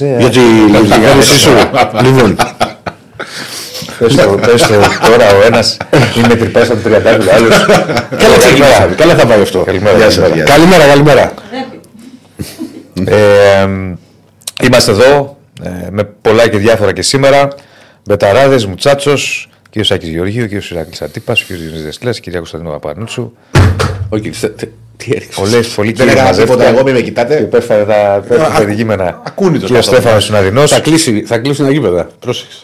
Ε, Γιατί Λοιπόν. Πες το, πες το τώρα ο ένας είναι από 30. Καλά θα πάει αυτό. Καλημέρα, καλημέρα. καλημέρα. Ε, είμαστε εδώ ε, με πολλά και διάφορα και σήμερα. Μπεταράδες, Μουτσάτσος, κύριος Σάκη Γεωργίου, κ. Σάκης Αντίπας, κύριος Γιώργης Δεσλές, κυρία Κωνσταντινό Παπανούτσου τι έριξες. Πολλέ, πολύ Δεν κύριοι έκανα τίποτα. μαζεύτηκαν. Εγώ μη με κοιτάτε. Υπέφερε τα περιγήμενα. ακούνε το Κύριο καθόλου. Στέφανος Συναδεινό. Θα κλείσει, θα κλείσουν τα γήπεδα. Πρόσεξε.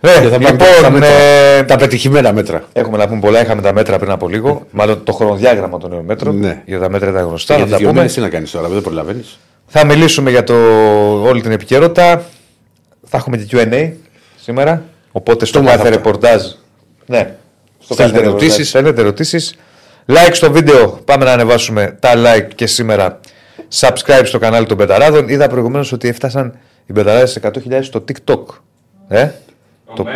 Ναι, Και θα πάμε τα λοιπόν, μέτρα. ε, Τα πετυχημένα μέτρα. έχουμε να πούμε πολλά. Είχαμε τα μέτρα πριν από λίγο. Μάλλον το χρονοδιάγραμμα των νέων μέτρων. Ναι. Για τα μέτρα ήταν γνωστά. Για Θα τις τα δύο πούμε. μέρες τι να κάνεις τώρα, δεν προλαβαίνεις. Θα μιλήσουμε για το, όλη την επικαιρότητα. Θα έχουμε και QA σήμερα. Οπότε στο Το κάθε μάθα αυτό. ρεπορτάζ. Ναι. Στο Στέλνετε κάθε ρεπορτάζ ερωτήσεις; Στέλνετε ερωτήσεις. Like στο βίντεο. Πάμε να ανεβάσουμε τα like και σήμερα. Subscribe στο κανάλι των Μπεταράδων. Είδα προηγουμένως ότι έφτασαν οι Μπεταράδες σε 100.000 στο TikTok. Ε; Το,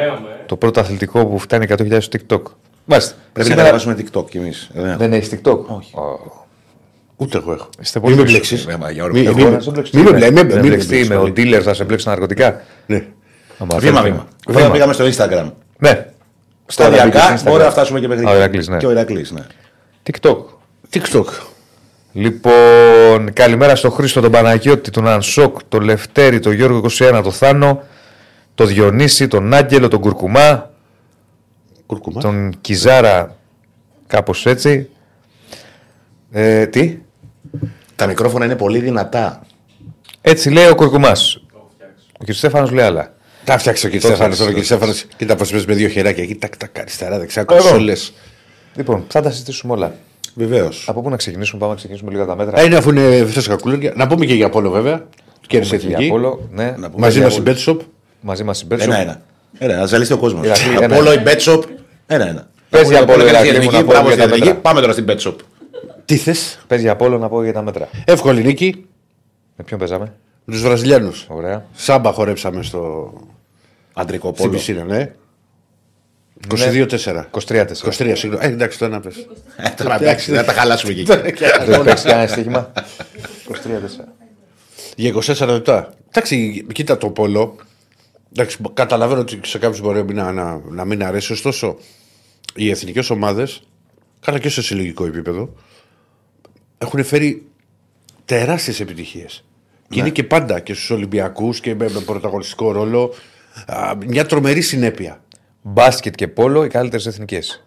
το πρώτο αθλητικό που φτάνει 100.000 στο TikTok. Μάλιστα. Πρέπει να Σήμερα- κατεβάσουμε TikTok κι εμείς. Δεν έχεις TikTok; Όχι. Ούτε εγώ έχω. Είστε Μην πολύ με πίσω. μπλέξεις. Μη- Εγώ Μην- να σε μπλέξω. μην με Τι μπλέ- είμαι, μην- να μην με μπλέξω, τι μπλέξεις είμαι, ο πολύ. dealer θα σε μπλέξει ναρκωτικά. Ναι. Άμα Βήμα, θέλει. βήμα. Βήμα πήγαμε στο Instagram. Ναι. Σταδιακά μπορεί να φτάσουμε και μέχρι Α, ο Ηρακλής, ναι. Και ο Ηρακλής, ναι. TikTok. TikTok. Λοιπόν, καλημέρα στο Χρήστο τον Παναγιώτη, τον Ανσόκ, τον Λευτέρη, τον Γιώργο 21, τον Θάνο, τον Διονύση, τον Άγγελο, τον Κουρκουμά, Κουρκουμά. τον Κιζάρα, κάπως έτσι. Ε, τι, Τα μικρόφωνα είναι πολύ δυνατά. έτσι λέει ο Κουρκουμάς. Ο κ. Στέφανος λέει άλλα. Τα φτιάξε ο κ. Το Στέφανος. φτιάξε, Τώρα ο το κ. Στέφανος. Κοίτα πως πες με δύο χεράκια. Εκεί τάκ τάκ αριστερά δεξιά Εγώ. Κονσόλες. Λοιπόν, θα τα συζητήσουμε όλα. Βεβαίως. Από πού να ξεκινήσουμε, πάμε να ξεκινήσουμε λίγα τα μέτρα. Α, είναι αφού είναι φρέσκα κουλούρια. Να πούμε και για Απόλο βέβαια. Κέρδισε Πούμε και εθνική. για Απόλλω, ναι. Να πούμε Μαζί για μας η όλους. Bet Shop. Μαζί μας η Μπέτσο. Ένα-ένα. Ένα, να ζαλίσει ο κόσμος. Ηρακλή, ένα, Απόλο η ένα. Bet Shop. Ένα-ένα. Πες για Απόλλω, Ηρακλή μου, να πω Μπράβο για στην τα εθνική. μέτρα. Πάμε τώρα στην Bet Shop. Τι θες; Πες για Απόλλω να πω για τα μέτρα. Εύκολη νίκη. Με ποιον παίζαμε; Με τους Βραζιλιάνους. Ωραία. Σάμπα χορέψαμε στο... Αντρικό στην πόλο. πισίνα, ναι. 22-4. 23-4. 23, συγγνώμη. Ε, εντάξει, το ένα πες. Ε, Τώρα εντάξει, δεν θα τα χαλάσουμε εκεί. Δεν παίξει κανένα στοίχημα. 23-4. Για 24 λεπτά. Εντάξει, κοίτα το πόλο. Εντάξει, καταλαβαίνω ότι σε κάποιους μπορεί να, να, να μην αρέσει, ωστόσο οι εθνικές ομάδες, καλά και σε συλλογικό επίπεδο, έχουν φέρει τεράστιες επιτυχίες. Και είναι και πάντα και στους Ολυμπιακούς και με, με πρωταγωνιστικό ρόλο. Α, μια τρομερή συνέπεια. Μπάσκετ και πόλο οι καλύτερες εθνικές.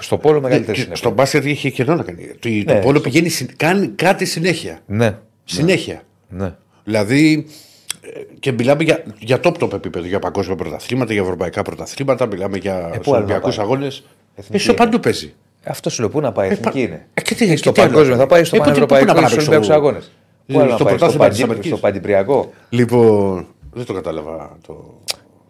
Στο πόλο μεγαλύτερε Και εθνικέ. στο μπάσκετ έχει κενό να κάνει. Το, Ναι, το πόλο στο- πηγαίνει, συν- κάνει κάτι συνέχεια. Ναι. Συνέχεια. ναι. Δηλαδή, ε, και μιλάμε για, για top top επίπεδο, για παγκόσμια πρωταθλήματα, για ευρωπαϊκά πρωταθλήματα, μιλάμε για άλλο να Ολυμπιακού πάει; αγώνες. Εθνική Εσύ είναι. παντού παίζει. Αυτό σου λέω πού να πάει, εθνική είναι; Ε, και τι, στο και τι άλλο παγκόσμιο θα θα πάει στο Ε, πού- πού- πού πανευρωπαϊκό να πάει ή να στους παίξει Ολυμπιακούς στο- αγώνε. Πού άλλο να στο πάει, στο, πρωτάθλημα της παντι- Αμερικής. στο Παντιπριακό. Λοιπόν, δεν το κατάλαβα το,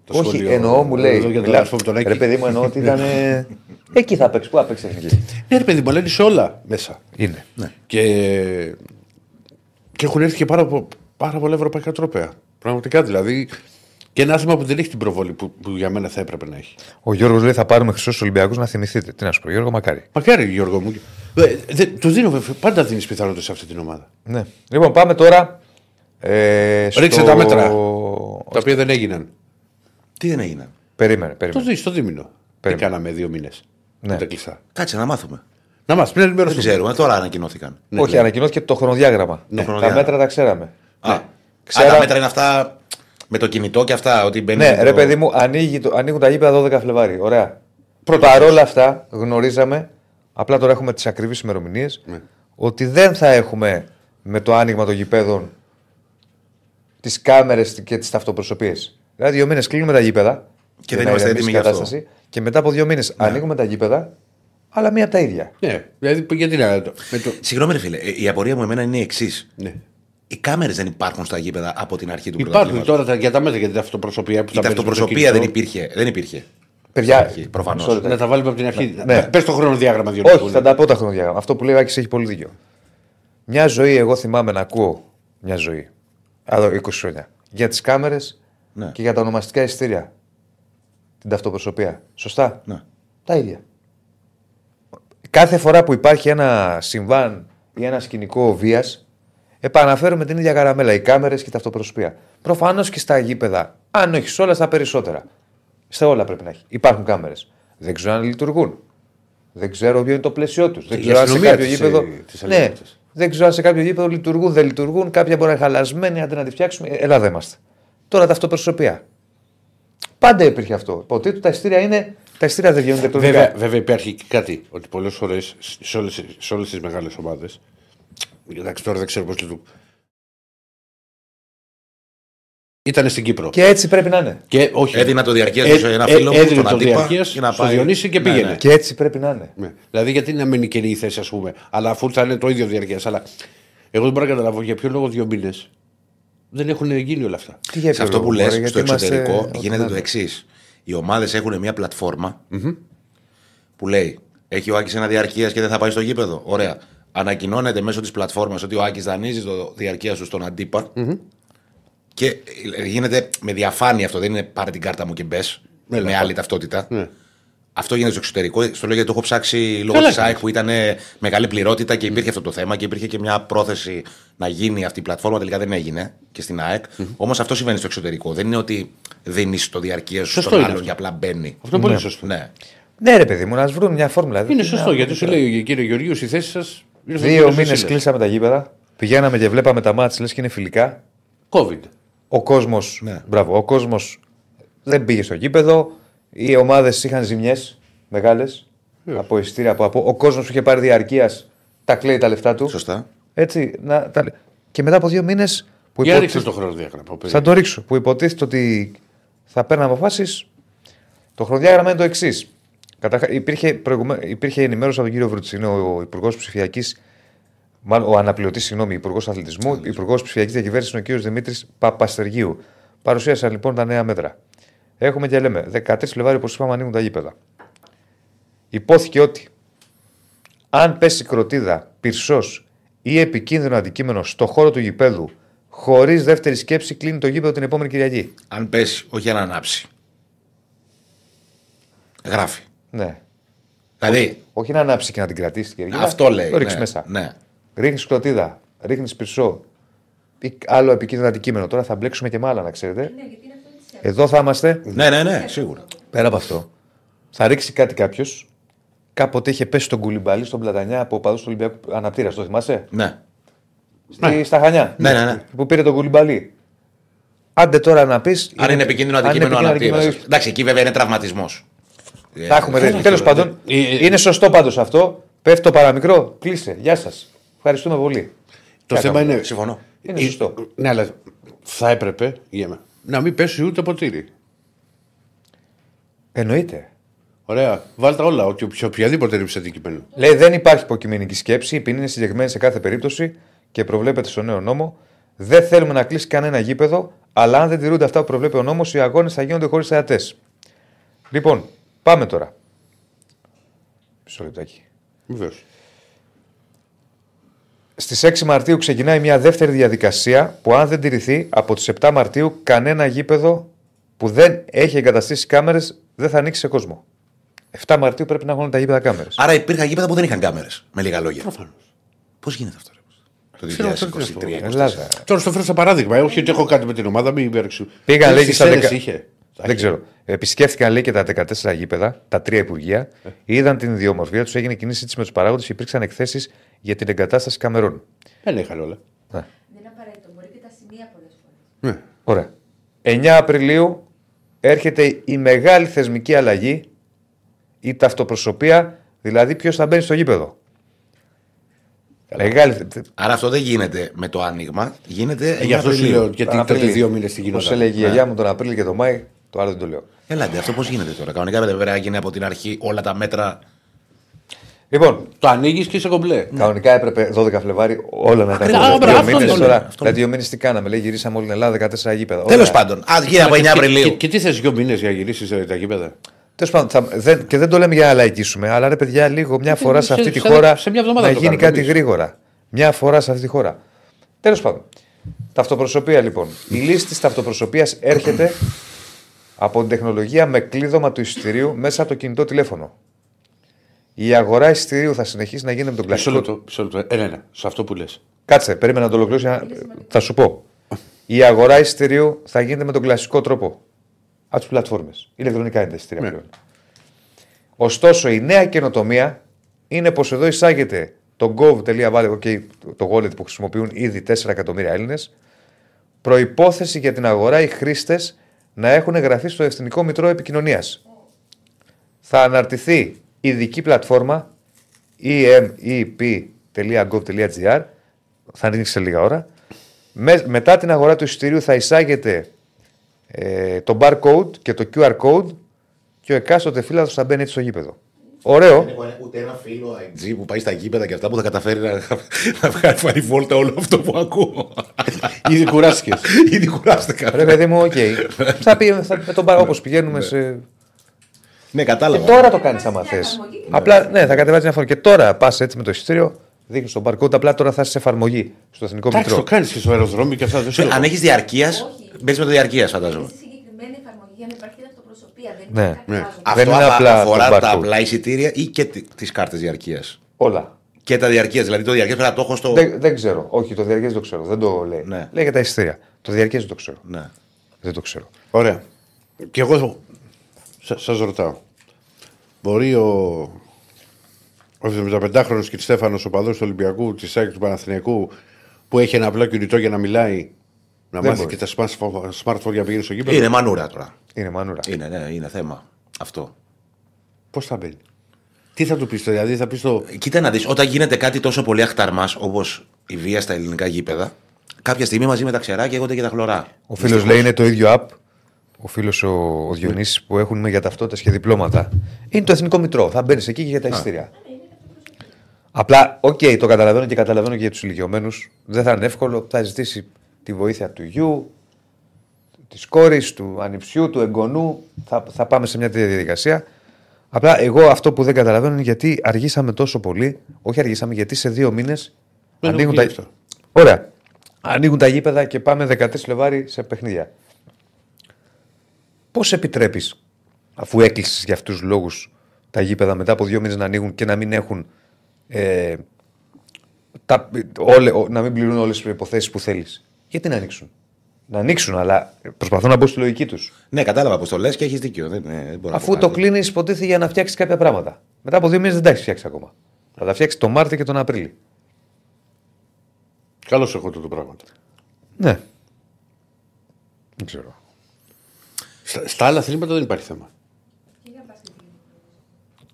το Όχι, σχόλιο. εννοώ μου λέει. Εδώ για τον μιλά- αδερφό μου τον Άκη. Ρε παιδί μου, εννοώ ότι ήταν. Εκεί θα παίξεις. Πού θα παίξεις εθνική. Ναι, ρε παιδί μου, αλλά είναι σε όλα μέσα. Είναι. Και, και έχουν έρθει και πάρα, πο- πάρα πολλά ευρωπαϊκά τρόπαια. Πραγματικά δηλαδή. Και ένα άθλημα που δεν έχει την προβολή που, που για μένα θα έπρεπε να έχει. Ο Γιώργος λέει θα πάρουμε χρυσούς Ολυμπιακούς να θυμηθείτε. Τι να σου πω, Γιώργο, μακάρι. Μακάρι, Γιώργο μου. Ε, δε, του δίνω, βέβαια, πάντα δίνεις πιθανότητα σε αυτή την ομάδα. Ναι. Λοιπόν, πάμε τώρα. Ε, στο... Ρίξε τα μέτρα. Τα οποία δεν έγιναν. Τι δεν έγιναν. Περίμενε, Το περίμενε. δεις στο δίμηνο. Τι Περίμενε. κάναμε δύο μήνες. Ναι. Τα κλειστά. Κάτσε να μάθουμε. Να μας πριν Δεν ενημερώσουμε. ξέρουμε, τώρα ανακοινώθηκαν. Όχι, ανακοινώθηκε το χρονοδιάγραμμα. Το Τα χρονοδιάγραμμα. μέτρα τα ξέραμε. Α, Ναι. Ξέρα- Α, τα μέτρα είναι αυτά με το κινητό και αυτά. Ότι μπαίνει Ναι, το- ρε παιδί μου, ανοίγει το, ανοίγουν τα γήπεδα 12 Φλεβάρι. Ωραία. Παρ' όλα αυτά, γνωρίζαμε, απλά τώρα έχουμε τις ακριβείς ημερομηνίες, Ναι. ότι δεν θα έχουμε με το άνοιγμα των γηπέδων τις κάμερες και τις ταυτοπροσωπίε. Δηλαδή, δύο μήνες κλείνουμε τα γήπεδα. Και για δεν να είμαστε ηρεμήσει έτοιμοι η γι' αυτό. κατάσταση, Και μετά από δύο μήνες ανοίγουμε τα γήπεδα, αλλά μία από τα ίδια. Ναι, δηλαδή γιατί να. Με το... Συγγνώμη, ρε φίλε, ε, η απορία μου εμένα είναι η εξής. ναι. Οι κάμερες δεν υπάρχουν στα γήπεδα από την αρχή του Υπάρχουν πρωταθλήματος. τώρα τα, για τα μέτρα για την αυτοπροσωπία που Η θα παίζουμε ταυτοπροσωπία στο δεν κινητό. υπήρχε. Δεν υπήρχε. Παιδιά, αρχή, προφανώς. μισό λεπτό. Να τα βάλουμε από την αρχή. Ναι. Πες το χρονοδιάγραμμα δύο Όχι, θα τα πω τα χρονοδιάγραμμα. Αυτό που λέει ο Άκης έχει πολύ δίκιο. Μια ζωή, εγώ θυμάμαι να ακούω μια ζωή. Εδώ 20 χρόνια. Για τις κάμερες Ναι. και για τα ονομαστικά εισιτήρια. Την ταυτοπροσωπία. Σωστά; Ναι. Τα ίδια. Κάθε φορά που υπάρχει ένα συμβάν ή ένα σκηνικό βίας, Επαναφέρουμε την ίδια καραμέλα. Οι κάμερες και τα αυτοπροσωπεία. Προφανώς και στα γήπεδα, αν όχι σε όλα, στα περισσότερα. Σε όλα πρέπει να έχει. Υπάρχουν κάμερες. Δεν ξέρω αν λειτουργούν. Δεν ξέρω ποιο είναι το πλαίσιο τους. Δεν Η ξέρω αν σε αστυνομία κάποιο της, γήπεδο. ε, της ναι, Αλληλεγγύης. δεν ξέρω αν σε κάποιο γήπεδο λειτουργούν, δεν λειτουργούν. Κάποια μπορεί να είναι χαλασμένοι, αντί να τη φτιάξουμε. Ε, Ελλάδα είμαστε. Τώρα τα αυτοπροσωπεία. Πάντα υπήρχε αυτό. Υποτίθεται τα ειστήρια είναι. Τα ειστήρια δεν βγαίνουν ηλεκτρονικά. Βέβαια, βέβαια υπάρχει και κάτι ότι πολλές φορές σε όλες τις μεγάλες ομάδες. Εντάξει, τώρα δεν ξέρω πώς λειτουργούν. Ήταν στην Κύπρο. Και έτσι πρέπει να είναι. Και όχι. Έδινα το διαρκείας Ε, σε ένα ε, φίλο μου, έδινε τον το Αντίπα, διαρκείας για να στο πάει. Διονύση και Ναι, πήγαινε. ναι. Και έτσι πρέπει να είναι. Ναι. Δηλαδή, γιατί να μένει καινή η θέση, ας πούμε. Αλλά αφού θα είναι το ίδιο διαρκείας. Αλλά εγώ δεν μπορώ να καταλάβω για ποιο λόγο δύο μήνες δεν έχουν γίνει όλα αυτά. Τι για Σε ποιο αυτό που λόγο, λες, μωρέ, στο γιατί είμαστε εξωτερικό ό,τι γίνεται να το είναι. εξής. Οι ομάδες έχουν μια πλατφόρμα που λέει Έχει ο Άκης ένα διαρκείας και δεν θα πάει στο γήπεδο. Ωραία. Ανακοινώνεται μέσω της πλατφόρμας ότι ο Άκης δανείζει το διαρκεία σου στον αντιπα Και γίνεται με διαφάνεια αυτό. Δεν είναι πάρε την κάρτα μου και μπες. Ναι, με ναι. άλλη ταυτότητα. Ναι. Αυτό γίνεται στο εξωτερικό. Στο λέω γιατί το έχω ψάξει λόγω Καλά της κάνεις. ΑΕΚ που ήταν ε, μεγάλη πληρότητα και υπήρχε αυτό το θέμα και υπήρχε και μια πρόθεση να γίνει αυτή η πλατφόρμα. Τελικά δεν έγινε και στην ΑΕΚ. Όμως αυτό συμβαίνει στο εξωτερικό. Δεν είναι ότι δίνεις το διαρκείας σου Σωστό στον είναι άλλον αυτό. και απλά μπαίνει. Αυτό είναι πολύ σωστό. Ναι. Ναι, ρε παιδί μου, να βρουν μια φόρμουλα. Είναι Τι σωστό να- γιατί σου λέει κύριε Γεωργίου, η θέση σας. Δύο μήνες κλείσαμε τα γήπεδα. Πηγαίναμε και βλέπαμε τα μάτια, λες και είναι φιλικά. COVID. Ο κόσμος. Ναι. Μπράβο, ο κόσμος δεν πήγε στο γήπεδο. Οι ομάδες είχαν ζημιές μεγάλες. Από ειστήρια, από, από. Ο κόσμος που είχε πάρει διαρκείας τα κλαίει τα λεφτά του. Σωστά. Έτσι, να, τα... Και μετά από δύο μήνες. Που Για ρίξε υποτίθεται- το χρονοδιάγραμμα. Θα το ρίξω. Που υποτίθεται ότι θα παίρνουν αποφάσεις. Το χρονοδιάγραμμα είναι το εξής. Υπήρχε, προηγουμέ... υπήρχε ενημέρωση από τον κύριο Βρουτσινό, ο Υπουργός Ψηφιακής, μάλλον ο αναπληρωτής, συγγνώμη, Υπουργός Αθλητισμού, Υπουργός Ψηφιακής Διακυβέρνησης είναι ο κύριος Δημήτρης Παπαστεργίου. Παρουσίασαν λοιπόν τα νέα μέτρα. Έχουμε και λέμε 13 Φλεβάρι, όπως είπαμε, ανοίγουν τα γήπεδα. Υπόθηκε ότι αν πέσει κροτίδα, πυρσός ή επικίνδυνο αντικείμενο στο χώρο του γηπέδου, χωρίς δεύτερη σκέψη, κλείνει το γήπεδο την επόμενη Κυριακή. Αν πέσει, όχι αν ανάψει. Γράφει. Ναι. Δηλαδή, Όχι να ανάψει και να την κρατήσει την Κυριακή. αυτό λέει. Το ρίξεις ναι, μέσα. Ναι. Ρίχνεις κροτίδα, ρίχνεις πυρσό. Ή άλλο επικίνδυνο αντικείμενο. Τώρα θα μπλέξουμε και με άλλα, να ξέρετε. Εδώ θα είμαστε. ναι, ναι, ναι, σίγουρα. Πέρα από αυτό, θα ρίξει κάτι κάποιος. Κάποτε είχε πέσει τον κουλιμπαλί στον Πλατανιά από παδούς του Ολυμπιακού Αναπτήρας. Το θυμάσαι; Ναι. Στη, στα Χανιά. Ναι, ναι, ναι. Που πήρε τον κουλιμπαλί. Άντε τώρα να πεις. Αν είναι επικίνδυνο αντικείμενο αναπτύρα. Εντάξει, εκεί βέβαια είναι τραυματισμός. Θα έχουμε δει. Τέλος τώρα, πάντων, ε, ε, είναι σωστό πάντως αυτό. Πέφτει το παραμικρό. Κλείσε. Γεια σας. Ευχαριστούμε πολύ. Το Τι θέμα να είναι. Συμφωνώ. Είναι Ε, σωστό. Ναι, αλλά θα έπρεπε για μένα, να μην πέσει ούτε ποτήρι. Εννοείται. Ωραία. Βάλτε όλα, ότι σε οποιαδήποτε ρήψη αντικειμένου. Λέει δεν υπάρχει υποκειμενική σκέψη. Η ποινή είναι συγκεκριμένη σε κάθε περίπτωση και προβλέπεται στο νέο νόμο. Δεν θέλουμε να κλείσει κανένα γήπεδο, αλλά αν δεν τηρούνται αυτά που προβλέπει ο νόμος, οι αγώνες θα γίνονται χωρίς θεατές. Λοιπόν, πάμε τώρα. Μισό λεπτάκι. Βεβαίως. Στις 6 Μαρτίου ξεκινάει μια δεύτερη διαδικασία που, αν δεν τηρηθεί, από τις 7 Μαρτίου κανένα γήπεδο που δεν έχει εγκαταστήσει κάμερες δεν θα ανοίξει σε κόσμο. 7 Μαρτίου πρέπει να έχουν τα γήπεδα κάμερες. Άρα υπήρχαν γήπεδα που δεν είχαν κάμερες. Με λίγα λόγια. Προφανώς. Πώς γίνεται αυτό, ρε. Το Ξέρω, ξέρω τι να σου πω. 2023. Ελλάδα. Τώρα στο φέρω σαν παράδειγμα. ε, Όχι ότι έχω κάτι με την ομάδα, μην υπέρξου. Πήγαν λέει και Στις στα Σέρες δεκα- είχε. Δεν ξέρω. Επισκέφθηκαν λέει και τα 14 γήπεδα, τα τρία υπουργεία, είδαν την ιδιομορφία τους, έγινε κοινή συζήτηση με τους παράγοντες και υπήρξαν εκθέσεις για την εγκατάσταση καμερών. Δεν είχαν όλα. Ναι. Δεν είναι απαραίτητο. Μπορεί και τα σημεία πολλές φορές. Ναι. Ωραία. 9 Απριλίου έρχεται η μεγάλη θεσμική αλλαγή, η ταυτοπροσωπία, δηλαδή ποιος θα μπαίνει στο γήπεδο. Μεγάλη. Άρα αυτό δεν γίνεται με το άνοιγμα. Γίνεται. Ε, Γι' αυτό σου λέω γιατί τότε Απρίλη. δύο μήνες στην Πώ κοινότητα. έλεγε η γιαγιά μου τον Απρίλιο και τον Μάη, το άλλο δεν το λέω. Ελάτε, αυτό πώς γίνεται τώρα; Κανονικά δεν πρέπει να γίνει από την αρχή όλα τα μέτρα. Λοιπόν, Το ανοίγεις και είσαι κομπλέ. Κανονικά έπρεπε 12 Φλεβάρι όλα να τα Ακριβώς, έχουμε. μπράβο, Δύο αυτό μήνες το λέω, τώρα. αυτό Δηλαδή, δύο μήνες τι κάναμε. Λέει, γυρίσαμε όλη την Ελλάδα 14 γήπεδα. Τέλος Ωραία. πάντων, α γίνει από 9 Και, Απριλίου. και τι θες δύο μήνες για να γυρίσεις τα γήπεδα; Τέλος πάντων, θα, δεν, και δεν το λέμε για να λαϊκίσουμε, αλλά ρε παιδιά, λίγο μια φορά σε σε- αυτή τη σε- χώρα σε μια εβδομάδα να το γίνει κάνουμε κάτι εμείς. γρήγορα. Μια φορά σε αυτή τη χώρα. Τέλος πάντων. Ταυτοπροσωπεία λοιπόν. Η λύση της ταυτοπροσωπείας έρχεται από την τεχνολογία με κλείδωμα του εισιτηρίου μέσα από το κινητό τηλέφωνο. Η αγορά εισιτηρίου θα συνεχίσει να γίνεται με τον Μισό κλασικό. λεπτό. μισό λεπτό. Ένα, ένα. Σε αυτό που λες. Κάτσε, περίμενα να το ολοκληρώσει. να- Θα σου πω. Η αγορά εισιτηρίου θα γίνεται με τον κλασικό τρόπο. Από τις πλατφόρμες. Ηλεκτρονικά είναι τα εισιτήρια Ναι. πλέον. Ωστόσο, η νέα καινοτομία είναι πως εδώ εισάγεται το gov.valley, okay, το wallet που χρησιμοποιούν ήδη 4 εκατομμύρια Έλληνες. Προπόθεση για την αγορά οι χρήστες να έχουν εγγραφεί στο Εθνικό Μητρό Επικοινωνίας. Θα αναρτηθεί ειδική πλατφόρμα E emep.gov.gr θα ανοίξει σε λίγα ώρα. Με- μετά την αγορά του εισιτηρίου θα εισάγεται ε, το barcode και το QR code και ο εκάστοτε φύλαδο θα μπαίνει έτσι στο γήπεδο. Ωραίο. Δεν έχω ούτε ένα φίλο IG που πάει στα γήπεδα και αυτά που θα καταφέρει να, να βγάλει φάρει βόλτα όλο αυτό που ακούω. Ήδη κουράστηκες. Ήδη κουράστηκα. Ρε παιδί μου, οκ. θα πει θα, με τον όπω πηγαίνουμε σε. Ναι, Και κατάλαβα. τώρα το κάνεις άμα θες. εφαρμογή. Απλά ναι, θα κατεβάζει μια φορά. Και τώρα πας έτσι με το εισιτήριο, δείχνεις τον barcode. Απλά τώρα θα είσαι σε εφαρμογή στο εθνικό Εντάξει, το μητρό. κάνεις και στο αεροδρόμιο και αυτά. Δεν σου Αν έχεις διαρκείας, Όχι. μπαίνει με το διαρκείας, φαντάζομαι. Στη συγκεκριμένη εφαρμογή για να υπάρχει αυτοπροσωπία. Δεν Ναι, είναι κάτι ναι. άλλο. Αυτό είναι απα- απλά αφορά το τα barcode. απλά εισιτήρια ή και τις κάρτες διαρκείας; Όλα. Και τα διαρκείας. Δηλαδή το διαρκεία πρέπει να το έχω στο. Δεν, δεν ξέρω. Όχι, το διαρκές δεν το ξέρω. Δεν το λέει. Ναι. Λέει για τα εισιτήρια. Το διαρκές δεν το ξέρω. Ναι. Δεν το ξέρω. Ωραία. Και εγώ σα σας ρωτάω. Μπορεί ο, ο 75χρονο και Στέφανος, ο παδός του Ολυμπιακού, της ΑΕΚ του Παναθηναϊκού, που έχει ένα απλό κινητό για να μιλάει, να Δεν μάθει μπορεί. και τα smartphone, smartphone για να πηγαίνει στο γήπεδο. Είναι μανούρα τώρα. Είναι μανούρα. Είναι, ναι, είναι θέμα. Αυτό. Πώς θα μπαίνει; Τι θα του πεις, δηλαδή θα πεις το. Κοίτα να δεις, όταν γίνεται κάτι τόσο πολύ αχταρμάς όπως η βία στα ελληνικά γήπεδα, κάποια στιγμή μαζί με τα ξερά καίγονται και τα χλωρά. Ο φίλος λέει είναι το ίδιο app. Ο φίλος ο, ο Διονύσης που έχουν για ταυτότητες και διπλώματα. Είναι το εθνικό μητρώο. Θα μπαίνεις εκεί και για τα εισιτήρια. Απλά, οκ, το καταλαβαίνω και καταλαβαίνω και για τους ηλικιωμένους. Δεν θα είναι εύκολο. Θα ζητήσει τη βοήθεια του γιου, της κόρης, του ανιψιού, του εγγονού. Θα, θα πάμε σε μια τέτοια διαδικασία. Απλά εγώ αυτό που δεν καταλαβαίνω είναι γιατί αργήσαμε τόσο πολύ. Όχι αργήσαμε, γιατί σε δύο μήνες Δεν ανοίγουν το τα. πει αυτό. Ωραία. Ανοίγουν τα γήπεδα και πάμε 13 Φλεβάρι σε παιχνίδια. Πώς επιτρέπεις, αφού έκλεισες για αυτούς τους λόγους τα γήπεδα μετά από δύο μήνες να ανοίγουν και να μην έχουν. Ε, τα, όλε, ο- να μην πληρούν όλες τις προποθέσει που θέλεις; Γιατί να ανοίξουν; Να ανοίξουν, αλλά προσπαθώ να μπω στη λογική τους. Ναι, κατάλαβα πώ το λες και έχεις δίκιο. Δεν, ε, δεν μπορώ να Αφού πω το κάτι. κλείνεις, υποτίθεται για να φτιάξεις κάποια πράγματα. Μετά από δύο μήνες δεν τα έχεις φτιάξει ακόμα. Θα τα φτιάξεις τον Μάρτιο και τον Απρίλιο. Καλώς έχω το πράγμα. Ναι. Δεν ξέρω. Στα, στα άλλα αθλήματα δεν υπάρχει θέμα. Και για μπάσκετ λίγο.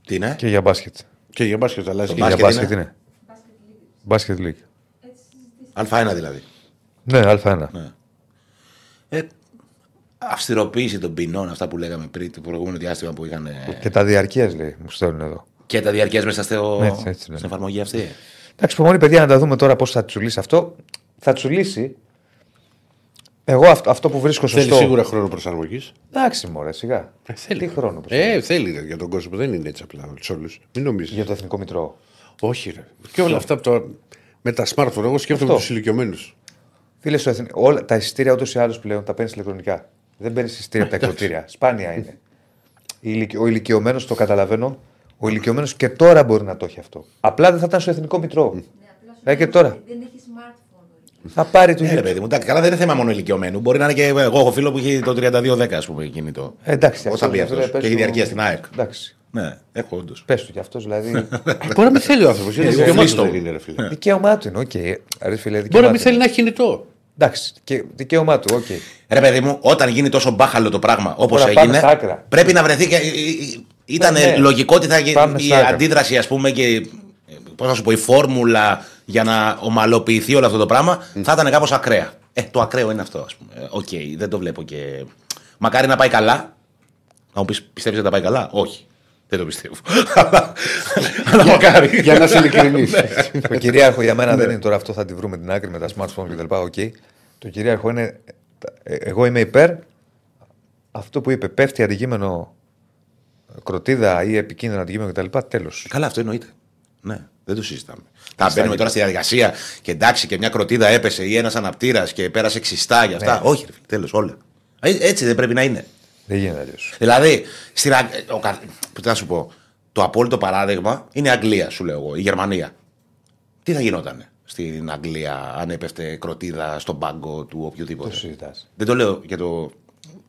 Τι είναι; Και για μπάσκετ. Και για μπάσκετ αλλάζει. Και και μπάσκετ για μπάσκετ είναι. είναι. Μπάσκετ λίγο. Μπάσκετ League. Α1 δηλαδή. Ναι, Α1. Ε, αυστηροποίηση των ποινών, αυτά που λέγαμε πριν, το προηγούμενο διάστημα που είχαν. ε, Και τα διαρκεία λέει, μου στέλνουν εδώ. και τα διαρκεία μέσα στο... Έτσι, έτσι, ναι. στην εφαρμογή αυτή. Εντάξει, υπομονή παιδιά να τα δούμε τώρα πώς θα τσουλήσει αυτό. Θα τσουλήσει. Εγώ αυτό, αυτό που βρίσκω Θέλει σωστό. σίγουρα χρόνο προσαρμογής; Εντάξει, μωρέ, σιγά. Τι χρόνο προς Ε, θέλει για τον κόσμο. Δεν είναι έτσι απλά σε όλους. Μην νομίζεις. Για το εθνικό μητρό. Όχι, ρε. Και όλα αυτά από το... με τα smartphone. Εγώ σκέφτομαι Αυτό. τους ηλικιωμένους. Φίλες, στο εθνικό, όλα, τα εισιτήρια ούτως ή άλλως πλέον τα παίρνεις ηλεκτρονικά. Δεν παίρνεις εισιτήρια από τα εκδοτήρια. Σπάνια είναι. Η ηλικι- Ο ηλικιωμένος, το καταλαβαίνω, ο ηλικιωμένος και τώρα μπορεί να το έχει αυτό. Απλά δεν θα ήταν στο εθνικό μητρό. Ναι, απλά σου Ε, και λέει τώρα. ότι Δεν έχει smartphone. Θα πάρει το Ναι, ρε ίδιο. παιδί μου, εντάξει, καλά δεν είναι θέμα μόνο ηλικιωμένου. Μπορεί να είναι και εγώ έχω φίλο που έχει το 3210, ας πούμε, κινητό. Ε, εντάξει, Όταν αυτό μπει αυτό, αυτός. ρε, πες Και έχει του- διαρκεία στην ΑΕΚ. Εντάξει. Ναι, έχω όντως. Πες του κι αυτός δηλαδή. Μπορεί να μην θέλει ο άνθρωπος. Είναι Ε, δικαίωμά του φλίστο. δεν είναι, ρε φίλε. δικαίωμά του είναι, οκ. Ρε φίλε, Μπορεί δικαίωμά να μην του θέλει είναι. να έχει κινητό. Εντάξει, και δικαίωμά του, οκ. Ρε παιδί μου, όταν γίνει τόσο μπάχαλο το πράγμα όπως Τώρα πάμε έγινε, στα άκρα. πρέπει να βρεθεί και. Ήταν Ναι, ναι. λογικό ότι θα γίνει Πάμε η στα άκρα. αντίδραση, ας πούμε, και. Πώς να σου πω, η φόρμουλα για να ομαλοποιηθεί όλο αυτό το πράγμα θα ήταν κάπως ακραία. Ε, το ακραίο είναι αυτό, ας πούμε. Ε, Οκ, δεν το βλέπω και. Μακάρι να πάει καλά. Να μου πεις, πιστεύεις ότι θα πάει καλά; Όχι. Δεν το πιστεύω. Αλλά- Αλλά μακάρι. Για να είσαι ειλικρινής. Το κυρίαρχο για μένα δεν είναι τώρα αυτό, θα τη βρούμε την άκρη με τα smartphone κτλ. Οκ. Το κυρίαρχο είναι. ε, Εγώ είμαι υπέρ αυτό που είπε. Πέφτει αντικείμενο κροτίδα ή επικίνδυνο αντικείμενο κτλ. Τέλος. Καλά, αυτό εννοείται. Ναι, δεν το συζητάμε. Θα μπαίνουμε τώρα στη διαδικασία και εντάξει και μια κροτίδα έπεσε ή ένας αναπτήρας και πέρασε ξιστά για αυτά. Όχι, τέλος, όλα. Ε, Έτσι δεν πρέπει να είναι. Δεν γίνεται αλλιώ. Δηλαδή, στην, Αγ- ο, κα- τι να σου πω, το απόλυτο παράδειγμα είναι η Αγγλία, σου λέω εγώ, η Γερμανία. Τι θα γινότανε. στην Αγγλία αν έπεφτε κροτίδα στον πάγκο του οποιοδήποτε; Το συζητάς. Δεν το λέω για, το,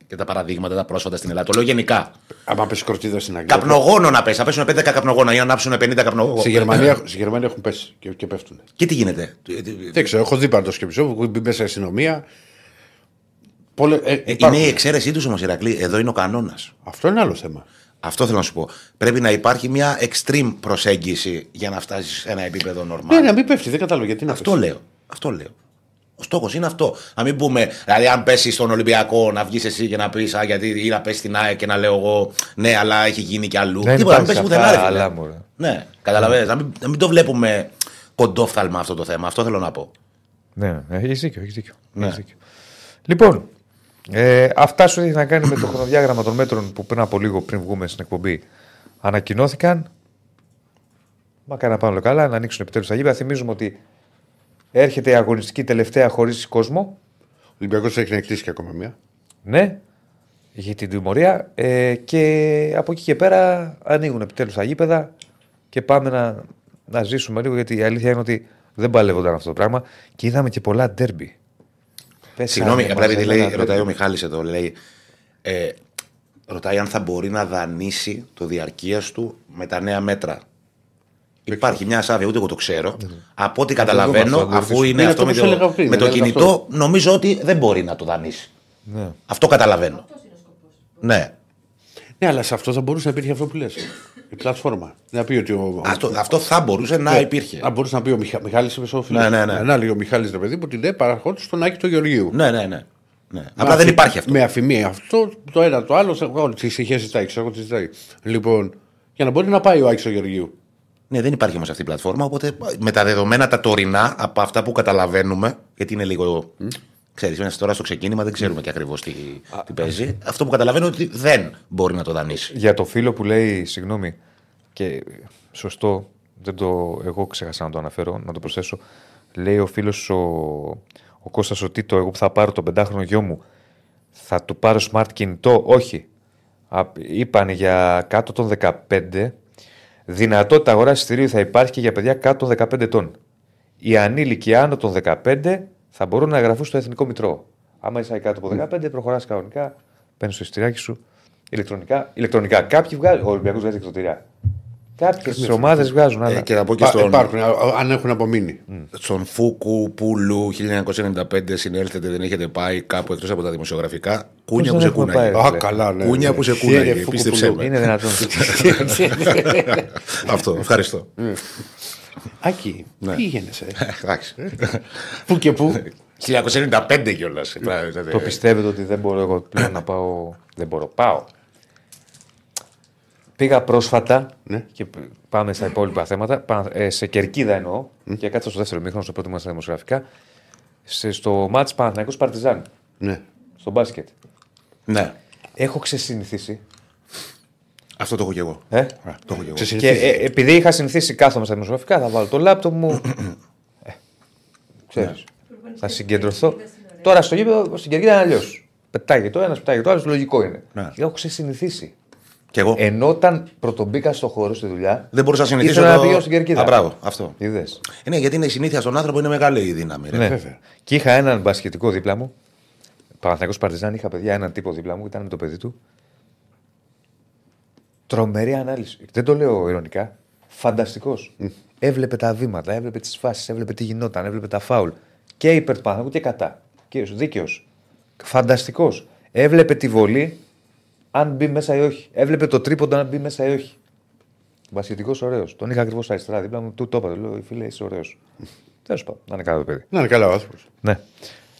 για τα παραδείγματα τα πρόσφατα στην Ελλάδα. Το λέω γενικά. Άμα πέσει κροτίδα στην Αγγλία. Καπνογόνο να πέσει. Να πέσουν 5 καπνογόνα ή να ανάψουν 50 καπνογόνα. Στη Γερμανία, στη Γερμανία έχουν πέσει και, και πέφτουν. Και τι γίνεται; Δεν ξέρω, έχω δει πάντω και επεισόδιο που μπει μέσα η αστυνομία. Πολλε, ε, Ε, υπάρχουν. είναι η εξαίρεσή τους όμως, Ηρακλή. Εδώ είναι ο κανόνας. Αυτό είναι άλλο θέμα. Αυτό θέλω να σου πω. Πρέπει να υπάρχει μια extreme προσέγγιση για να φτάσεις σε ένα επίπεδο normal. Ναι, να μην πέφτει, δεν κατάλαβα γιατί να Αυτό πέσει. λέω. Αυτό λέω. Ο στόχος είναι αυτό. Να μην πούμε, δηλαδή, αν πέσεις στον Ολυμπιακό, να βγεις εσύ και να πεις, Α, γιατί ή να πέσει στην ΑΕΚ και να λέω εγώ, Ναι, αλλά έχει γίνει κι αλλού. Δεν Τίποτα, να μην υπάρχει πέσει αυτά, πουθενά. ρε φίλε. αλλά, μωρέ. Ναι, καταλαβαίνετε. Να, μην, να μην το βλέπουμε κοντόφθαλμα αυτό το θέμα. Αυτό θέλω να πω. Ναι, έχεις δίκιο. Έχεις δίκιο. Ναι. Έχεις δίκιο. Λοιπόν, ε, αυτά σου έχει να κάνει με το χρονοδιάγραμμα των μέτρων που πριν από λίγο, πριν βγούμε στην εκπομπή, ανακοινώθηκαν. Μακάρι να πάνε όλα καλά, να ανοίξουν επιτέλους τα γήπεδα. Θυμίζουμε ότι έρχεται η αγωνιστική τελευταία χωρίς κόσμο. Ο Ολυμπιακός έχει να εκτίσει και ακόμα μία. Ναι, για την τιμωρία. Ε, και από εκεί και πέρα ανοίγουν επιτέλους τα γήπεδα και πάμε να, να ζήσουμε λίγο γιατί η αλήθεια είναι ότι δεν παλεύονταν αυτό το πράγμα και είδαμε και πολλά ντέρμπι. Συγγνώμη, Πέσανε απλά επειδή μαζεμένα λέει, ρωτάει ο ντέρμπι. Μιχάλης εδώ, λέει, ε, ρωτάει αν θα μπορεί να δανείσει το διαρκείας του με τα νέα μέτρα. Υπάρχει μια σάβια, ούτε εγώ το ξέρω. Από ό,τι καταλαβαίνω, αυτό, αφού δεν είναι Είναι αυτό αυτό με που σου το, έλεγα πριν, με το έλεγα κινητό, νομίζω ότι δεν μπορεί να το δανείσει. Ναι. Αυτό καταλαβαίνω. Ναι. Ναι, αλλά σε αυτό θα μπορούσε να υπήρχε αυτό που λες. Η πλατφόρμα. Να πει ότι ο. Αυτό, αυτό θα μπορούσε να υπήρχε. Να μπορούσε να πει ο Μιχα... Μιχάλης είπε στο φίλο. Ναι, ναι, ναι. Να λέει ο Μιχάλης ρε παιδί μου ότι ναι, παραχώρησε στον Άκη του Γεωργίου. Ναι, ναι, ναι. ναι. Με Απλά δεν αφη- υπάρχει αυτό. Με αφημία αυτό, το ένα το άλλο. Όλη τη ησυχία ζητάει, ξέρω εγώ τι ζητάει. Λοιπόν, για να μπορεί να πάει ο Άκης του Γεωργίου. Ναι, δεν υπάρχει όμως αυτή η πλατφόρμα. Οπότε με τα δεδομένα τα τωρινά, από αυτά που καταλαβαίνουμε, γιατί είναι λίγο. Ξέρεις, είμαστε τώρα στο ξεκίνημα, δεν ξέρουμε και ακριβώς τι, τι παίζει. Αυτό που καταλαβαίνω είναι ότι δεν μπορεί να το δανείσει. Για το φίλο που λέει, συγγνώμη, και σωστό, δεν το, εγώ ξέχασα να το αναφέρω, να το προσθέσω. Λέει ο φίλος ο, ο Κώστας ότι το εγώ που θα πάρω τον πεντάχρονο γιο μου θα του πάρω smart κινητό. Όχι. Α, είπαν για κάτω των 15. Δυνατότητα αγοράς εισιτηρίου θα υπάρχει και για παιδιά κάτω των 15 ετών. Οι ανήλικοι άνω των 15 θα μπορούν να εγγραφούν στο εθνικό μητρό. Άμα είσαι κάτω από 15, προχωράς κανονικά, παίρνεις το εισιτηράκι σου ηλεκτρονικά. ηλεκτρονικά. Κάποιοι βγάζουν. Ο Ολυμπιακός βγάζει εκδοτήρια. Κάποιες ομάδε βγάζουν. Ε, άλλα. και να πω και Πα- στον, Υπάρχουν, α- α- αν έχουν απομείνει. στον Φούκου Πούλου 1995 συνέλθετε, δεν έχετε πάει κάπου εκτός από τα δημοσιογραφικά. Κούνια δεν που σε έχουμε κούναγε. πάει, Α, ρε. καλά, ναι. Κούνια ναι. που σε Χαίρε, κούναγε. φούκου Πίστεψέ πουλού. με. Είναι δυνατόν. Αυτό, ευχαριστώ. Άκη, Ναι. πήγαινε. Εντάξει. Πού και πού; 1995 κιόλας. το πιστεύετε ότι δεν μπορώ εγώ πλέον να πάω. Δεν μπορώ. Πάω. Πήγα πρόσφατα Ναι. και πάμε στα υπόλοιπα θέματα. πα- ε, σε κερκίδα εννοώ και κάτσα στο δεύτερο μήχρονο, στο πρώτο μα στα δημοσιογραφικά. Σε, στο μάτς Παναθηναϊκός Παρτιζάν, Ναι. στο μπάσκετ. Ναι, Έχω ξεσυνηθίσει. Αυτό το έχω κι εγώ. Ε; Α, Το έχω κι εγώ. Σε Και συνηθίζει. ε, επειδή είχα συνηθίσει κάθομαι στα δημοσιογραφικά, θα βάλω το λάπτοπ μου. ε, ξέρεις, θα συγκεντρωθώ. Τώρα στο γήπεδο στην κερκίδα είναι αλλιώς. Πετάγει το ένας, πετάγει το άλλος, λογικό είναι. Ναι. Έχω ξεσυνηθίσει. Κι εγώ. Ενώ όταν πρωτομπήκα στο χώρο στη δουλειά. Δεν μπορούσα να συνηθίσω. ήθελα να το- πηγαίνω στην κερκίδα. Α, μπράβο, αυτό. Είδες. Ε, Ναι, γιατί είναι η συνήθεια στον άνθρωπο είναι μεγάλη η δύναμη. ρε. Ναι. βέβαια. Και είχα έναν μπασχετικό δίπλα μου. Παναθηναϊκός Παρτιζάν, είχα παιδιά έναν τύπο δίπλα μου, ήταν με το παιδί του. Τρομερή ανάλυση. Δεν το λέω ειρωνικά. Φανταστικός. Έβλεπε τα βήματα, έβλεπε τις φάσεις, έβλεπε τι γινόταν, έβλεπε τα φάουλ. Και υπέρ του Παναθηναϊκού και κατά. Κύριος, δίκαιος. Φανταστικός. Έβλεπε τη βολή αν μπει μέσα ή όχι. Έβλεπε το τρίποντο αν μπει μέσα ή όχι. Μπασχετικό ωραίος. Τον είχα ακριβώς αριστερά δίπλα μου, του το είπα. του Λέω, φίλε, είσαι ωραίος. Τέλος πάντων, να είναι καλό το παιδί. Να είναι καλά ο άνθρωπος. Ναι.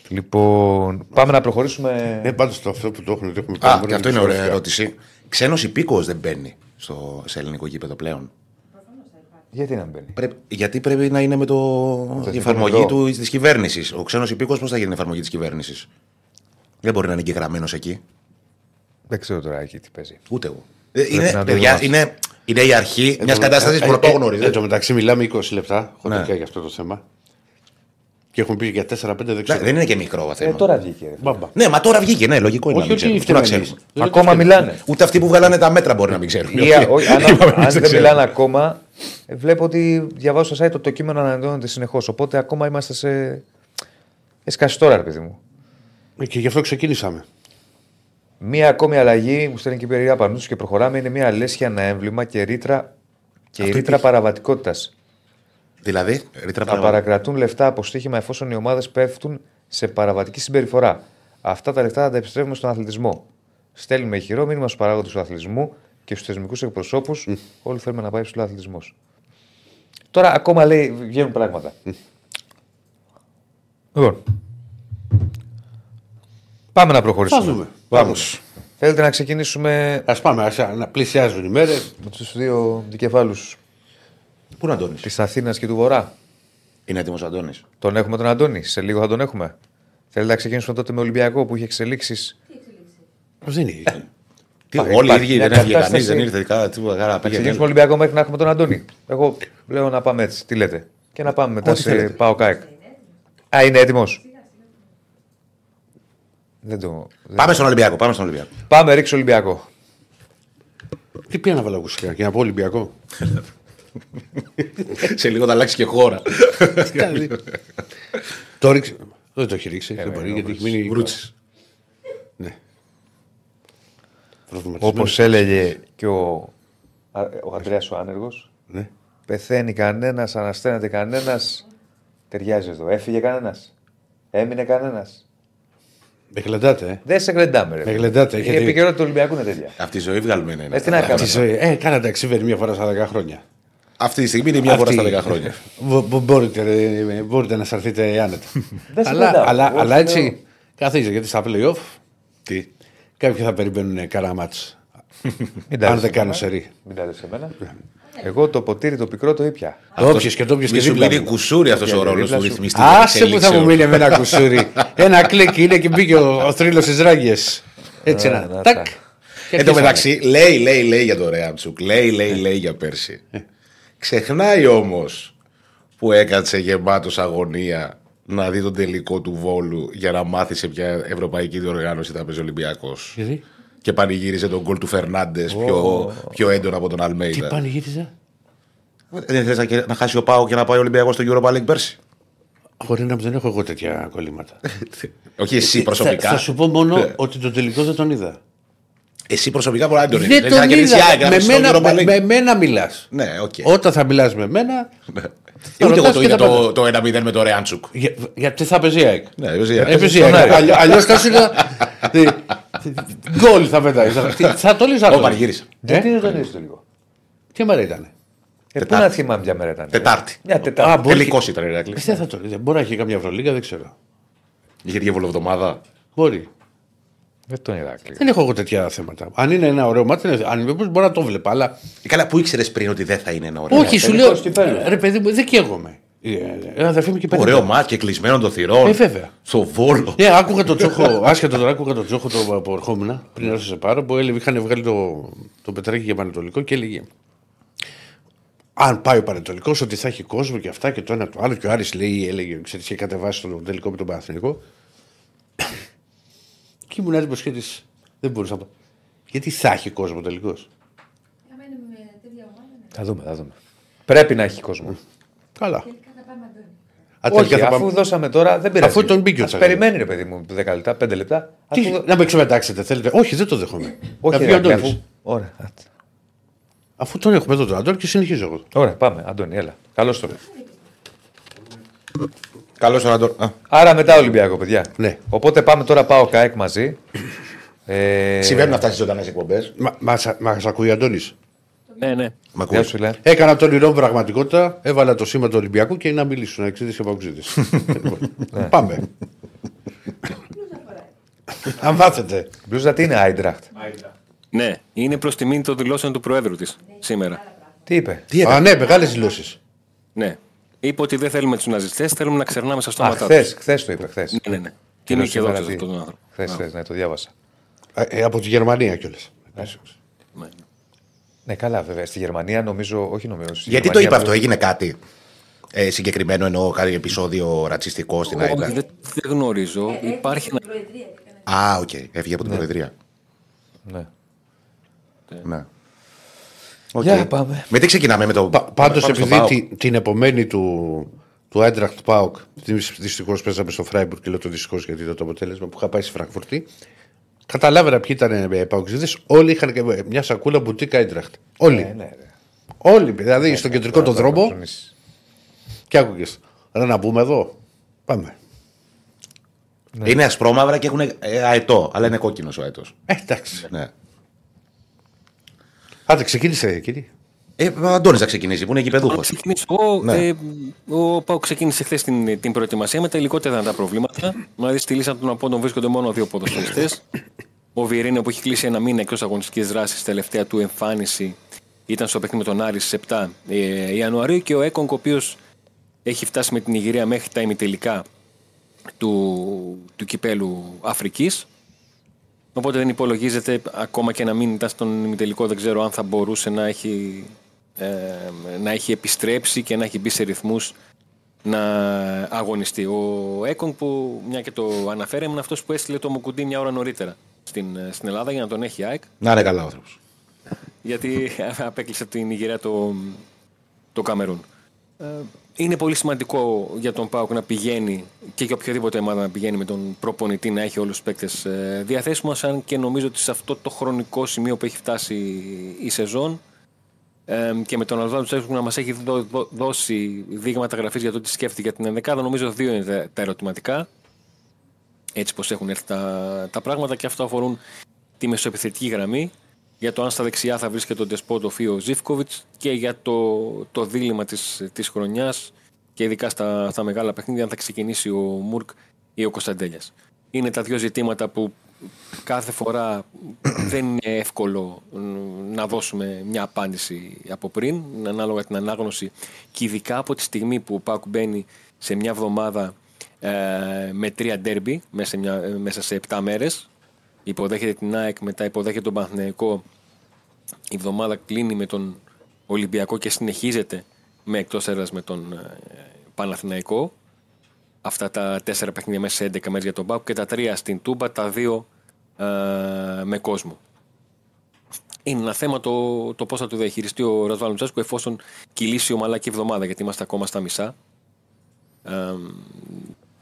Λοιπόν, πάμε να προχωρήσουμε. Ναι, πάντως το αυτό που το έχουν. Το έχουμε Α, μπορεί και να αυτό είναι είναι ωραία σωστά. ερώτηση. Ξένος υπήκοος δεν μπαίνει στο, σε ελληνικό γήπεδο πλέον. Γιατί να μην μπαίνει; Πρέπει, γιατί πρέπει να είναι με το, η εθνικό εφαρμογή μητρό. του της κυβέρνησης. Ο ξένος υπήκοος πώς θα γίνει η εφαρμογή της κυβέρνησης; Δεν μπορεί να είναι εγγεγραμμένος εκεί. Δεν ξέρω τώρα εκεί τι παίζει. Ούτε εγώ. Ε, Είναι, να το παιδιά, δούμε. είναι, είναι η αρχή μιας Εν τω- κατάστασης ε, ε, πρωτόγνωρη. ε, Εν τω μεταξύ, μιλάμε 20 λεπτά χοντρικά Ναι. για αυτό το θέμα. Και έχουμε πει για 4-5 δεν Ναι, ξέρω. δεν είναι και μικρό Ε, θέμα. τώρα βγήκε. ρε. Μπαμπα. Ναι, μα τώρα βγήκε, ναι, λογικό είναι. Όχι να μην ότι ξέρουμε. Πού να φταίμε ξέρουμε. εμείς. Ακόμα μιλάνε. Ούτε αυτοί που βγάλανε τα μέτρα μπορεί να μην ξέρουν. Ή, α- όχι, αν, Είπαμε, αν δεν δεν ξέρω. μιλάνε ακόμα, ε, βλέπω ότι διαβάζω στο site ότι το κείμενο ανανεώνεται συνεχώς. Οπότε ακόμα είμαστε σε. Έσκασε τώρα, ρε παιδί μου. Ε, Και γι' αυτό ξεκινήσαμε. Μία ακόμη αλλαγή, μου στέλνει και η Περιά Πανούτσου και προχωράμε, είναι μία λέσχια, ένα έμβλημα και ρήτρα, και η Αυτό ρήτρα υπήρχε. παραβατικότητας. Δηλαδή, ρήτρα Θα παραβα- παρακρατούν λεφτά από στοίχημα εφόσον οι ομάδες πέφτουν σε παραβατική συμπεριφορά. Αυτά τα λεφτά θα τα επιστρέφουμε στον αθλητισμό. Στέλνουμε ηχηρό μήνυμα στους παράγοντες του αθλητισμού και στους θεσμικούς εκπροσώπους. Όλοι θέλουμε να πάει ψηλό αθλητισμό. Τώρα ακόμα λέει βγαίνουν πράγματα. Λοιπόν. Πάμε να προχωρήσουμε. Θα δούμε. Vamos. Θέλετε να ξεκινήσουμε Α πάμε, ας, να πλησιάζουν οι μέρες. με τους δύο δικεφάλους Πού είναι ο Αντώνη. της Αθήνας και του Βορρά. Είναι έτοιμος ο Αντώνης. Τον έχουμε τον Αντώνη. Σε λίγο θα τον έχουμε. Θέλετε να ξεκινήσουμε τότε με Ολυμπιακό που είχε εξελίξεις; Δεν είναι. Τι, Υπάρχει- όλοι οι υπάρχει ίδιοι μια δεν έφυγε κανείς, κατάσταση. δεν ήρθε καλά. Τίποτα, καλά Να πήγαινε. ξεκινήσουμε Ολυμπιακό μέχρι να έχουμε τον Αντώνη. Εγώ λέω να πάμε έτσι. Τι λέτε; Και να πάμε μετά Ό,τι σε θέλετε. Πάο Κάικ. Α, είναι έτοιμος. Δεν το. δεν- Πάμε στον Ολυμπιακό. Πάμε στον Ολυμπιακό. Πάμε, ρίξω Ολυμπιακό. Τι πήγα να βάλω ακουστικά και να πω Ολυμπιακό; Σε λίγο θα αλλάξει και χώρα. Το ρίξε. Δεν το έχει ρίξει. Δεν μπορεί γιατί έχει μείνει. Βρούτσι. Ναι. Όπως Προβληματισμένος. έλεγε και ο, ο Αντρέα ο άνεργος, Ναι. πεθαίνει κανένας, ανασταίνεται κανένας. Ταιριάζει εδώ. Έφυγε κανένας. Έμεινε κανένας. Με γλεντάτε, ε. Δεν σε γλεντάμε, ρε. Με γλεντάτε, Η έχετε- επικαιρότητα του Ολυμπιακού είναι τέτοια. Αυτή η ζωή βγάλουμε είναι. Ε, τι να Τη κάνουμε. ζωή. Ε, κάνατε αξίβερ μία φορά στα 10 χρόνια. Αυτή τη στιγμή είναι μια φορά Αυτή- στα 10 χρόνια. Μπο- μπο- μπορείτε, ε, μπορείτε να σαρθείτε άνετα. Δεν σε αλλά, γλεντάω. αλλά, Εγώ αλλά σου έτσι λέω- καθίζει γιατί στα playoff Τι; κάποιοι θα περιμένουν καραμάτς. Μην τα Αν λες δεν σε κάνω μένα. σερή. Μην τα λες σε μένα. Εγώ το ποτήρι το πικρό το ήπια. Το όποιες και το όποιες Μη και σου δίπλα μείνει μου. κουσούρι αυτός Για ο ρόλος δίπλα του σου. ρυθμιστή. Άσε που θα μου μείνει με ένα κουσούρι. ένα κλικ είναι και μπήκε ο, ο θρύλος στις ράγες. Έτσι Να, ένα. να Τάκ. τα. Και Εν τω αρχίσαμε. μεταξύ, λέει, λέει, λέει για το Ρέαμτσουκ. Λέει, λέει, λέει για πέρσι. Ξεχνάει όμως που έκατσε γεμάτος αγωνία να δει τον τελικό του Βόλου για να μάθει σε ποια ευρωπαϊκή διοργάνωση θα παίζει ο Ολυμπιακός. Γιατί, Και πανηγύριζε τον γκολ του Φερνάντες πιο, πιο έντονα από τον τι Αλμέιδα. πανηγύριζα. Δεν θες να, να χάσει ο Πάο και να πάει ο Ολυμπιακός στο Europa League πέρσι; Χωρί να δεν έχω εγώ τέτοια κολλήματα. Όχι εσύ θα, προσωπικά. θα σου πω μόνο ότι το τελικό δεν τον είδα. Εσύ προσωπικά μπορεί να τον Δεν τον είδα. Με μένα, με, με μένα μιλάς. Ναι, οκ. Όταν θα μιλάς με μένα. Ούτε εγώ ρωτάς το και είδα τα το, το 1-0 με το Ρέαμτσουκ. Για, γιατί θα παίζει η ΑΕΚ; Ναι, παίζει η ΑΕΚ. Έπαιζε η ΑΕΚ. Αλλιώ θα σου έλεγα. τι- τι- Γκολ θα πετάει. Θα- τι- Θα το λες Ω, άλλο. πανηγύρισα. Γιατί δεν τον είδες το λίγο; Τι μέρα ήταν. Ε, πού Τετάρτη. να θυμάμαι ποια μέρα ήταν. Τετάρτη. Μια Α, Τετάρτη. μπορεί Τελικός και- ήταν η Ηρακλή. Δεν θα το λέει. Μπορεί να έχει καμιά Ευρωλίγα, δεν ξέρω. Είχε και βολοβδομάδα. Μπορεί. Δεν τον Ηράκλειο. Δεν έχω εγώ τέτοια θέματα. Αν είναι ένα ωραίο μάτι, είναι- αν είμαι μπορεί να το βλέπω. Αλλά Ε, Καλά, πού ήξερες πριν ότι δεν θα είναι ένα ωραίο. όχι, σου τελικός λέω. κυπέλλου. Ρε παιδί μου, δεν καίγομαι. Ε, ε, αδερφή μου και πέντε. Ωραίο μάτ και κλεισμένο των θυρών. Ε, βέβαια. Στο βόλο. Ναι, άκουγα τον Τσόχο, άσχετο τώρα, άκουγα τον Τσόχο το που ερχόμουν πριν έρθω σε πάρω που έλεγε, είχαν βγάλει το, το πετράκι για πανετολικό και έλεγε αν πάει ο Πανετολικός, ότι θα έχει κόσμο και αυτά και το ένα το άλλο. Και ο Άρης λέει, έλεγε, ξέρεις, είχε κατεβάσει το τελικό με τον Παναθηνικό. Και ήμουν έτοιμο και της, δεν μπορούσα να πω. Γιατί θα έχει κόσμο τελικό. Άμα είναι με τέτοια ομάδα, ναι. Θα δούμε, θα δούμε. Πρέπει να έχει κόσμο. Καλά. Τελικά θα πάμε Αντώνη. Α, Όχι, τελικά θα αφού πάμε- δώσαμε τώρα δεν πειράζει. Αφού τον μπήκε ο Ας Τσακαλώτης. περιμένει ρε παιδί μου 10 λεπτά, 5 λεπτά. Τι, Αφού... Να με ξεμετάξετε, θέλετε. Όχι, δεν το δέχομαι. Όχι, να ρε, πει ο Ηρακλή, Αντώνης. αφού... Ωραία, άτσα. Αφού τον έχουμε εδώ τον Αντώνη και συνεχίζω εγώ. Ωραία, πάμε. Αντώνη, έλα. Καλώς τώρα. Καλώς τον Αντώνη. Α, Άρα μετά Ολυμπιακό, παιδιά. Ναι. Οπότε πάμε τώρα πάω ΚΑΕΚ μαζί. Ε, Συμβαίνουν αυτά στις ζωντανές εκπομπές. Μα μας, μας ακούει ο Αντώνης; Ναι, ναι. Μ' Γεια ακούει. σου, φίλε. Έκανα το όνειρό μου πραγματικότητα, έβαλα το σήμα του Ολυμπιακού και να μιλήσουν εξήδε και παγκοσίδε. Πάμε. Αν μάθετε. Μπλούζα τι είναι, Άιντραχτ; Ναι, είναι προς τιμή των δηλώσεων του Προέδρου της σήμερα. Τι είπε; Τι Α, ναι, μεγάλες δηλώσεις. Ναι. Είπε ότι δεν θέλουμε τους ναζιστές, θέλουμε να ξερνάμε στα Α, στόματά χθε, τους. χθες το είπε, χθες. Ναι, ναι, ναι. Και είναι και εδώ αυτόν τον άνθρωπο. Χθες, χθες, ναι, το διάβασα. Ε, από τη Γερμανία κιόλας. Ναι. Ναι, καλά, βέβαια. Στη Γερμανία νομίζω, όχι νομίζω. στη Γιατί το Γερμανία είπε αυτό, που- έγινε κάτι. Ε, συγκεκριμένο εννοώ κάτι επεισόδιο ρατσιστικό στην Όχι, Άιντα. δεν, δεν γνωρίζω. Υπάρχει Στην ένα. Προεδρία και έκανε Α, οκ. Έφυγε από την Προεδρία. Ναι. Ναι. Οκ. Για πάμε. Με τι ξεκινάμε με το. Πάντως, πάμε στο επειδή ΠΑΟΚ. τη- την επομένη του, του Άιντραχτ ΠΑΟΚ, δυστυχώς παίζαμε στο Φράιμπουργκ και λέω το δυστυχώς γιατί ήταν το αποτέλεσμα που είχα πάει στη Φρανκφούρτη. Καταλάβαινα ποιοι ήταν ε, Παοκτσήδες. Όλοι είχαν και μια σακούλα μπουτίκ Άιντραχτ. Όλοι. Ναι, ναι, ρε. Όλοι. Δηλαδή στον κεντρικό το Τώρα θα δρόμο ψωνίσεις. και άκουγες. Ρε να μπούμε εδώ. Πάμε. Είναι ασπρόμαυρα και έχουν ε, αετό, αλλά είναι κόκκινος ο αετός. Ε, εντάξει. Ναι. Άντε, ξεκίνησε κύριε. Ε, ο Αντώνης θα ξεκινήσει, που είναι Να γηπεδούχο. ξεκινήσω εγώ. Ναι. Ε, ο Πάου ξεκίνησε χθες την, την προετοιμασία με τα υλικότερα ήταν τα προβλήματα. Δηλαδή στη λίστα των απόντων βρίσκονται μόνο δύο ποδοσφαιριστές. Ο Βιερίνο που έχει κλείσει ένα μήνα εκτός αγωνιστικής δράσης, τελευταία του εμφάνιση ήταν στο παιχνίδι με τον Άρης στις 7 ε, Ιανουαρίου και ο Έκονγκ, ο οποίος έχει φτάσει με την Ιγυρία μέχρι τα ημιτελικά του, του κυπέλου Αφρικής. Οπότε δεν υπολογίζεται ακόμα και να μην ήταν στον ημιτελικό, δεν ξέρω αν θα μπορούσε να έχει, ε, να έχει επιστρέψει και να έχει μπει σε ρυθμούς να αγωνιστεί. Ο Έκονγκ που μια και το αναφέραμε είναι αυτός που έστειλε το Μουκουντή μια ώρα νωρίτερα στην, ε, στην Ελλάδα για να τον έχει ΑΕΚ Να είναι καλά ο άνθρωπος. γιατί απέκλεισε την Ιγυρία το, το Καμερούν. Ε, Είναι πολύ σημαντικό για τον Πάουκ να πηγαίνει και για οποιαδήποτε ομάδα να πηγαίνει με τον προπονητή να έχει όλους τους παίκτες ε, διαθέσιμους αν και νομίζω ότι σε αυτό το χρονικό σημείο που έχει φτάσει η σεζόν. Ε, και με τον Αλβάδο Τσέσκου να μας έχει δω- δω- δώσει δείγματα γραφής για το τι σκέφτηκε για την ενδεκάδα νομίζω δύο είναι τα- τα ερωτηματικά έτσι πως έχουν έρθει τα, τα πράγματα και αυτό αφορούν τη μεσοεπιθετική γραμμή. Για το αν στα δεξιά θα βρίσκεται ο Ντεσπότοφ ή ο Ζήφκοβιτς και για το, το δίλημα της, της χρονιάς και ειδικά στα, στα μεγάλα παιχνίδια αν θα ξεκινήσει ο Μουρκ ή ο Κωνσταντέλιας. Είναι τα δύο ζητήματα που κάθε φορά δεν είναι εύκολο μ, να δώσουμε μια απάντηση από πριν, ανάλογα την ανάγνωση και ειδικά από τη στιγμή που ο Πάκου μπαίνει σε μια εβδομάδα ε, με τρία ντέρμπι μέσα, σε μια- ε, μέσα σε 7 μέρες υποδέχεται την ΑΕΚ, μετά υποδέχεται τον Παναθηναϊκό η εβδομάδα κλείνει με τον Ολυμπιακό και συνεχίζεται με εκτός έδρας με τον ε, Παναθηναϊκό αυτά τα τέσσερα παιχνίδια μέσα σε 11 μέρες για τον Πάκου και τα τρία στην Τούμπα, τα δύο ε, με κόσμο. Είναι ένα θέμα το, το πώς θα το διαχειριστεί ο Ρασβάλ Μουτσάσκου εφόσον κυλήσει ομαλά και η εβδομάδα, γιατί είμαστε ακόμα στα μισά. Ε,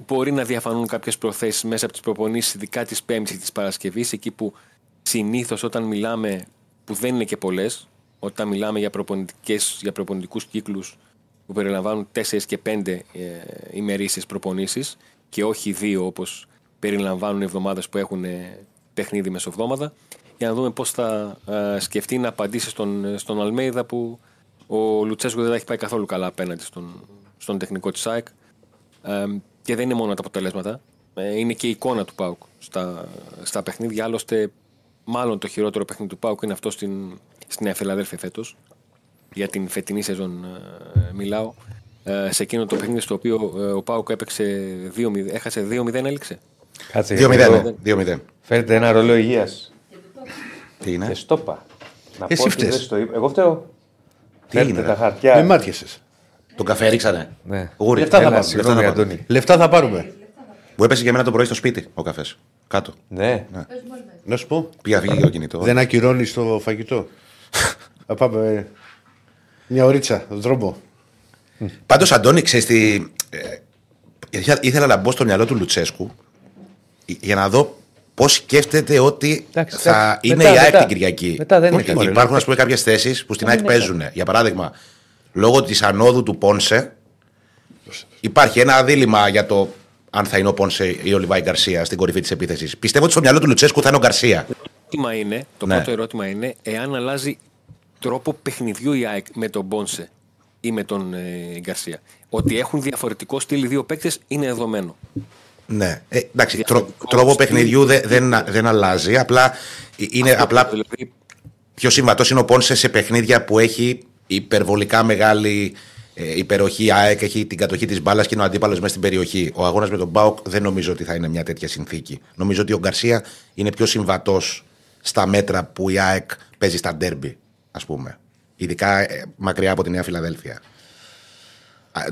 μπορεί να διαφανούν κάποιες προθέσεις μέσα από τις προπονήσεις, ειδικά της Πέμπτης και της Παρασκευής, εκεί που συνήθως όταν μιλάμε, που δεν είναι και πολλές, όταν μιλάμε για, προπονητικές, για προπονητικούς κύκλους που περιλαμβάνουν 4 και 5 ε, ημερήσεις προπονήσεις και όχι δύο όπως περιλαμβάνουν οι εβδομάδες που έχουν ε, παιχνίδι μεσοβδόμαδα για να δούμε πώς θα ε, σκεφτεί να απαντήσει στον, στον Αλμέιδα που ο Λουτσέσκο δεν τα έχει πάει καθόλου καλά απέναντι στον, στον τεχνικό της ΑΕΚ. Ε, και δεν είναι μόνο τα αποτελέσματα. Ε, είναι και η εικόνα του ΠΑΟΚ στα, στα παιχνίδια. Άλλωστε μάλλον το χειρότερο παιχνίδι του ΠΑΟΚ είναι αυτό στην, στην Νέα Φιλαδέλφια φέτος για την φετινή σεζόν ε, μιλάω ε, σε εκείνο το παιχνίδι στο οποίο ε, ο Πάουκ έπαιξε 2-0, έχασε 2-0 έληξε. Κάτσε. 2-0. εδώ ναι, 2-0. Φέρετε ένα ρολό υγείας. Τι είναι; Και στόπα. Να Εσύ πω ότι φταίς. δεν στο είπα. Εγώ φταίω. Τι Φέρτε είναι, τα ρε. χαρτιά. Με μάτιασες. Τον καφέ ρίξανε. Ναι. Γούρι. Λεφτά θα Έλα, πάρουμε. λεφτά Συγγνώμη, θα πάρουμε. Αντώνη. Λεφτά θα πάρουμε. Μου έπεσε και εμένα το πρωί στο σπίτι ο καφές. Κάτω. Ναι. Να σου πω. Πήγα φύγει το κινητός. Δεν ακυρώνεις το φαγητό. Θα πάμε ε, μια ωρίτσα, δρόμο. Πάντως, Αντώνη, ξέρεις τι. ε, ήθελα- ήθελα να μπω στο μυαλό του Λουτσέσκου για να δω πώς σκέφτεται ότι Εντάξει, θα εντάξει. είναι Μετά, η ΑΕΚ μετά. την Κυριακή. Μετά δεν είναι Όχι, κάτι. Υπάρχουν, ας πούμε, κάποιες θέσεις που στην ΑΕΚ παίζουν. Για παράδειγμα, λόγω της ανόδου του Πόνσε, υπάρχει ένα δίλημα για το αν θα είναι ο Πόνσε ή ο Λιβάη Γκαρσία στην κορυφή της επίθεσης. Πιστεύω ότι στο μυαλό του Λουτσέσκου θα είναι ο Γκαρσία. Ερώτημα είναι, το Ναι. πρώτο ερώτημα είναι εάν αλλάζει τρόπο παιχνιδιού η ΑΕΚ με τον Μπόνσε ή με τον ε, Γκαρσία. Ότι έχουν διαφορετικό στυλ οι δύο παίκτες είναι δεδομένο. Ναι. Ε, εντάξει, τρό, Διαφορετικό τρόπο στυλ. παιχνιδιού δεν, δεν, δεν αλλάζει. Απλά είναι απλά Δηλαδή, πιο συμβατός είναι ο Πόνσε σε παιχνίδια που έχει υπερβολικά μεγάλη ε, υπεροχή. Η ΑΕΚ έχει την κατοχή της μπάλας και είναι ο αντίπαλος μέσα στην περιοχή. Ο αγώνας με τον Μπάουκ δεν νομίζω ότι θα είναι μια τέτοια συνθήκη. Νομίζω ότι ο Γκαρσία είναι πιο συμβατός στα μέτρα που η ΑΕΚ παίζει στα ντέρμπι, ας πούμε. Ειδικά ε, μακριά από τη Νέα Φιλαδέλφια.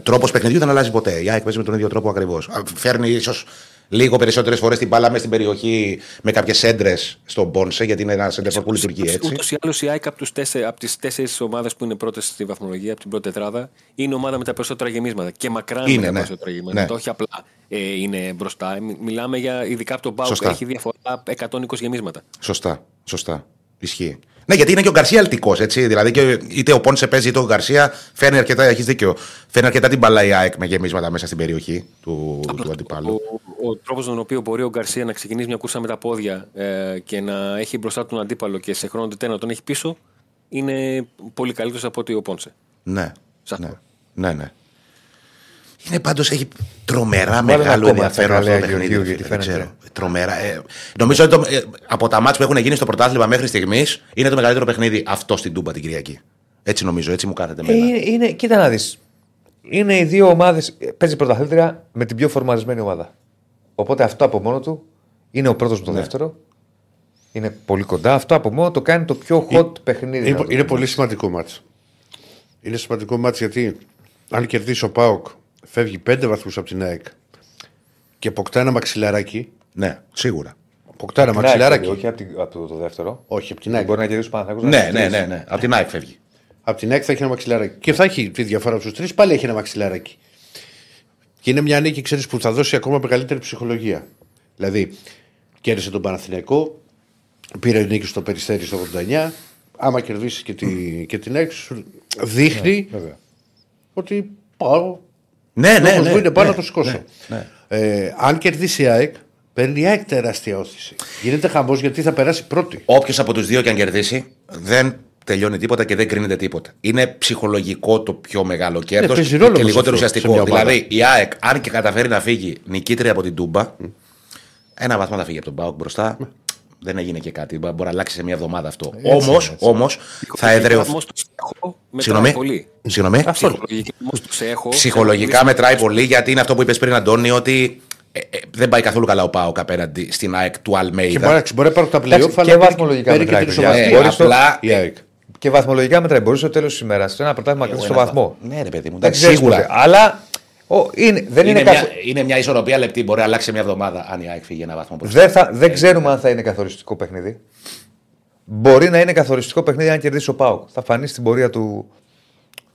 Τρόπος παιχνιδιού δεν αλλάζει ποτέ. Η ΑΕΚ παίζει με τον ίδιο τρόπο ακριβώς. Φέρνει ίσως λίγο περισσότερες φορές την μπάλα μέσα στην περιοχή με κάποιες έντρες στον Πόνσε, γιατί είναι ένας σέντερφορ που λειτουργεί έτσι. Ούτως ή άλλως η ΑΕΚ από, από τις τέσσερις ομάδες που είναι πρώτες στη βαθμολογία, από την πρώτη τετράδα, είναι ομάδα με τα περισσότερα γεμίσματα. Και μακράν Είναι, με τα ναι. περισσότερα γεμίσματα. Ναι. Το όχι απλά ε, είναι μπροστά. Ε, μι- Μιλάμε για ειδικά από τον Πάουκ. Σωστά. Έχει διαφορά 120 γεμίσματα. Σωστά, σωστά. Ισχύει. Ναι, γιατί είναι και ο Γκαρσία αλτικό, έτσι. Δηλαδή, και είτε ο Πόνσε παίζει είτε ο Γκαρσία φέρνει αρκετά, έχεις δίκιο. Φέρνει αρκετά την μπαλά η ΑΕΚ με γεμίσματα μέσα στην περιοχή του, του αντιπάλου. Ο, ο τρόπος τον οποίο μπορεί ο Γκαρσία να ξεκινήσει μια κούρσα με τα πόδια ε, και να έχει μπροστά του τον αντίπαλο και σε χρόνο τετέ να τον έχει πίσω είναι πολύ καλύτερος από ότι ο Πόνσε. Ναι. Σαν Ναι. αυτό. ναι, ναι. Είναι πάντως έχει τρομερά Βάλε μεγάλο ακόμα ενδιαφέρον τα αυτό το καλέα παιχνίδι. Γεωργίου, φίλε, γιατί δεν φαίνεται. ξέρω. Τρομερά. Ε, νομίζω ότι το, ε, από τα μάτια που έχουν γίνει στο πρωτάθλημα μέχρι στιγμής είναι το μεγαλύτερο παιχνίδι αυτό στην Τούμπα την Κυριακή. Έτσι νομίζω, έτσι μου κάνετε Ε, εμένα. είναι, είναι, κοίτα να δεις. Είναι οι δύο ομάδες. Παίζει πρωταθλήτρια με την πιο φορμαρισμένη ομάδα. Οπότε αυτό από μόνο του είναι ο πρώτος με το Ναι. δεύτερο. Είναι πολύ κοντά. Αυτό από μόνο το κάνει το πιο hot παιχνίδι. να Είναι, το είναι πούμε. πολύ σημαντικό μάτς. Είναι σημαντικό μάτς γιατί αν κερδίσει ο Πάοκ φεύγει πέντε βαθμούς από την ΑΕΚ και αποκτά ένα μαξιλαράκι. Ναι, σίγουρα. Αποκτά ένα Από την ΑΕΚ, μαξιλαράκι. Όχι από, την- από το, το δεύτερο. Όχι, από την ΑΕΚ. Μπορεί να κερδίσει ο Παναθηναϊκός, να Ναι, έχει ναι, τρεις. ναι, ναι. Από την ΑΕΚ φεύγει. Από την ΑΕΚ θα έχει ένα μαξιλαράκι. Και θα έχει τη διαφορά στου τρεις, πάλι έχει ένα μαξιλαράκι. Και είναι μια νίκη, ξέρεις, που θα δώσει ακόμα μεγαλύτερη ψυχολογία. Δηλαδή, κέρδισε τον Παναθηναϊκό, πήρε νίκη στο Περιστέρι στο 89. Άμα κερδίσει και, τη, και την ΑΕΚ, σου δείχνει Βέβαια. ότι πάω. Ναι, ναι, όπως ναι. μου είναι πάνω ναι, να το σηκώσω. ναι, ναι. Ε, αν κερδίσει η ΑΕΚ, παίρνει η ΑΕΚ τεράστια όθηση. Γίνεται χαμός γιατί θα περάσει πρώτη. Όποιος από τους δύο και αν κερδίσει, δεν τελειώνει τίποτα και δεν κρίνεται τίποτα. Είναι ψυχολογικό το πιο μεγάλο κέρδος παίζει ρόλο και όμως λιγότερο αυτό σε ουσιαστικό. μια ομάδα. Δηλαδή, η ΑΕΚ, αν και καταφέρει να φύγει νικήτρια από την Τούμπα, ένα βαθμό θα φύγει από τον Πάοκ μπροστά. Δεν έγινε και κάτι. Μπορεί να αλλάξει σε μια εβδομάδα αυτό. Όμως, όμως, θα εδρεωθεί. Όμως το σε έχω μετράει Συγγνώμη. πολύ. Συγγνώμη. Ψυχολογικά όμως το σε έχω. Ψυχολογικά μετράει πολύ γιατί είναι αυτό που είπες πριν, Αντώνη, ότι ε, ε, δεν πάει καθόλου καλά ο Πάοκ απέναντι στην ΑΕΚ του Και Αλμέιδα. μπορεί, μπορεί να πάρουν τα Εντάξει, πλέον, και βαθμολογικά μετράει, παιδιά. Ε, Μπορείς το- απλά. Η ΑΕΚ. Και βαθμολογικά μετράει. Μπορεί στο τέλος της ημέρας σε ένα πρωτάθλημα να κρατήσει το ένα βαθμό. Ναι, ρε παιδί μου. Δεν εντάξει, ξέρεις Σίγουρα. ποτέ. Αλλά ο, είναι, δεν είναι, Είναι, καθ- μια, είναι μια ισορροπία λεπτή. Μπορεί να αλλάξει σε μια εβδομάδα αν η ΑΕΚ φύγει ένα βαθμό μπροστά. δεν, θα, δεν ξέρουμε αν θα είναι καθοριστικό παιχνίδι. Μπορεί να είναι καθοριστικό παιχνίδι αν κερδίσει ο Πάουκ. Θα φανεί στην πορεία του,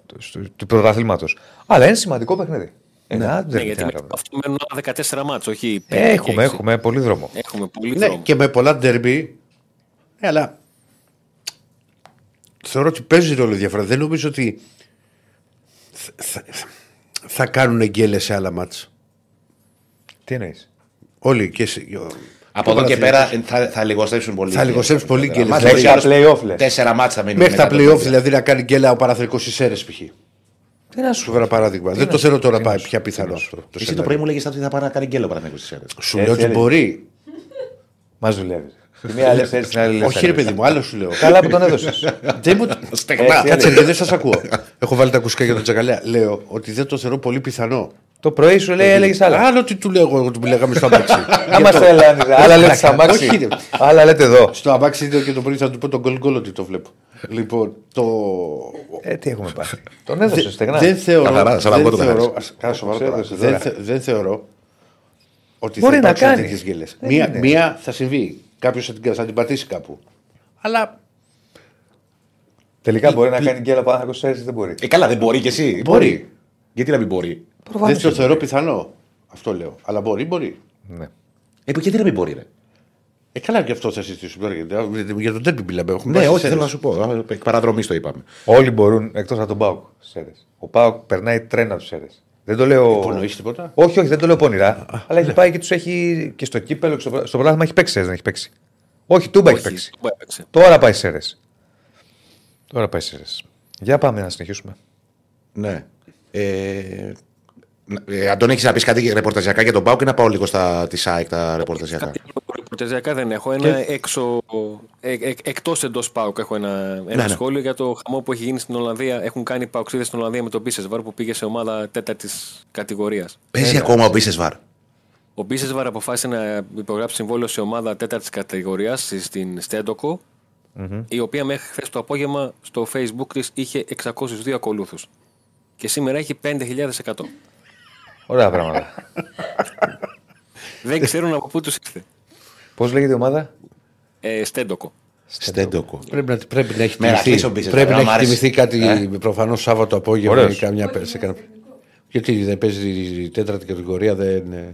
του, του, του πρωταθλήματος. Αλλά είναι σημαντικό παιχνίδι. Είναι, α, Ναι, δεν γιατί τι να με κάνουμε. αυτό μένουν άλλα 14 μάτς, όχι 5 και Έχουμε, 6. έχουμε πολύ δρόμο. Έχουμε πολύ Ναι, δρόμο. και με πολλά ντερμπι. Ναι, αλλά θεωρώ ότι παίζει ρόλο η διαφορά. Δεν νομίζω ότι θα, θα, θα κάνουν εγκέλε σε άλλα μάτς. Τι εννοείς; Όλοι και εσύ. Από εδώ και πέρα ε, θα, θα λιγοστέψουν πολύ. Θα λιγοστέψουν πολύ γκέλες. Μας Μέχρι λέει τα άλλος play-off, λες. Τέσσερα μάτσα θα μείνουν. Μέχρι τα μετά το playoff παιχνίδι. δηλαδή να κάνει γκέλα ο Παραθυρικό στις αίρες π.χ. Τι να σου Σου φέρα παράδειγμα. Δεν το θέλω τώρα πάει πια πιθανό αυτό. το Εσύ το σενάριο. πρωί μου λέγες ότι θα πάρει να κάνει γκέλο παραδείγματο τη αίρες. Σου λέω Έτσι ότι έλεγε. μπορεί. Μας δουλεύεις. Τη μία λες έτσι, την άλλη λες. Όχι ρε παιδί μου, άλλο σου λέω. Καλά που τον έδωσες. Δεν μου- Στεγνά. Κάτσε ρε, δεν σας ακούω. Έχω βάλει τα ακουστικά για τον Τσακαλέα. Λέω ότι δεν το θεωρώ πολύ πιθανό. το πρωί σου λέει έλεγες άλλα. Άλλο τι του λέω εγώ ότι μου λέγαμε στο αμάξι. Άμα θέλανε. Άλλα λέτε στα Όχι, μάξι. ρε. Άλλα λέτε εδώ. Στο αμάξι είδε και το πρωί θα του πω τον γκολ γκολ ότι το βλέπω. Λοιπόν, το. Ε, τι έχουμε πάθει. Τον έδωσες στεγνά. Δεν θεωρώ. Καθαρά, σαν να δεν βγω το θεωρώ- καθαρά. ας- Κάνα σοβαρό Σε τώρα. έδωσες Δεν τώρα. θε- Δεν θεωρώ ότι Μπορεί θα να υπάρξουν κάνεις. τέτοιες γκέλες. Δεν Μία, είναι. μία θα συμβεί. Κάποιος θα, την- θα την πατήσει κάπου. Αλλά Τελικά μπορεί να κάνει γκέλα πάνω από δεν μπορεί. Ε, καλά, δεν μπορεί κι εσύ. Μπορεί. Γιατί να μην μπορεί; δεν το θεωρώ πιθανό. Αυτό λέω. Αλλά μπορεί, μπορεί. Ναι. Ε, που γιατί να μην μπορεί, ρε; Ε, καλά και αυτό θα συζητήσουμε τώρα. γιατί- Για τον τέρπι μιλάμε. Έχουμε Ναι, πάει όχι, στις θέλω να αίρες. σου πω. Εκ παραδρομής το είπαμε. Όλοι μπορούν εκτός από τον Πάουκ. Σέρες. Ο Πάουκ περνάει τρένα του Σέρε. Δεν το λέω. Υπονοείς τίποτα; Όχι, όχι, δεν το λέω πονηρά. αλλά έχει πάει και τους έχει και στο κύπελο και στο, στο πρωτάθλημα έχει παίξει. Σέρες, δεν έχει παίξει. Όχι, τούμπα έχει Όχι, παίξει. Τούμπα έπαιξε. Τώρα πάει Σέρες. Τώρα πάει Σέρες. Για πάμε να συνεχίσουμε. Ναι. Ε, ε, Αντώνη, έχεις να πεις κάτι ρεπορταζιακά για τον Πάουκ ή να πάω λίγο στα της ΑΕΚ τα ρεπορταζιακά. Κάτι ρεπορταζιακά δεν έχω. Ένα έξω, ε, ε, εκτός εντός ΠΑΟΚ έχω ένα, ένα ναι. σχόλιο για το χαμό που έχει γίνει στην Ολλανδία. Έχουν κάνει παοξίδες στην Ολλανδία με τον Μπίσεσβαρ που πήγε σε ομάδα τέταρτης κατηγορίας. Παίζει ακόμα ο Μπίσεσβαρ. Ο Μπίσεσβαρ αποφάσισε να υπογράψει συμβόλαιο σε ομάδα τέταρτης κατηγορίας στην στεντοκο η οποία μέχρι χθες το απόγευμα στο facebook της είχε 602 ακολούθους. Και σήμερα έχει 5.100. Ωραία πράγματα. Δεν ξέρουν από πού τους ήρθε. Πώς λέγεται η ομάδα; Ε, στέντοκο. Στέντοκο. Πρέπει να, πρέπει να έχει Με Ρακλής τιμηθεί. ο Μπίσεσβαρ, Πρέπει να εμένα μ' έχει άρεσε. τιμηθεί κάτι Ε. προφανώς Σάββατο απόγευμα Ωραίος. ή καμιά σε κανένα- Γιατί δεν παίζει η τέταρτη κατηγορία. Δεν... ε.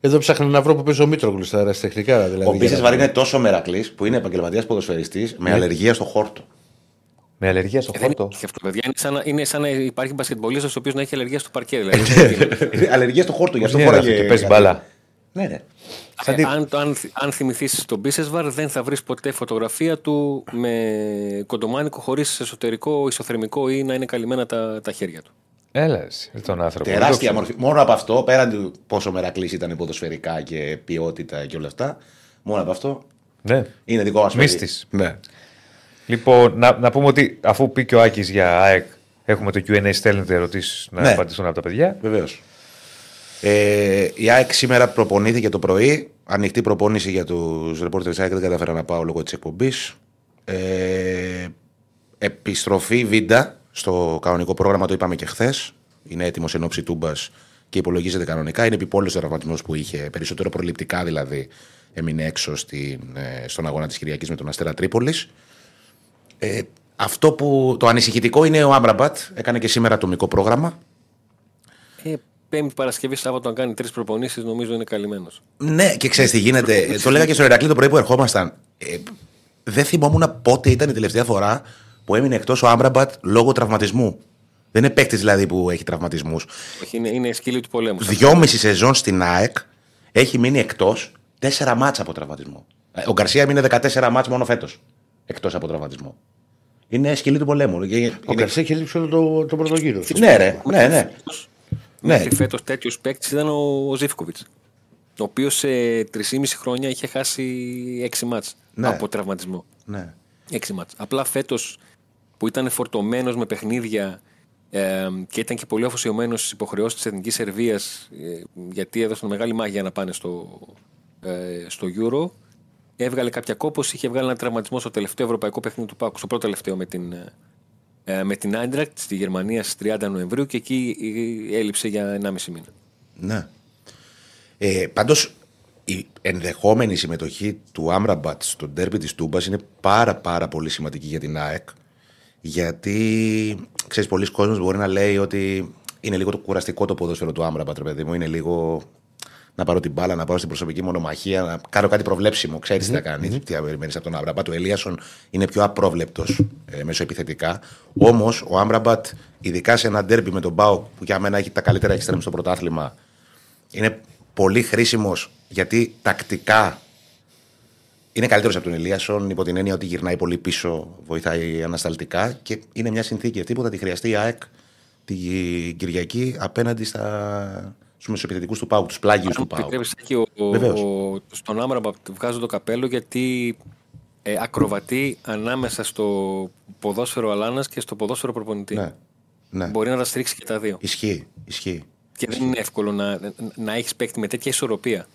Εδώ ψάχνω να βρω που παίζει ο Μήτρογλου στα αεραστεχνικά. Δηλαδή, Ο για Μπίσες να- Βαρ είναι τόσο μερακλής που είναι επαγγελματίας ποδοσφαιριστής με αλλεργία στο χόρτο. Με αλλεργία στο Ε, Δεν χόρτο; έχει αυτό, παιδιά. Είναι σαν, να- είναι σαν να υπάρχει μπασκετμπολίστας ο οποίος να έχει αλλεργία στο παρκέ. Δηλαδή. αλλεργία στο χόρτο, γι' αυτό Είναι αυτό φοράγε. και παίζει μπάλα. Ναι, ναι. Ε, αν, αν, αν θυμηθείς τον Μπίσεσβαρ, δεν θα βρεις ποτέ φωτογραφία του με κοντομάνικο χωρίς εσωτερικό ισοθερμικό ή να είναι καλυμμένα τα, τα χέρια του. Έλα, εσύ, τον άνθρωπο. Τεράστια Δεν το μορφή. Μόνο από αυτό, πέραν του πόσο μερακλής ήταν ποδοσφαιρικά και ποιότητα και όλα αυτά, μόνο από αυτό ξέρω. Ναι. είναι δικό μας Μύστης. Ναι. Λοιπόν, να, να πούμε ότι αφού πει και ο Άκης για ΑΕΚ, έχουμε το QA, στέλνετε ερωτήσεις να Ναι. απαντηθούν από τα παιδιά. Βεβαίως. Ε, η ΑΕΚ σήμερα προπονήθηκε το πρωί. Ανοιχτή προπόνηση για τους ρεπόρτερ τη ΑΕΚ. Δεν καταφέρα να πάω λόγω της εκπομπής. Ε, επιστροφή βίντα στο κανονικό πρόγραμμα, το είπαμε και χθες. Είναι έτοιμος εν ώψη τούμπας και υπολογίζεται κανονικά. Είναι επιπόλαιος ο τραυματισμός που είχε, περισσότερο προληπτικά δηλαδή. Έμεινε έξω στην, ε, στον αγώνα της Κυριακής με τον Αστέρα Τρίπολης. Ε, αυτό που το ανησυχητικό είναι ο Άμπραμπατ. Έκανε και σήμερα ατομικό πρόγραμμα. Ε, Πέμπτη Παρασκευή, Σάββατο, αν κάνει τρεις προπονήσεις, νομίζω είναι καλυμμένος. Ναι, και ξέρεις τι γίνεται. Ε, το λέγα και στο Ηρακλή το πρωί που ερχόμασταν. Ε, δεν θυμόμουν πότε ήταν η τελευταία φορά που έμεινε εκτός ο Άμπραμπατ λόγω τραυματισμού. Δεν είναι παίκτης δηλαδή που έχει τραυματισμούς. Είναι, είναι σκύλι του πολέμου. Δυόμιση σεζόν στην ΑΕΚ έχει μείνει εκτός τέσσερα μάτσα από τραυματισμό. Ε, Ο Γκαρσία μείνει 14 μάτσα μόνο φέτος εκτός από τραυματισμό. Είναι σκυλή του πολέμου. Και- Ο είναι- Καρσία έχει λείψει όλο το, το πρώτο γύρο. Ναι, ρε. Ναι, ναι. Μέχρι φέτος τέτοιος παίκτης ήταν ο, ο Ζήφκοβιτς. Ο οποίος σε 3,5 χρόνια είχε χάσει 6 μάτς Ναι. από τραυματισμό. ναι. 6 μάτς. Απλά φέτος που ήταν φορτωμένος με παιχνίδια ε, και ήταν και πολύ αφοσιωμένος στις υποχρεώσεις της Εθνικής Σερβίας, ε, γιατί έδωσαν μεγάλη μάγια να πάνε στο, ε, στο Euro. Έβγαλε κάποια κόπωση, είχε βγάλει ένα τραυματισμό στο τελευταίο ευρωπαϊκό παιχνίδι του Πάκου, στο πρώτο τελευταίο με την, ε, με την Eintracht στη Γερμανία στις 30 Νοεμβρίου και εκεί ε, έλειψε για 1,5 μήνα. Ναι. Ε, Πάντως, η ενδεχόμενη συμμετοχή του Άμραμπατ στο ντέρμπι της Τούμπας είναι πάρα πάρα πολύ σημαντική για την ΑΕΚ. Γιατί ξέρεις, πολλοί κόσμοι μπορεί να λέει ότι είναι λίγο το κουραστικό το ποδόσφαιρο του Άμραμπατ, ρε παιδί μου. Είναι λίγο να πάρω την μπάλα, να πάω στην προσωπική μονομαχία, να κάνω κάτι προβλέψιμο. Ξέρεις τι θα κάνεις, τι θα περιμένεις από τον Άμραμπατ. Ο Ελίασον είναι πιο απρόβλεπτος ε, μέσω επιθετικά. Όμως ο Άμραμπατ, ειδικά σε ένα ντέρμπι με τον Μπάουκ, που για μένα έχει τα καλύτερα εξτρέμ στο πρωτάθλημα, είναι πολύ χρήσιμος γιατί τακτικά είναι καλύτερος από τον Ελίασον υπό την έννοια ότι γυρνάει πολύ πίσω, βοηθάει ανασταλτικά και είναι μια συνθήκη αυτή που θα τη χρειαστεί η ΑΕΚ την Κυριακή απέναντι στα... στου μεσοεπιθετικού του Πάου, τους πλάγιους του Αν Πάου. επιτρέπεις, Σάκη, ο, ο, Βεβαίως. ο- στον Άμραμπα βγάζω το καπέλο γιατί ε, ακροβατεί ανάμεσα στο ποδόσφαιρο Αλάνας και στο ποδόσφαιρο προπονητή. Ναι. ναι. Μπορεί να τα στρίξει και τα δύο. Ισχύει. Ισχύει. Και δεν είναι εύκολο να, να έχεις παίκτη με τέτοια ισορροπία.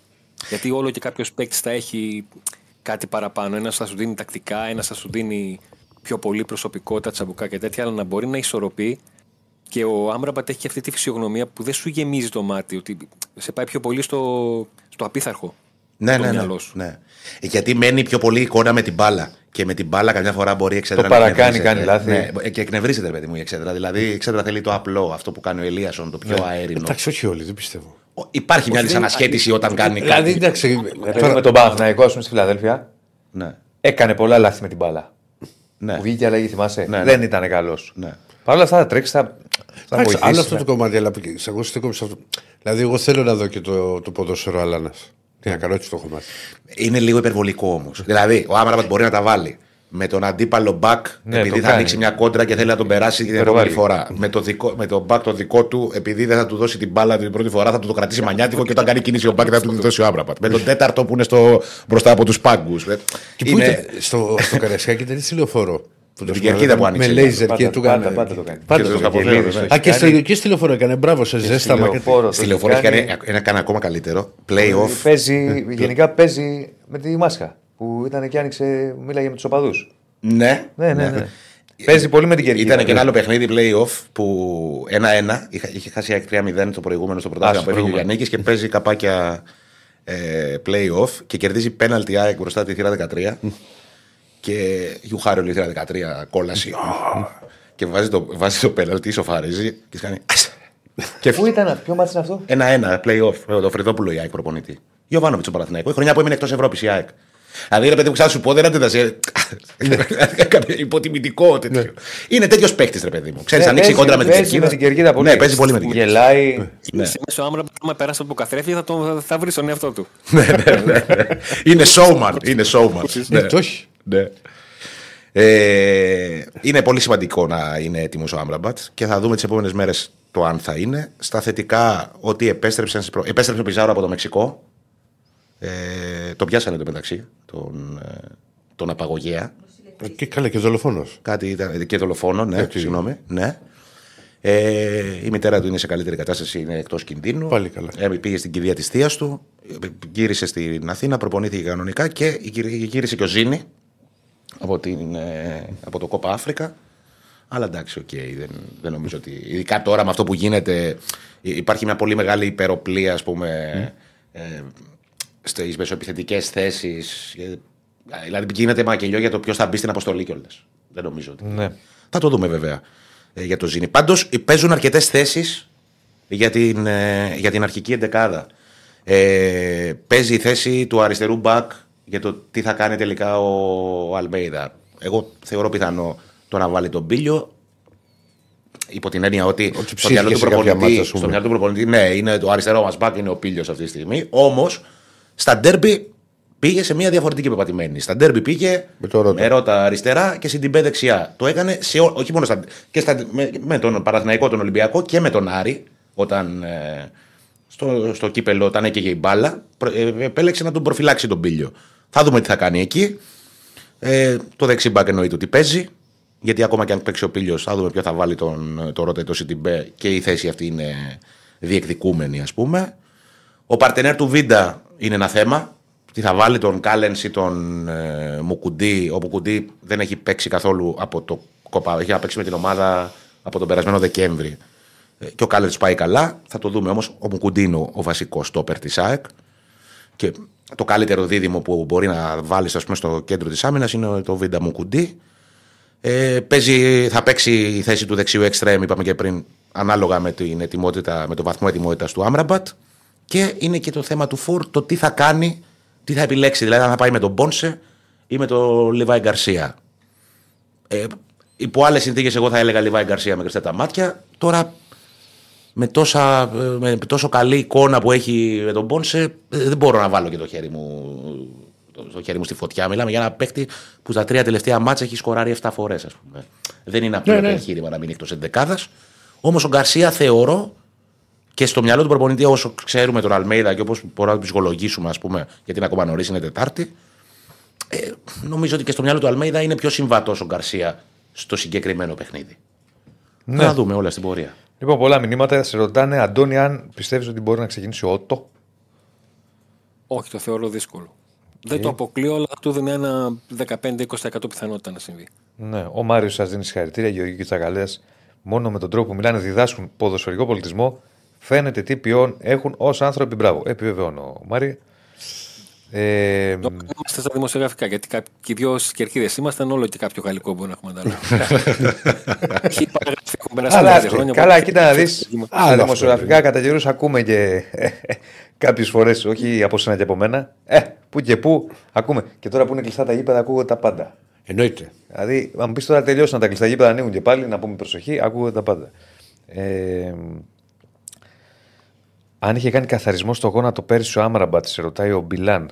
Γιατί όλο και κάποιος παίκτης θα έχει κάτι παραπάνω. Ένας θα σου δίνει τακτικά, ένας θα σου δίνει πιο πολύ προσωπικότητα, τσαμπουκά και τέτοια, αλλά να μπορεί να ισορροπεί. Και ο Άμραμπατ έχει και αυτή τη φυσιογνωμία που δεν σου γεμίζει το μάτι, ότι σε πάει πιο πολύ στο, στο απίθαρχο. Ναι, το ναι, ναι, μυαλό σου. ναι. Γιατί μένει πιο πολύ εικόνα με την μπάλα. Και με την μπάλα καμιά φορά μπορεί η εξέδρα Το να παρακάνει, εκνευρίζεται. κάνει λάθη. Ναι, και εκνευρίζεται, ρε παιδί μου, η εξέδρα. Δηλαδή η εξέδρα θέλει το απλό, αυτό που κάνει ο Ελίασον, το πιο αέρινο. Εντάξει, όχι όλοι, δεν πιστεύω. Ο- Υπάρχει μια δυσανασχέτιση όταν κάνει Δηλαδή, κάτι. εντάξει. Τώρα... Με τον Παναθηναϊκό, ας πούμε, στη Φιλαδέλφια, Ναι, έκανε πολλά λάθη με την μπάλα. ναι. Που βγήκε αλλαγή, θυμάσαι; Ναι, ναι. Δεν ήταν καλός. ναι. Παρ' όλα αυτά θα τρέξεις, θα, θα Εντάξει, άλλο βοηθήσεις. αυτό το κομμάτι, αλλά σε εγώ στέκομαι σε αυτό. Δηλαδή, εγώ θέλω να δω και το, το ποδόσφαιρο Αλάνα. Τι να κάνω, έτσι το έχω μάθει. Είναι λίγο υπερβολικό όμως. δηλαδή, ο Άμραμπατ μπορεί να τα βάλει. Με τον αντίπαλο μπακ, Ναι, επειδή το θα κάνει. ανοίξει μια κόντρα και θέλει να τον περάσει την Υπερβάλλει. επόμενη φορά. Με, το δικό, με τον μπακ το δικό του, επειδή δεν θα του δώσει την μπάλα την πρώτη φορά, θα του το κρατήσει μανιάτικο και όταν κάνει κίνηση ο μπακ θα του τη δώσει ο Άμραμπατ. Με τον τέταρτο που είναι στο, μπροστά από τους πάγκους. Και πού ήταν, στο, στο Καρασιάκι ήταν έτσι λεωφόρο. Που το την κερκίδα που άνοιξε. Με λέιζερ Πάντα- και του πάντα- έκανε. πάντα το κάνει. Πάντα Και το το κάνει. καποδέλο, Και ναι. Α, και κάνει. στο, και στη λεωφόρο έκανε. Μπράβο, σε ζέσταμα. και- Λεωφόρο, το Στη έχει λεωφόρο έχει κάνει. κάνει ένα κάνει ακόμα καλύτερο. Playoff. Παίζει, γενικά παίζει με τη μάσκα. Που ήταν και άνοιξε, μίλαγε με τους οπαδούς. Ναι, Ναι, ναι, ναι. Παίζει πολύ με την κερκίδα. Ήταν και ένα άλλο παιχνίδι playoff που 1-1 είχε, είχε χάσει η ΑΕΚ 3-0 το προηγούμενο στο πρωτάθλημα Α, που στο έφυγε ο προηγούμενο. Γιάννης και παίζει καπάκια ε, play-off και κερδίζει πέναλτι ΑΕΚ μπροστά τη θύρα 13 και Γιουχάριο η θύρα 13 κόλαση. και βάζει το, βάζει το πέναλτι, σοφαρίζει και κάνει. και Πού ήταν, ποιο μάτι είναι αυτό; ένα-ένα play-off με το Φρυδόπουλο η ΑΕΚ προπονητή. Γιωβάνοβιτ ο Παναθηναϊκός. Η χρονιά που έμεινε εκτός Ευρώπης η ΑΕΚ. Δηλαδή, ρε παιδί μου, ξέρω να σου πω, δεν αντίδρασε. Υποτιμητικό τέτοιο. Είναι τέτοιος παίκτης, ρε παιδί μου. Ξέρεις, Ναι, ανοίξει η παίζει- κόντρα με την παίζει κερκίδα. με την κερκίδα πολύ. Ναι, παίζει πολύ με την κερκίδα. Γελάει. Ναι. Είσαι μέσα ο Άμραμπ, άμα περάσει από το καθρέφτη, θα, τον, θα βρει τον εαυτό του. Είναι showman. Είναι showman. Ναι, το όχι. Ναι. Ε, είναι πολύ σημαντικό να είναι έτοιμος ο Άμραμπατ και θα δούμε τις επόμενες μέρες το αν θα είναι. Στα θετικά, ότι επέστρεψε, στις προ- επέστρεψε ο Πιζάρο από το Μεξικό. Ε, το πιάσανε το μεταξύ, τον, ε, τον απαγωγέα. Και καλά και δολοφόνος. Κάτι ήταν και δολοφόνο, ναι, Έτσι. συγγνώμη. Ναι. Ε, η μητέρα του είναι σε καλύτερη κατάσταση, είναι εκτός κινδύνου. Πάλι καλά. Ε, πήγε στην κηδεία της θείας του, ε, γύρισε στην Αθήνα, προπονήθηκε κανονικά και γύρι- γύρισε και ο Ζινί από, την, ε, από το Κόπα Αφρικα. Αλλά εντάξει, οκ, δεν, δεν νομίζω ότι. Ειδικά τώρα με αυτό που γίνεται, υ- υπάρχει μια πολύ μεγάλη υπεροπλία, ας πούμε, ε, στις μεσοεπιθετικές θέσεις. Δηλαδή γίνεται μακελιό για το ποιος θα μπει στην αποστολή κιόλας. Δεν νομίζω ότι. Ναι. Θα το δούμε βέβαια ε, για το Ζήνη. Πάντως παίζουν αρκετές θέσεις για την, ε, για την αρχική εντεκάδα. Ε, παίζει η θέση του αριστερού μπακ για το τι θα κάνει τελικά ο Αλμέιδα. Εγώ θεωρώ πιθανό το να βάλει τον Πίλιο. Υπό την έννοια ότι, στο ψήθηκε μυαλό του σε κάποια προπονητή, μάτσα, ας πούμε. στο μυαλό του προπονητή, ναι, είναι το αριστερό μας μπακ, είναι ο Πίλιο αυτή τη στιγμή. Όμως στα ντέρμπι πήγε σε μια διαφορετική πεπατημένη. Στα ντέρμπι πήγε Με το Ρώτα. με Ρώτα αριστερά και στην Τιμπέ δεξιά. Το έκανε σε, ό- όχι μόνο στα, και στα, με, με τον Παναθηναϊκό, τον Ολυμπιακό και με τον Άρη, όταν ε, στο, στο κύπελο, όταν έκαιγε η μπάλα, προ- ε, επέλεξε να τον προφυλάξει τον Πήλιο. Θα δούμε τι θα κάνει εκεί. Ε, το δεξί μπακ εννοείται ότι παίζει. Γιατί ακόμα και αν παίξει ο Πήλιο, θα δούμε ποιο θα βάλει τον, το Ρώτα ή το Σιντιμπέ και η θέση αυτή είναι διεκδικούμενη, ας πούμε. Ο παρτενέρ του Βίντα είναι ένα θέμα. Τι θα βάλει τον Κάλενς ή τον ε, Μουκουντί. Ο Μουκουντί δεν έχει παίξει καθόλου από το κοπά. Έχει να παίξει με την ομάδα από τον περασμένο Δεκέμβρη. Ε, και ο Κάλενς πάει καλά. Θα το δούμε όμως. Ο Μουκουντή είναι ο, ο βασικός στόπερ της ΑΕΚ. Και το καλύτερο δίδυμο που μπορεί να βάλεις στο κέντρο της άμυνας είναι το Βίντα Μουκουντή. Ε, παίζει, θα παίξει η θέση του δεξιού εξτρέμ, είπαμε και πριν, ανάλογα με, την ετοιμότητα, με το βαθμό ετοιμότητας του Άμραμπατ. Και είναι και το θέμα του Φορ, το τι θα κάνει, τι θα επιλέξει. Δηλαδή, αν θα πάει με τον Μπόνσε ή με τον Λιβάη Γκαρσία. Ε, υπό άλλες συνθήκες, εγώ θα έλεγα Λιβάη Γκαρσία με κρυστά τα μάτια. Τώρα, με, τόσα, με τόσο καλή εικόνα που έχει με τον Μπόνσε, ε, δεν μπορώ να βάλω και το χέρι μου, το, το χέρι μου στη φωτιά. Μιλάμε για ένα παίκτη που στα τρία τελευταία μάτσα έχει σκοράρει 7 φορές, ας πούμε. Δεν είναι απλό Ναι, ναι. εγχείρημα να μείνει εκτό εντεκάδα. Όμως ο Γκαρσία θεωρώ και στο μυαλό του προπονητή, όσο ξέρουμε τον Αλμέιδα και όπως μπορούμε να τον ψυχολογήσουμε, ας πούμε, γιατί είναι ακόμα νωρίς, είναι Τετάρτη. Ε, νομίζω ότι και στο μυαλό του Αλμέιδα είναι πιο συμβατός ο Γκαρσία στο συγκεκριμένο παιχνίδι. Ναι. Θα δούμε όλα στην πορεία. Λοιπόν, πολλά μηνύματα. Σε ρωτάνε, Αντώνη, αν πιστεύεις ότι μπορεί να ξεκινήσει ο Ότο; Όχι, το θεωρώ δύσκολο. Δεν το αποκλείω, αλλά του δίνει ένα 15-20% πιθανότητα να συμβεί. Ναι, ο Μάριος σας δίνει συγχαρητήρια, Γεωργική Τσακαλέα. Μόνο με τον τρόπο που μιλάνε, διδάσκουν ποδοσφαιρικό πολιτισμό. Φαίνεται τι ποιόν έχουν ως άνθρωποι. Μπράβο. Επιβεβαιώνω, Μάρι. Ε, Είμαστε στα δημοσιογραφικά, γιατί κάποιοι και οι δυο κερκίδες ήμασταν, όλο και κάποιο γαλλικό μπορεί να έχουμε αντάλλαγμα. Έχει παραγραφεί, έχουν περάσει καλά, πέντε χρόνια. καλά, οπότε- κοίτα να δεις. Άλλο Δημοσιογραφικά κατά καιρούς ακούμε και κάποιες φορές, όχι από σένα και από μένα. Ε, που και που ακούμε. Και τώρα που είναι κλειστά τα γήπεδα, ακούγονται τα πάντα. Εννοείται. Δηλαδή, αν μου πεις τώρα τελειώσαν τα κλειστά γήπεδα, ανοίγουν και πάλι, να πούμε προσοχή, ακούγονται τα πάντα. Ε, αν είχε κάνει καθαρισμό στο γόνατο πέρυσι ο Άμραμπατ, σε ρωτάει ο Μπιλάν.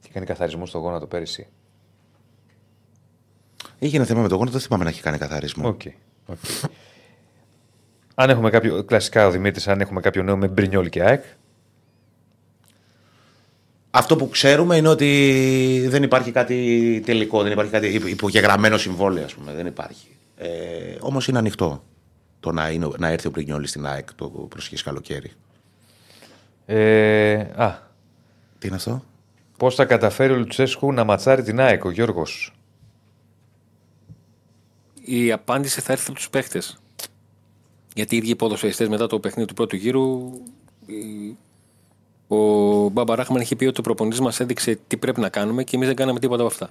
Είχε κάνει καθαρισμό στο γόνατο πέρυσι. Είχε ένα θέμα με τον γόνατο, δεν θυμάμαι να έχει κάνει καθαρισμό. Οκ. οκ. αν έχουμε κάποιο. Κλασικά ο Δημήτρης, αν έχουμε κάποιο νέο με Μπρινιόλ και ΑΕΚ. Αυτό που ξέρουμε είναι ότι δεν υπάρχει κάτι τελικό, δεν υπάρχει κάτι υπογεγραμμένο συμβόλαιο, ας πούμε. Δεν υπάρχει. Ε, Όμως είναι ανοιχτό το να, είναι, να έρθει ο Πριγνιόλη στην ΑΕΚ το προσχή καλοκαίρι. Ε, α, Τι είναι αυτό; πώς θα καταφέρει ο Λουτσέσκου να ματσάρει την ΑΕΚ, ο Γιώργος; Η απάντηση θα έρθει από τους παίχτε. Γιατί οι ίδιοι ποδοσφαιριστές μετά το παιχνίδι του πρώτου γύρου ε, Ο Μπάμπα Ράχμαν είχε πει ότι ο προπονητής μας έδειξε τι πρέπει να κάνουμε και εμείς δεν κάναμε τίποτα από αυτά.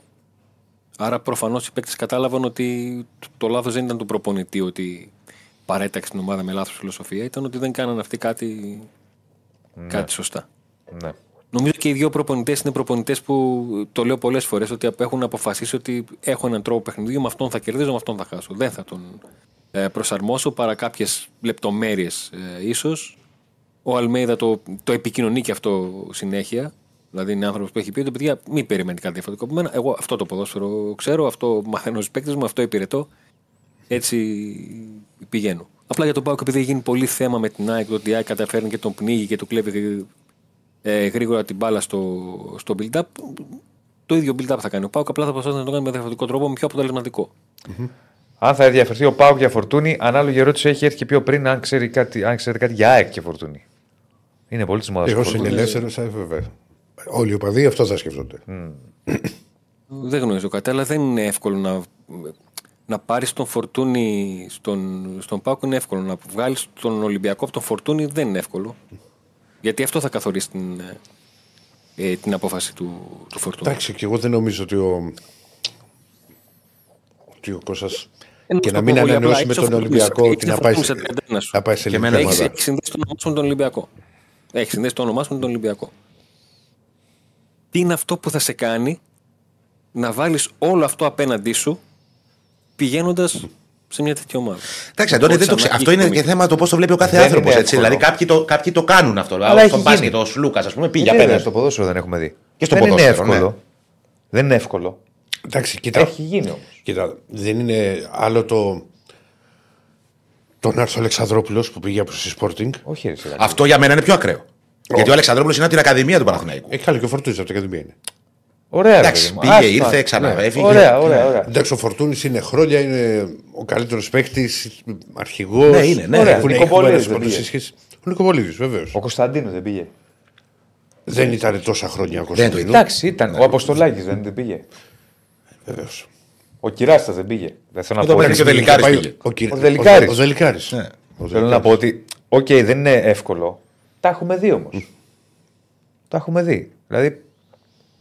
Άρα προφανώς οι παίκτες κατάλαβαν ότι το- το λάθος δεν ήταν του προπονητή ότι παρέταξε την ομάδα με λάθος φιλοσοφία, ήταν ότι δεν κάνανε αυτοί κάτι, κάτι σωστά. Ναι. Νομίζω και οι δύο προπονητές είναι προπονητές που το λέω πολλές φορές ότι έχουν αποφασίσει ότι έχω έναν τρόπο παιχνιδιού, με αυτόν θα κερδίζω, με αυτόν θα χάσω. Δεν θα τον ε, προσαρμόσω παρά κάποιες λεπτομέρειες ε, ίσως. Ο Αλμέιδα το, το επικοινωνεί και αυτό συνέχεια. Δηλαδή είναι άνθρωπος που έχει πει ότι παιδιά μην περιμένετε κάτι διαφορετικό από μένα. Εγώ αυτό το ποδόσφαιρο ξέρω, αυτό μαθαίνω στου παίκτε μου, αυτό υπηρετώ. Έτσι πηγαίνω. Απλά για τον Πάουκ, επειδή έχει γίνει πολύ θέμα με την ΑΕΚ, ότι η ΑΕΚ καταφέρνει και τον πνίγει και του κλέβει ε, γρήγορα την μπάλα στο, στο build-up. Το ίδιο build-up θα κάνει ο Πάουκ, απλά θα προσπαθήσει να το κάνει με διαφορετικό τρόπο, με πιο αποτελεσματικό. Αν θα ενδιαφερθεί ο Πάουκ για φορτούνη, ανάλογη ερώτηση έχει έρθει και πιο πριν, αν, ξέρει κάτι, αν ξέρετε κάτι για ΑΕΚ και φορτούνη. Είναι πολύ της μόδας. Εγώ είναι ελεύθερο, βέβαια. Όλοι οι οπαδοί αυτό θα σκεφτονται. Δεν γνωρίζω κάτι, αλλά δεν είναι εύκολο να, να πάρεις τον Φορτούνη στον, στον Πάουκ. Είναι εύκολο. Να βγάλεις τον Ολυμπιακό από τον Φορτούνη δεν είναι εύκολο. Γιατί αυτό θα καθορίσει την, ε, την απόφαση του, του Φορτούνη. Εντάξει, και εγώ δεν νομίζω ότι ο. Ότι ο Κώστας Ενώ και στο να μην πω πολύ ανανεώσει απλά, με έχεις τον ο Φορτούνης, Ολυμπιακό έχεις και ένα να πάει, σε, Φορτούνη στα 31 σου. να πάει σε Και ελληνική εμένα Έχει ομάδα. έχει συνδέσει το όνομά σου με τον Ολυμπιακό. Έχει συνδέσει το όνομά σου με τον Ολυμπιακό. Τι είναι αυτό που θα σε κάνει να βάλεις όλο αυτό απέναντί σου πηγαίνοντας σε μια τέτοια ομάδα. Εντάξει, Αντώνη, Χωρίς δεν το ξε... ανάγκη αυτό είναι και οικονομική. θέμα το πώς το βλέπει ο κάθε Δεν άνθρωπος. είναι Έτσι. εύκολο. Δηλαδή, κάποιοι το, κάποιοι το κάνουν αυτό. Αλλά έχει στον γίνει. μπάσκετ, ο Σλούκας, ας πούμε, πήγε Βέβαια, απέναντι. στο ποδόσφαιρο δεν έχουμε δει. Και στο δεν είναι ποδόσφαιρο, εύκολο. ναι. Δεν είναι εύκολο. Εντάξει, κοίτα. Έχει γίνει όμως. Κοίτα, δεν είναι άλλο το. Τον Άρθρο Αλεξανδρόπουλος που πήγε από τη Sporting. Όχι, ρε, σιγά. Αυτό για μένα είναι πιο ακραίο. Γιατί ο Αλεξανδρόπουλος είναι από την Ακαδημία του Παναθηναϊκού. Έχει καλό και ο Φορτούνη από την Ακαδημία είναι. Ωραία, ρε, Εντάξει, παιδί μου. πήγε, Άστα. ήρθε, ξανά Ναι. έφυγε. Ωραία, ωραία, ωραία. Εντάξει, ο Φορτούνης είναι χρόνια, είναι ο καλύτερος παίκτης, αρχηγός. Ναι, είναι, ναι. Ωραία. Έχουν Νικοπολίδης έχει δεν πολλές πήγε. σχέσεις. Ο Νικοπολίδης, βεβαίως. Ο Κωνσταντίνος δεν πήγε. Δεν ήταν τόσα χρόνια ο Δεν το Κωνσταντίνος. Εντάξει, ήταν. Ο Αποστολάκης δεν, δεν πήγε. Βεβαίως. Ο Κυράστας δεν πήγε. Δεν θέλω να Εδώ πω. πέρα ότι- και ο Δελικάρης πήγε. Ο, Κυ- Ο Δελικάρης. Ο, ο Δελικάρης. Ναι. Ο Θέλω να πω ότι, οκ, δεν είναι εύκολο. Τα έχουμε δει όμως. Τα έχουμε δει. Δηλαδή,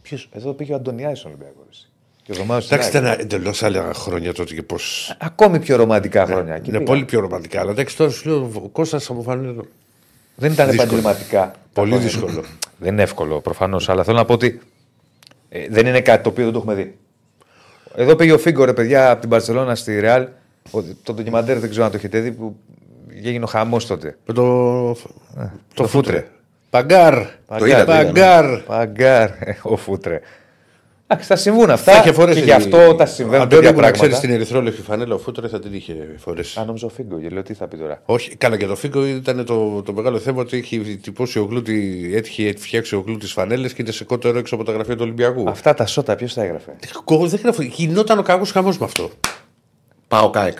ποιος. Εδώ πήγε ο Αντωνιάδη στον Ολυμπιακός. εσύ. Και ο Ρωμάος στην Εντάξει, ΑΕΚ. ήταν εντελώς άλλα χρόνια τότε και πώ. Ακόμη πιο ρομαντικά χρόνια. Εκεί Είναι πήγα. πολύ πιο ρομαντικά. Αλλά εντάξει, τώρα σου λέω ο Κώστας αποφανεί. Δεν ήταν δύσκολο. επαγγελματικά. τα Πολύ χρόνια. δύσκολο. Δεν είναι εύκολο προφανώς, αλλά θέλω να πω ότι ε, δεν είναι κάτι το οποίο δεν το έχουμε δει. Εδώ πήγε ο Φίγκο, ρε παιδιά, από την Παρσελώνα στη Ρεάλ. Ο- Το ντοκιμαντέρ δεν ξέρω αν το έχετε δει, που έγινε ο χαμός τότε. Με το. το φούτρε. Παγκάρ. Το είδα, το είδα, ναι. Παγκάρ. Παγκάρ, ε, ο φούτρε. Εντάξει, θα συμβούν αυτά. Θα είχε φορέσει. και γι' αυτό τα συμβαίνουν Αντώνη τέτοια μου, να ξέρεις πράγματα. την ερυθρόλευκη φανέλα, ο Φούτρες θα την είχε φορέσει. Α, νόμιζα ο Φίγκο, και λέω τι θα πει τώρα. Όχι, καλά και το Φίγκο ήταν το, το μεγάλο θέμα ότι έχει τυπώσει ο Γλούτη, έτυχε φτιάξει ο Γλούτη φανέλε και είναι σε κότερο έξω από τα γραφεία του Ολυμπιακού. Αυτά τα σώτα ποιος τα έγραφε; Εγώ δεν γράφω. Γινόταν ο κακός χαμός με αυτό. Πάω κάεκ.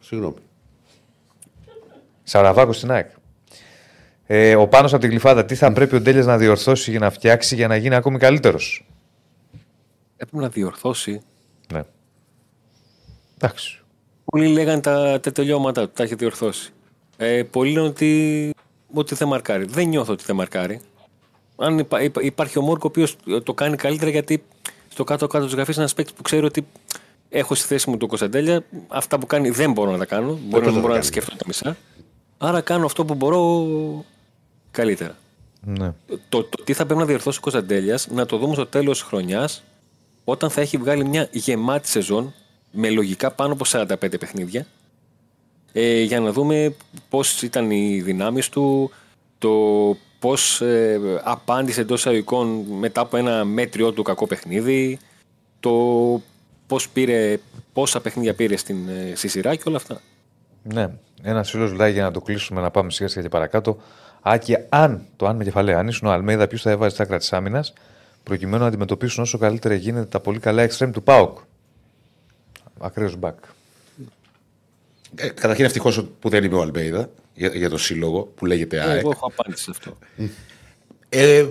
Συγγνώμη. Σαραβάκος στην ΑΕΚ. Ε, ο Πάνος από την Γλυφάδα, τι θα πρέπει ο Ντέλιας να διορθώσει για να φτιάξει για να γίνει ακόμη καλύτερος; Έπρεπε να διορθώσει. Ναι. Εντάξει. Πολλοί λέγανε τα, τα τελειώματα του, τα έχει διορθώσει. Ε, πολλοί λένε ότι, ότι δεν μαρκάρει. Δεν νιώθω ότι δεν μαρκάρει. Αν υπά- υπά- υπάρχει ο Μόρκο ο οποίος το κάνει καλύτερα γιατί στο κάτω-κάτω της γραφής είναι ένας παίκτης που ξέρει ότι έχω στη θέση μου τον Κωνσταντέλια. Αυτά που κάνει δεν μπορώ να τα κάνω. Μπορεί να θα τα μπορώ να κάνει. τα σκεφτώ τα μισά. Άρα κάνω αυτό που μπορώ καλύτερα. Ναι. Το, το τι θα πρέπει να διορθώσει ο Κωνσταντέλιας να το δούμε στο τέλος της χρονιάς όταν θα έχει βγάλει μια γεμάτη σεζόν με λογικά πάνω από 45 παιχνίδια ε, για να δούμε πώς ήταν οι δυνάμεις του, το πώς ε, απάντησε εντός εισαγωγικών μετά από ένα μέτριο του κακό παιχνίδι, το πώς πήρε, πόσα παιχνίδια πήρε στην, ε, στη σειρά και όλα αυτά. Ναι. Ένας φίλος λέει για να το κλείσουμε να πάμε σιγά σιγά και παρακάτω. Άκη, αν το αν με κεφαλαία, αν ήσουν ο Αλμέιδα, ποιος θα έβαζε στα άκρα της άμυνας προκειμένου να αντιμετωπίσουν όσο καλύτερα γίνεται τα πολύ καλά extreme του Πάοκ. Ακραίος μπακ. Ε, καταρχήν ευτυχώς που δεν είμαι ο Αλμέιδα για, για το σύλλογο που λέγεται ΑΕΚ. Εγώ έχω απάντηση σε αυτό. Ε,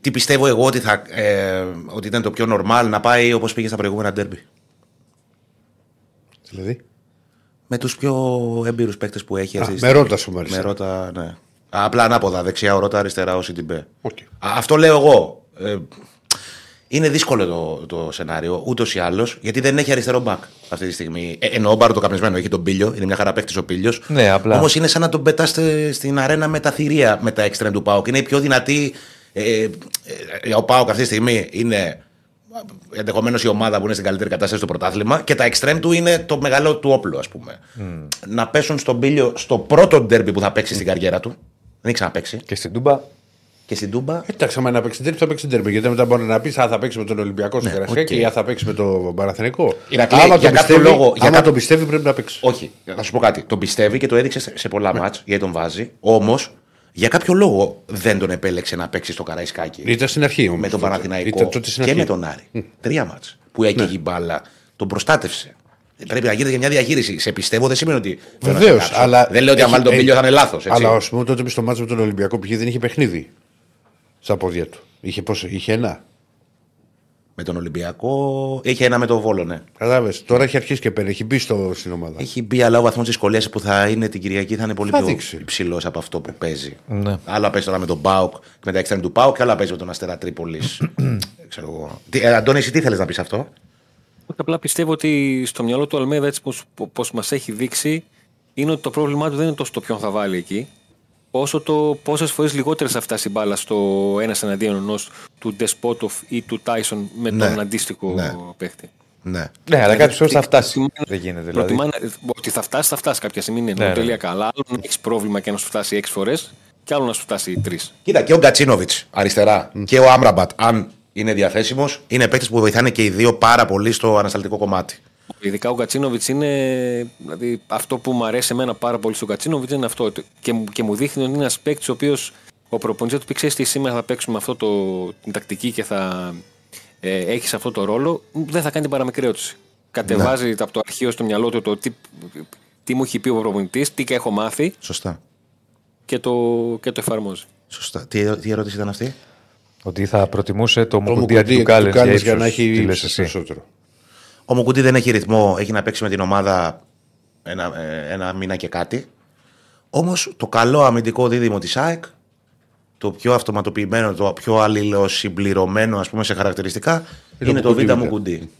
τι πιστεύω εγώ ότι, θα, ε, ότι ήταν το πιο normal να πάει όπως πήγε στα προηγούμενα ντέρμπι. Δηλαδή. Με τους πιο έμπειρους παίκτες που έχει. Α, αυτή τη με στιγμή. Ρότα σου μ' άρεσε. Με Ρότα, ναι. Απλά ανάποδα, δεξιά ο Ρώτα, αριστερά ο Σιντιμπέ. Οκ. Α, Αυτό λέω εγώ. Ε, είναι δύσκολο το, το σενάριο, ούτως ή άλλως, γιατί δεν έχει αριστερό μπακ αυτή τη στιγμή. Ε, εννοώ μπάρο το καπνισμένο, έχει τον πίλιο, είναι μια χαρά παίκτης ο πίλιο. Ναι, απλά. Όμως είναι σαν να τον πετάστε στην αρένα με τα θηρία με τα εξτρέμ του Πάουκ. Είναι η πιο δυνατή. Ε, ε, ε, ο Πάουκ αυτή τη στιγμή είναι ενδεχομένως η ομάδα που είναι στην καλύτερη κατάσταση στο πρωτάθλημα και τα εξτρέμ του είναι το μεγάλο του όπλο, ας πούμε. Να πέσουν στον πίλιο στο πρώτο ντέρμπι που θα παίξει στην καριέρα του. Δεν έχει ξαναπέξει. Και στην Τούμπα. Και στην Τούμπα Εντάξει, άμα να παίξει ντέρμπι, θα παίξει ντέρμπι. Γιατί μετά μπορεί να πεις αν θα παίξει με τον Ολυμπιακό στο Ναι, Καρασκάκι οκ. ή αν θα παίξει με τον Παναθηνικό. Ηρακλή, άμα για το κάποιο πιστεύει, λόγο- για άμα κάποιο- το πιστεύει, πρέπει να παίξει. Όχι, θα σου πω κάτι. Τον πιστεύει και το έδειξε σε, σε πολλά μάτς γιατί τον βάζει. Όμως, για κάποιο λόγο δεν τον επέλεξε να παίξει στο Καραϊσκάκη Ήταν στην αρχή όμως. με τον τότε. Παναθηναϊκό Ήταν τότε στην και αρχή. με τον Άρη. Τρία ματς που έκαιγε η μπάλα. Τον προστάτευσε. Πρέπει να γίνεται και μια διαχείριση. Σε πιστεύω δεν σημαίνει ότι. θέλω να Βεβαίως. σε κάψω. Αλλά Δεν λέω ότι αν έχει- βάλει τον ε, Πήλιο θα είναι λάθος. Αλλά ας πούμε τότε στο μάτσο με τον Ολυμπιακό π.χ. δεν είχε παιχνίδι στα πόδια του. Είχε πόσο, είχε ένα. Με τον Ολυμπιακό. Είχε ένα με τον Βόλο, ναι. Κατάλαβες. Τώρα έχει αρχίσει και παίρνει. Έχει μπει στο, στην ομάδα. Έχει μπει, αλλά ο βαθμός δυσκολίας που θα είναι την Κυριακή θα είναι πολύ Θα πιο δείξει. υψηλός από αυτό που παίζει. Ναι. Άλλα παίζει τώρα με τον Μπάουκ και με τα εξτρέμ του Μπάουκ και άλλα παίζει με τον Αστέρα Τρίπολης. Ξέρω εγώ. Τι, ε, Αντώνη, εσύ τι θέλεις να πεις αυτό; Όχι, Απλά πιστεύω ότι στο μυαλό του Αλμέδα, έτσι πως, πως μας έχει δείξει, είναι ότι το πρόβλημά του δεν είναι τόσο το ποιον θα βάλει εκεί, όσο το πόσες φορές λιγότερες θα φτάσει η μπάλα στο ένας εναντίον ενός του Ντεσπότοφ ή του Τάισον με Ναι. τον αντίστοιχο Ναι. παίχτη. Ναι. Ναι, αλλά κάποιος φορές θα φτάσει. προτιμά- Δεν γίνεται δηλαδή. Προτιμά να- ότι θα φτάσει, θα φτάσει κάποια στιγμή. Είναι Ναι, ναι. τελεία καλά. Άλλο να έχεις πρόβλημα και να σου φτάσει έξι φορές, και άλλο να σου φτάσει τρεις. Κοίτα, και ο Γκατσίνοβιτς αριστερά και ο Άμραμπατ, αν είναι διαθέσιμος, είναι παίκτε που βοηθάνε και οι δύο πάρα πολύ στο ανασταλτικό κομμάτι. Ειδικά ο Γκατσίνοβιτ είναι. Δηλαδή, αυτό που μου αρέσει εμένα πάρα πολύ στον Γκατσίνοβιτ είναι αυτό. ότι- Και, μου- και μου δείχνει ότι είναι ένας παίκτης ο οποίος ο προπονητής του πει: Ξέρεις τι, σήμερα θα παίξουμε αυτό το, την τακτική και θα ε, έχεις αυτό το ρόλο. Δεν θα κάνει την παραμικρή ερώτηση. Κατεβάζει από το αρχείο στο μυαλό του το τι, τι μου έχει πει ο προπονητής, τι έχω μάθει Σωστά. και το, και το εφαρμόζει. Σωστά. Τι, τι ερώτηση ήταν αυτή; Ότι θα προτιμούσε το Το Μουκουντή αντί Μουκουντή του Κάλεν Κάλενς για να έχει Τι λες ύψος εσύ; περισσότερο. Ο Μουκουτί δεν έχει ρυθμό, έχει να παίξει με την ομάδα ένα, ε, ένα μήνα και κάτι. Όμως το καλό αμυντικό δίδυμο της ΑΕΚ, το πιο αυτοματοποιημένο, το πιο αλληλοσυμπληρωμένο ας πούμε, σε χαρακτηριστικά, Είναι είναι, το το Β' Μουκουντή, Μουκουντή.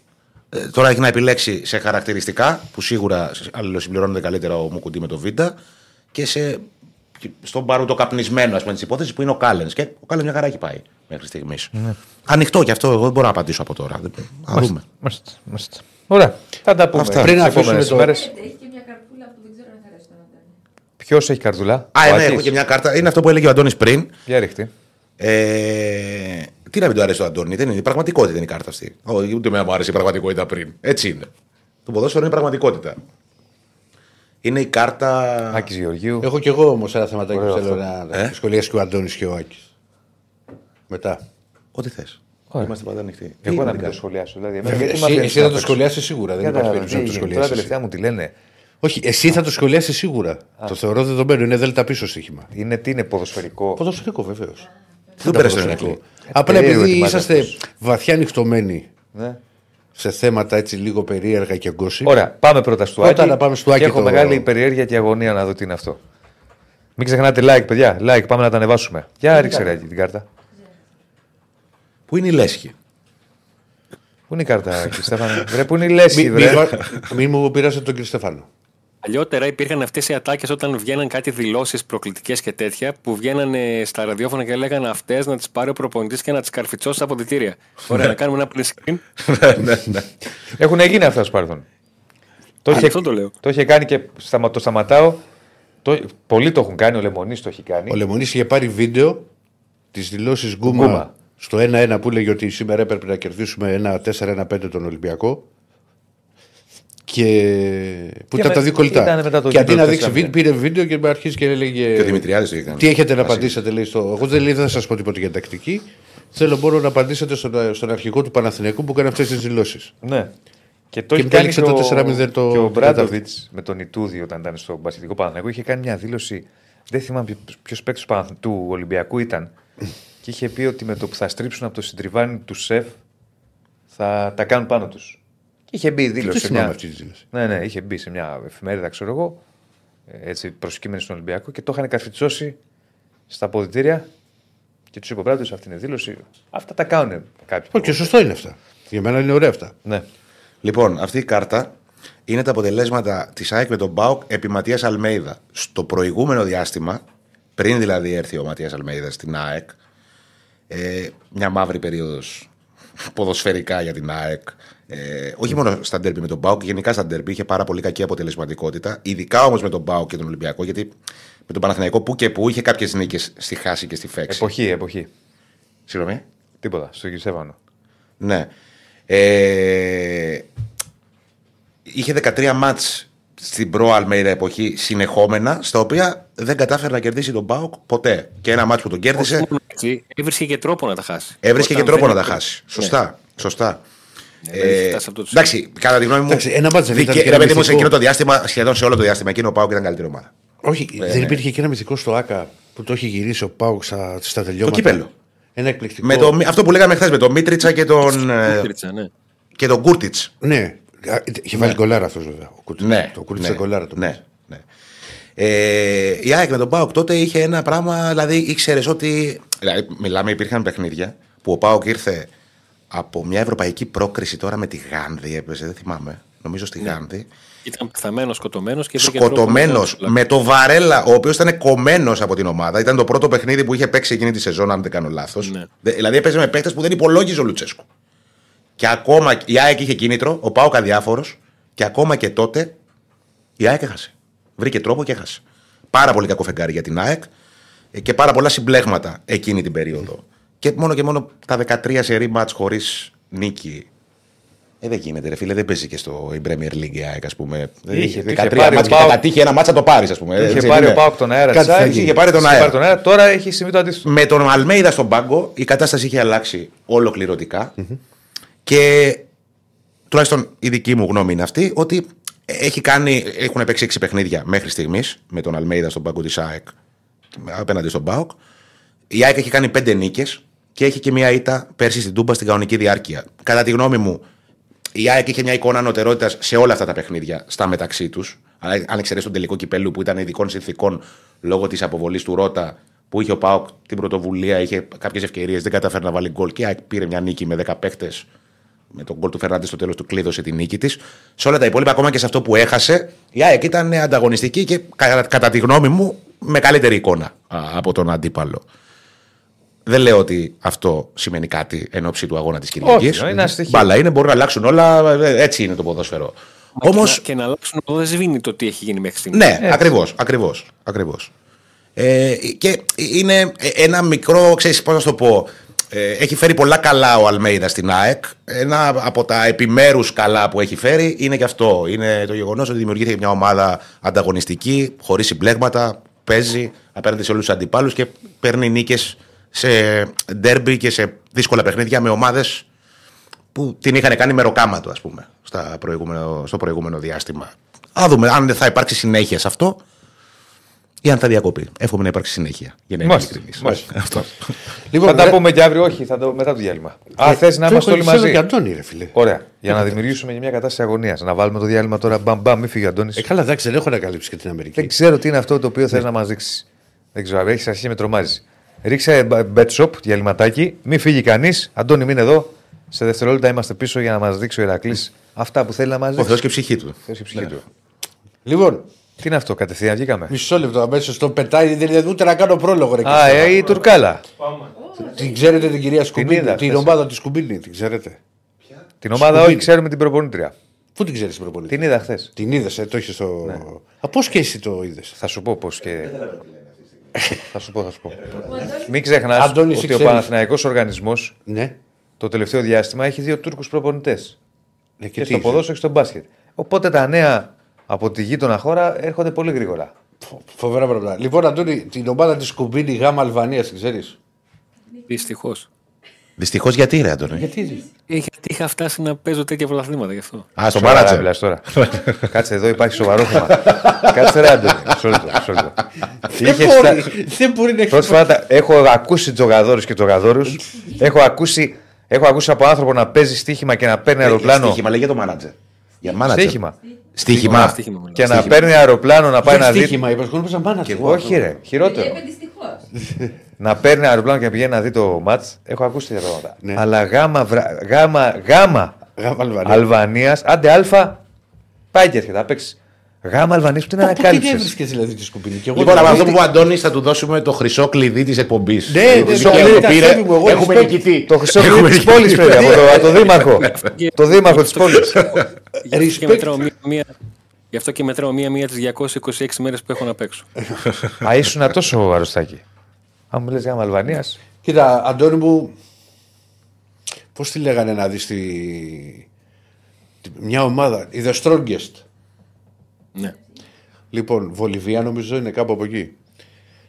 Ε, τώρα έχει να επιλέξει σε χαρακτηριστικά, που σίγουρα αλληλοσυμπληρώνεται καλύτερα ο Μουκουντή με το Β' και σε, και στον πάρου το καπνισμένο της υπόθεσης που είναι ο Κάλενς. Και ο Κάλενς μια χαρά έχει πάει μέχρι στιγμής. Ανοιχτό και αυτό, εγώ δεν μπορώ να απαντήσω από τώρα. Θα δούμε. Μάλιστα, μάλιστα. Ωραία. Θα τα πούμε. Αυτά. Πριν Πριν να αφήσουμε αφήσουμε το- μέρες. Έχει και μια καρπούλα που δεν ξέρω αν θα αρέσει τον Αντώνη. Ποιος έχει καρδουλά. Α, Ο ναι, Άκης. έχω και μια κάρτα. Είναι αυτό που έλεγε ο Αντώνης πριν. Για ρίχτη. Ε, τι να μην του αρέσει το Αντώνη, δεν είναι. Η πραγματικότητα είναι η κάρτα αυτή. Όχι, ούτε με μου άρεσε η πραγματικότητα πριν. Έτσι είναι. Το ποδόσφαιρο είναι πραγματικότητα. Είναι η κάρτα. Άκης Γεωργίου. Έχω κι εγώ όμως ένα θεματάκι που Ωραίο θέλω αυτό. να Ε; σχολιάσει και ο Αντώνης και ο Άκης. Μετά. Ό,τι θες. Ωραία. Είμαστε πάντα ανοιχτοί. Τι Εγώ είναι να η μην το κάρτα; σχολιάσω. Δηλαδή, Βέβαια, εμένα τι εσύ- μ' αφήνεις εσύ να θα το παίξω. σχολιάσεις σίγουρα, δεν Για υπάρχει τα- περίπτωση να τι το έγινε, σχολιάσεις Τώρα τελευταία εσύ. μου τη λένε. Όχι, εσύ θα το σχολιάσεις σίγουρα. Το θεωρώ δεδομένο. Είναι δέλτα πίσω στοίχημα. Είναι τι είναι ποδοσφαιρικό; Ποδοσφαιρικό βεβαίως. Δεν πέρασε το Ηρακλή. Απλά Περίεργο επειδή ετοιμάζει είσαστε αυτός. βαθιά ανοιχτωμένοι Ναι. Σε θέματα έτσι λίγο περίεργα και γκόσι. Ωραία, πάμε πρώτα στο Πρώτα Άκη. να πάμε στο Άκη Και έχω το- μεγάλη περιέργεια και αγωνία να δω τι είναι αυτό. Μην ξεχνάτε like, παιδιά. Like, πάμε να τα ανεβάσουμε. Για ρίξε ρε Άκη, την κάρτα. Πού είναι η λέσχη; Πού είναι η κάρτα, Άκη, Στέφανε. Βρε, πού είναι η λέσχη, Μην βρε; μη, μου πειράσετε τον κύριο Στεφάνο. Παλιότερα υπήρχαν αυτές οι ατάκες όταν βγαίναν κάτι δηλώσεις προκλητικές και τέτοια που βγαίνανε στα ραδιόφωνα και λέγανε αυτές να τις πάρει ο προπονητής και να τις καρφιτσώσει από διτήρια. Ωραία, να κάνουμε ένα print screen. ναι, ναι. Έχουν γίνει αυτά στο παρελθόν. Το, Α, είχε, αυτό το λέω. το είχε κάνει και σταμα, το σταματάω. Το, πολλοί το έχουν κάνει, ο Λεμονής το έχει κάνει. Ο Λεμονής είχε πάρει βίντεο τι δηλώσει Γκούμα, Γκούμα. στο 1-1 που έλεγε ότι σήμερα έπρεπε να κερδίσουμε ένα 4-1-5 τον Ολυμπιακό. Και. που Και ήταν με- τα δύο κολλητά. ήταν μετά το Και αντί γήπεδο να δείξει 4-0. βίντεο, πήρε βίντεο και με αρχίζει και έλεγε. Και ο Δημητριάδης το είχε κάνει. Τι έχετε να Βασίλη. απαντήσετε, λέει στο. Εγώ δεν, λέει, δεν θα σας πω τίποτα για τακτική. Θέλω μόνο να απαντήσετε στον, στον αρχηγό του Παναθηναϊκού που κάνει αυτές τις δηλώσεις. Ναι. Και το Και έχει μετά κάνει έληξε και το ο, 4-0 το- και ο το Μπράντοβιτς με τον Ιτούδη όταν ήταν στο Μπασιλικό Παναθηναϊκό. Είχε κάνει μια δήλωση. Δεν θυμάμαι ποιος παίκτης του, Παναθ- του Ολυμπιακού ήταν. και είχε πει ότι με το που θα στρίψουν από το συντριβάνι του σεφ θα τα κάνουν πάνω τους. Και είχε μπει η δήλωση. Δεν σε θυμάμαι μια... αυτή; τη δήλωση. Ναι, ναι, είχε μπει σε μια εφημερίδα, ξέρω εγώ, ε, έτσι προσκύμενη στον Ολυμπιακό και το είχαν καρφιτσώσει στα αποδητήρια και τους υποπράττου αυτή είναι η δήλωση. Αυτά τα κάνουν κάποιοι. Όχι, και σωστό είναι αυτά. Για μένα είναι ωραία αυτά. Ναι. Λοιπόν, αυτή η κάρτα είναι τα αποτελέσματα της ΑΕΚ με τον Μπάουκ επί Ματίας Αλμέιδα. Στο προηγούμενο διάστημα, πριν δηλαδή έρθει ο Ματίας Αλμέιδα στην ΑΕΚ, ε, μια μαύρη περίοδος ποδοσφαιρικά για την ΑΕΚ. Ε, όχι μόνο στα ντέρμπι με τον Μπάουκ, γενικά στα ντέρμπι είχε πάρα πολύ κακή αποτελεσματικότητα. Ειδικά όμως με τον Μπάουκ και τον Ολυμπιακό, γιατί με τον Παναθηναϊκό που και που είχε κάποιες νίκες στη χάση και στη φέξη. Εποχή, εποχή. Συγγνώμη. Τίποτα. Στο Κισέβανο. Ναι. Ε, είχε 13 μάτς στην προ Αλμέιδα εποχή συνεχόμενα, στα οποία δεν κατάφερε να κερδίσει τον Πάοκ ποτέ. Και ένα μάτς που τον κέρδισε, Όχι μόνο έτσι, έβρισκε και τρόπο να τα χάσει. έβρισκε και Όταν τρόπο να δεν τα ήταν- χάσει. Σωστά. Σωστά. Ναι, δεν έχει Ε, φτάσει σε αυτό το εντάξει, κατά τη γνώμη μου. Εντάξει, ένα μάτς δεν ήταν δικαι- και ρε ένα παιδί μου, σε μυθικό. εκείνο το διάστημα, σχεδόν σε όλο το διάστημα, εκείνο ο Πάοκ ήταν καλύτερη ομάδα. Όχι, Ναι, δεν ναι. υπήρχε και ένα μυθικό στο ΟΑΚΑ που το έχει γυρίσει ο ΠΑΟΚ στα, στα τελειώματα. κύπελλο. Ένα εκπληκτικό. Με το, αυτό που λέγαμε χθες με τον Μίτριτσα και τον, ε, Κούτριτσα, ναι. και τον Κούρτιτς. Ναι, Α, είχε βάλει γκολάρα αυτός βέβαια. Ο Κούρτιτς. Ναι, Το Κούρτιτς ναι, γκολάρα το ναι, ναι. Ε, η ΑΕΚ με τον ΠΑΟΚ τότε είχε ένα πράγμα, δηλαδή ήξερες ότι. Δηλαδή, μιλάμε, υπήρχαν παιχνίδια που ο ΠΑΟΚ ήρθε από μια ευρωπαϊκή πρόκριση τώρα με τη Γάνδη, έπαιζε, δεν θυμάμαι. Νομίζω στη Γάνδη. Ήταν πεθαμένος, σκοτωμένος και βρήκε τρόπο Σκοτωμένος να το με το Βαρέλα, ο οποίος ήταν κομμένος από την ομάδα. Ήταν το πρώτο παιχνίδι που είχε παίξει εκείνη τη σεζόν, αν δεν κάνω λάθος. Ναι. Δηλαδή έπαιζε με παίχτε που δεν υπολόγιζε ο Λουτσέσκου. Και ακόμα η ΑΕΚ είχε κίνητρο, ο Πάοκ αδιάφορος, και ακόμα και τότε η ΑΕΚ έχασε. Βρήκε τρόπο και έχασε. Πάρα πολύ κακό φεγγάρι για την ΑΕΚ ε, και πάρα πολλά συμπλέγματα εκείνη την περίοδο. Και μόνο και μόνο τα 13 σερή μάτς χωρίς νίκη. Ε, δεν γίνεται, ρε φίλε, δεν παίζει και στο η Premier League η ΑΕΚ, ας πούμε. Είχε, 13 το είχε πάρει ο μάτς και Πάοκ. κατά τύχη ένα μάτσα το πάρεις, ας πούμε. Είχε Έτσι, πάρει είναι. ο Πάοκ τον αέρα Κάτι της θα ΑΕΚ, γίνει. Είχε πάρει τον είχε αέρα. πάρει τον αέρα. Τώρα έχει συμβεί το αντίστοιχο. Με τον Αλμέιδα στον πάγκο η κατάσταση είχε αλλάξει ολοκληρωτικά. Και τουλάχιστον η δική μου γνώμη είναι αυτή ότι έχει κάνει, έχουν παίξει έξι παιχνίδια μέχρι στιγμής με τον Αλμέιδα στον πάγκο της ΑΕΚ απέναντι στον Πάοκ. Η ΑΕΚ έχει κάνει πέντε νίκες και έχει και μία ήττα πέρσι στην Τούμπα στην κανονική διάρκεια. Κατά τη γνώμη μου, η ΑΕΚ είχε μια εικόνα ανωτερότητας σε όλα αυτά τα παιχνίδια στα μεταξύ τους. Αν εξαιρέσεις τον τελικό κυπέλου που ήταν ειδικών συνθήκων λόγω της αποβολής του Ρότα που είχε ο Πάοκ την πρωτοβουλία, είχε κάποιες ευκαιρίες, δεν καταφέρει να βάλει γκολ και η ΑΕΚ πήρε μια νίκη με 10 παίχτε. Με τον γκολ του Φερνάντες στο τέλος του κλείδωσε τη νίκη της. Σε όλα τα υπόλοιπα, ακόμα και σε αυτό που έχασε, η ΑΕΚ ήταν ανταγωνιστική και κα- κατά τη γνώμη μου με καλύτερη εικόνα α, από τον αντίπαλο. Δεν λέω ότι αυτό σημαίνει κάτι εν ώψη του αγώνα της Κυριακής. Όχι, είναι ένα στοιχείο. Μπάλα είναι, μπορεί να αλλάξουν όλα. ε, Έτσι είναι το ποδόσφαιρο. Μα Όμω. και, να, και να αλλάξουν αυτό δεν σβήνει το τι έχει γίνει μέχρι στιγμής. Ναι, ακριβώς. Ακριβώς, ακριβώς. Ε, και είναι ένα μικρό, ξέρεις πώς να σου το πω, ε, έχει φέρει πολλά καλά ο Αλμέιδα στην ΑΕΚ. Ένα από τα επιμέρους καλά που έχει φέρει είναι και αυτό. Είναι το γεγονός ότι δημιουργήθηκε μια ομάδα ανταγωνιστική, χωρίς συμπλέγματα, παίζει απέναντι σε όλους τους αντιπάλους και παίρνει νίκες σε ντέρμπι και σε δύσκολα παιχνίδια με ομάδες που την είχαν κάνει μεροκάματο, ας πούμε, στα προηγούμενο, στο προηγούμενο διάστημα. Α δούμε αν θα υπάρξει συνέχεια σε αυτό ή αν θα διακοπεί. Εύχομαι να υπάρξει συνέχεια. Για να είμαι Μάλιστα, ειλικρινής. μάλιστα. Αυτό. Λοιπόν, θα τα ρε- πούμε και αύριο, όχι, θα το, μετά το διάλειμμα. Α, ε, θες να το είμαστε έχω- όλοι θέλω μαζί; και Αντώνη, ρε φίλε. Ωραία. Για να δημιουργήσουμε και μια κατάσταση αγωνίας. Να βάλουμε το διάλειμμα τώρα. Μπαμ, μπαμ, μη φύγει ο Αντώνης. Ε, καλά, εντάξει, δεν έχω ανακαλύψει και την Αμερική. Δεν ξέρω τι είναι αυτό το οποίο θες να μας δείξεις. Δεν ξέρω, έχεις αρχίσει με τρομάζεις. Ρίξε bet shop, διαλυματάκι, μην φύγει κανείς. Αντώνη, μην εδώ. Σε δευτερόλεπτα είμαστε πίσω για να μας δείξει ο Ηρακλής αυτά που θέλει να μας Ο δείξει. Θεός και η ψυχή του. Θεός η ψυχή του. Λοιπόν, Τι είναι αυτό, κατευθείαν βγήκαμε; μισό λεπτό αμέσως το πετάει, δεν είναι ούτε να κάνω πρόλογο. Ρε, Α, Κριστίνα. ε, η Τουρκάλα. Την ξέρετε την κυρία Σκουμπίνη, είδα την χθες. ομάδα της Σκουμπίνη, την ξέρετε. Την ομάδα, Σκουμπίνη. όχι, ξέρουμε την προπονήτρια. Πού την ξέρεις την προπονητή. Την είδα χθες. Την είδες, ε, το έχεις στο. Α, πώς και εσύ το είδες; Θα σου πω πώς και. Θα σου πω, θα σου πω. Μην ξεχνάς Αντώνη, εσύ ότι ο ξέρεις. Παναθηναϊκός οργανισμός Ναι. το τελευταίο διάστημα έχει δύο Τούρκους προπονητές. ναι Και τι στο είσαι; ποδόσφαιρο και στο μπάσκετ. Οπότε τα νέα από τη γείτονα χώρα έρχονται πολύ γρήγορα. Φο- Φοβερά πράγματα. Λοιπόν, Αντώνη, την ομάδα της Σκουμπίνη Γάμα Αλβανίας την ξέρεις; Δυστυχώς. Δυστυχώς γιατί, ρε Αντώνη; Γιατί. Γιατί είχα φτάσει να παίζω τέτοια πρωταθλήματα γι' αυτό. Α, στο Σοβαρά μάνατζερ. μιλάς τώρα. Κάτσε εδώ, υπάρχει σοβαρό θέμα. Κάτσε ρε, Άντωνη. Μισό λεπτό, μισό λεπτό. Είχες φτα- Δεν μπορεί να έχει. Πρόσφατα έχω ακούσει τζογαδόρους και τζογαδόρους. έχω, ακούσει, έχω ακούσει από άνθρωπο να παίζει στοίχημα και να παίρνει αεροπλάνο. Στοίχημα, λέγε το μάνατζερ. Για μάνατζερ. Στοίχημα. Στοίχημα. Στοίχημα, μιλάω. Και να παίρνει αεροπλάνο να πάει Για να δει. στοίχημα, είπες, εγώ νόμιζα μάνατζερ. Όχι, ρε, χειρότερο. Βλέπει δυστυχώ. να παίρνει αεροπλάνο και να πηγαίνει να δει το ματ. Έχω ακούσει τέτοια πράγματα. Ναι. Αλλά γάμα, βρα... γάμα, γάμα Γάμα Αλβανίας. Αλβανίας, άντε αλφα, πάει και έρχεται. Θα παίξει. Γάμα Αλβανίας που την Πού την ανακάλυψε. έβρισκες δηλαδή τη σκουπίνη. Και εγώ Λοιπόν, από δηλαδή- αυτό που είπε ο Αντώνη θα του δώσουμε το χρυσό κλειδί της εκπομπής. Ναι, ναι, χρυσό ναι, κλειδί ναι, το πήρε. ταξίδι μου, εγώ Έχουμε respect. νικητή. Το χρυσό Έχουμε κλειδί της νικητή. πόλης, παιδί, από το, από το δήμαρχο. το δήμαρχο της πόλης. Γι' αυτό και Respect. μετράω μία, μία, γι' αυτό και μετράω μία-μία τις 226 μέρες που έχω να παίξω. Α, ήσουν τόσο αρρωστάκι. Αν μου λες γάμα Αλβανίας. Κοίτα, Αντώνη μου, πώς τη λέγανε να δεις τη... τη- μια ομάδα, η The Strongest. ναι. Λοιπόν, Βολιβία νομίζω είναι κάπου από εκεί.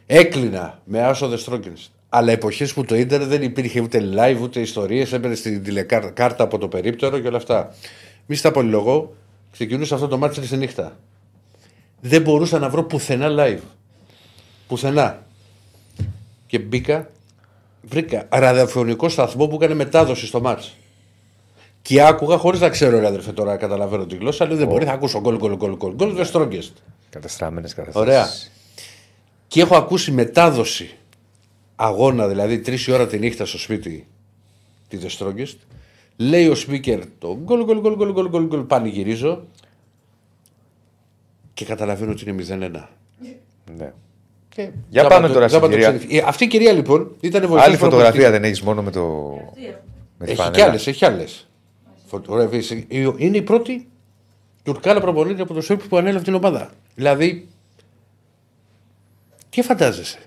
Έκλεινα με άσο The Strongest. Αλλά εποχές που το ίντερνετ δεν υπήρχε ούτε live ούτε ιστορίες, έπαιρνε στην τηλεκάρτα από το περίπτερο και όλα αυτά. Μη στα πολυλογώ, ξεκινούσα αυτό το μάτι τη νύχτα. Δεν μπορούσα να βρω πουθενά live. Πουθενά. Και μπήκα, βρήκα ραδιοφωνικό σταθμό που έκανε μετάδοση στο μάτς. Και άκουγα χωρί να ξέρω, ρε αδερφέ, τώρα καταλαβαίνω τη γλώσσα. Λέω δεν μπορεί, θα ακούσω γκολ, γκολ, γκολ, γκολ. Γκολ, the strongest. Καταστραμμένε καταστάσει. Ωραία. Και έχω ακούσει μετάδοση αγώνα, δηλαδή τρει η ώρα τη νύχτα στο σπίτι τη The Strongest. Λέει ο speaker το γκολ, γκολ, γκολ, γκολ, γκολ, γκολ, γκολ, πανηγυρίζω και καταλαβαίνω ότι είναι 0-1. Ναι. Και Για γάμα πάμε το- τώρα στην γάμα το κυρία. ξενυχ- Ε, Αυτή η κυρία λοιπόν ήταν βοηθός Άλλη φωτογραφία προπονητής. δεν έχεις μόνο με το. Με τη Έχει φανέλα. κι άλλες, έχει άλλες. Φωτογραφίες. Είναι η πρώτη Τουρκάλα προπονήτρια από το Σέρπ που ανέλαβε την ομάδα. Δηλαδή, τι φαντάζεσαι.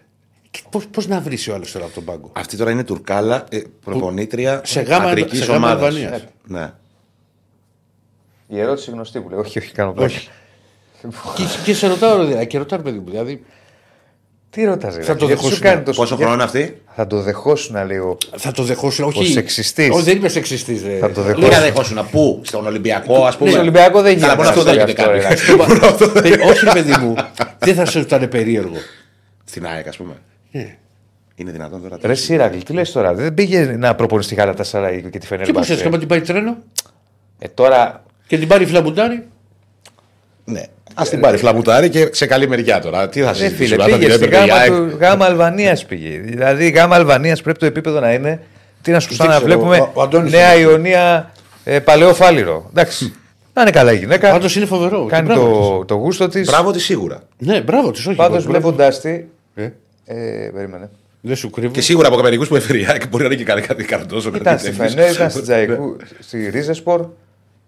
Πώ πώς να βρει ο άλλος τώρα από τον πάγκο; Αυτή τώρα είναι Τουρκάλα, ε, προπονήτρια σε γάμα- αντρικής σε γάμα ομάδας. Αλβανίας. Ναι. Η ερώτηση γνωστή που λέει. Όχι, όχι, κάνω πλάκα. Όχι. και, και σε ρωτάω, δηλαδή, και ρωτάω, παιδί μου, δηλαδή, Τι ρωτάς, ρε, Θα το γιατί σου δεχόσουν. κάνει τόσο- Πόσο για- χρόνο είναι αυτή; Θα το δεχόσουν λίγο. θα το δεχόσουν. Όχι, σεξιστής. Όχι, δεν είμαι σεξιστής. Θα το Τι δεχόσουν. να δεχόσουν, πού, στον Ολυμπιακό, ας πούμε. Στον Ολυμπιακό δεν Καλά, γίνεται μόνο αυτό να δεν σε γίνεται αυτό, κάποιος. ρε. όχι, ρε παιδί μου, δεν θα σου ήταν περίεργο. Στην ΑΕΚ, ας πούμε. Ε. Είναι δυνατόν τώρα. Ρε Σίρακλ, τι λες τώρα; Δεν πήγε να προπονήσει τη Γάλα 4 και τη Και Φενέρ. πώς έτσι, άμα την πάει τρένο; Ε, τώρα και την πάρει φλαμπουτάρι. Ναι. Α την πάρει φλαμπουτάρι και σε καλή μεριά τώρα. Τι θα Ε, φίλε, συζητήσουμε. πήγες αν στη την έπαιρνε η γάμα, ΑΕΚ; του, γάμα Αλβανίας πήγε. Δηλαδή, η γάμα Αλβανίας πρέπει το επίπεδο να είναι. Τι να σου Δεν να ξέρω, βλέπουμε ο- ο Αντώνης Νέα είναι. Ιωνία ε, Παλαιό Φάληρο. Εντάξει. Να είναι καλά η γυναίκα. Πάντως είναι φοβερό. Κάνει Και μπράβο το, το γούστο της. Μπράβο της σίγουρα. της. Ναι, μπράβο της, όχι. Πάντως μπράβο. βλέποντά τη. Ε, Ε, περίμενε. Δεν σου κρύβω. Και σίγουρα από μερικούς που έφερε η ΑΕΚ μπορεί να είναι και κάτι κάτι καρτόζο. Ήταν στη Φενέρ, ήταν στη Τζαϊκού, στη Ρίζεσπορ,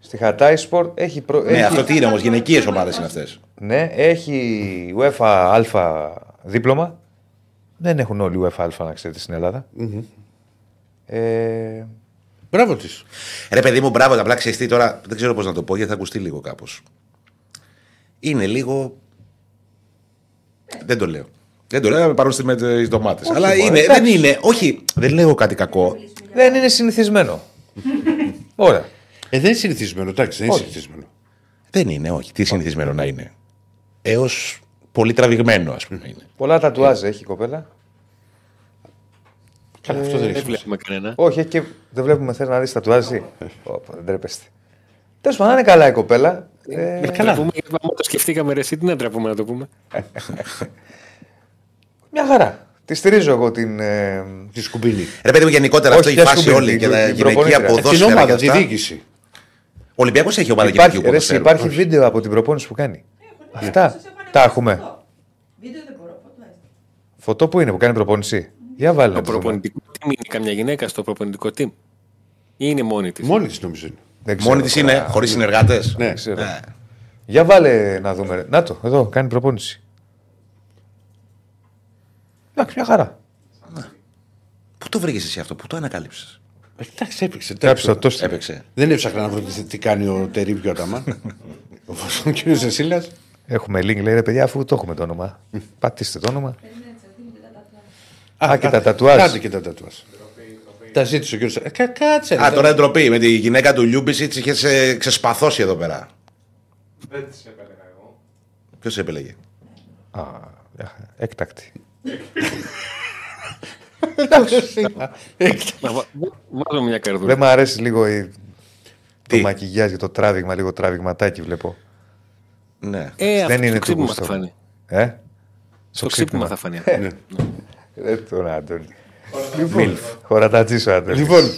στη Χατάι Σπορ. Έχει, προ... Ναι, έχει... αυτό τι είναι όμως, γυναικείες ομάδες είναι αυτές. Ναι, έχει UEFA Α δίπλωμα. Δεν έχουν όλοι UEFA Α, να ξέρετε, στην ελλαδα Ε, Μπράβο της. Ρε παιδί μου, μπράβο, απλά ξέρεις τι τώρα. Δεν ξέρω πώς να το πω γιατί θα ακουστεί λίγο κάπως. Είναι λίγο. Δεν το λέω. Δεν το λέω, να με πάρουν στη- με τις ντομάτε. Αλλά μωρέ, είναι, εντάξει. δεν είναι. Όχι, δεν λέω κάτι κακό. δεν είναι συνηθισμένο. Ωραία. Ε, δεν είναι συνηθισμένο, εντάξει, δεν είναι Όχι. συνηθισμένο. Δεν είναι, όχι. Τι συνηθισμένο να είναι. Έως πολύ τραβηγμένο, ας πούμε. Είναι. Πολλά τατουάζ έχει η κοπέλα. Καλά, αυτό δεν Δεν έχει. βλέπουμε κανένα. Όχι, έχει και δεν βλέπουμε θέλει να δει τατουάζ. εσύ. Ωπα, δεν τρέπεστε. Τέλος πάντων, να είναι καλά η κοπέλα. Ε, Να καλά. πούμε, άμα το σκεφτήκαμε ρε, εσύ τι να τραπούμε να το πούμε; μια χαρά. Τη στηρίζω εγώ την. Ε, Τη σκουμπίνη. Ρε παιδί μου, γενικότερα Όχι, αυτό η δεν φάση σου πει, όλη την- και τα την γυναικεία προπονήτρια. Την ποδόσφαιρα. και ομάδα, τη αυτά. διοίκηση. Ο Ολυμπιακός έχει ομάδα υπάρχει, γυναικείου ρε, εσύ, ποδοσφαίρου. υπάρχει βίντεο από την προπόνηση που κάνει. Αυτά τα έχουμε. Βίντεο δεν μπορώ, φωτό έστω. Φωτό που είναι που κάνει προπόνηση. Για βάλε Το να το δούμε. προπονητικό team είναι καμιά γυναίκα στο προπονητικό team; Ή είναι μόνη της; Μόνη της νομίζω είναι. Δεν ξέρω Μόνη της τώρα. είναι, χωρίς συνεργάτες. Ναι. ξέρω. Για βάλε να δούμε. ρε. Να το, εδώ, κάνει προπόνηση. Εντάξει, μια χαρά. Πού το βρήκες εσύ αυτό, πού το ανακάλυψες; Ε, Εντάξει, έπαιξε. Κάψε το τέλος. τόστι. Έπαιξε. Δεν έψαχνα να βρω τι, τι κάνει ο Τερίβιο Αταμάν. ο κύριος Εσίλα. Έχουμε link, λέει ρε παιδιά, αφού το έχουμε το όνομα. Πατήστε το όνομα. Α, και τα τατουάζ. Κάντε και τα τατουάζ. Τα ζήτησε ο κύριο. Ε, κα- κάτσε. Α, ρε. τώρα ντροπή. Με τη γυναίκα του Λιούμπισιτς είχες ε, ξεσπαθώσει εδώ πέρα. Δεν τι επέλεγα εγώ. Ποιος σε επέλεγε; Α, μια χαρά. έκτακτη. Να βα- Βάζω μια καρδούλα. Δεν μου αρέσει λίγο η. το μακιγιάζ για το τράβηγμα, λίγο τραβηγματάκι βλέπω. Ναι. Ε, αυτό Δεν το είναι του ξύπνημα γούστου. θα φανεί. Ε; Στο ξύπνημα θα φανεί. Ναι. Ε, τον Άντωνη. Λοιπόν, χωρατατζής ο Άντωνης. Λοιπόν,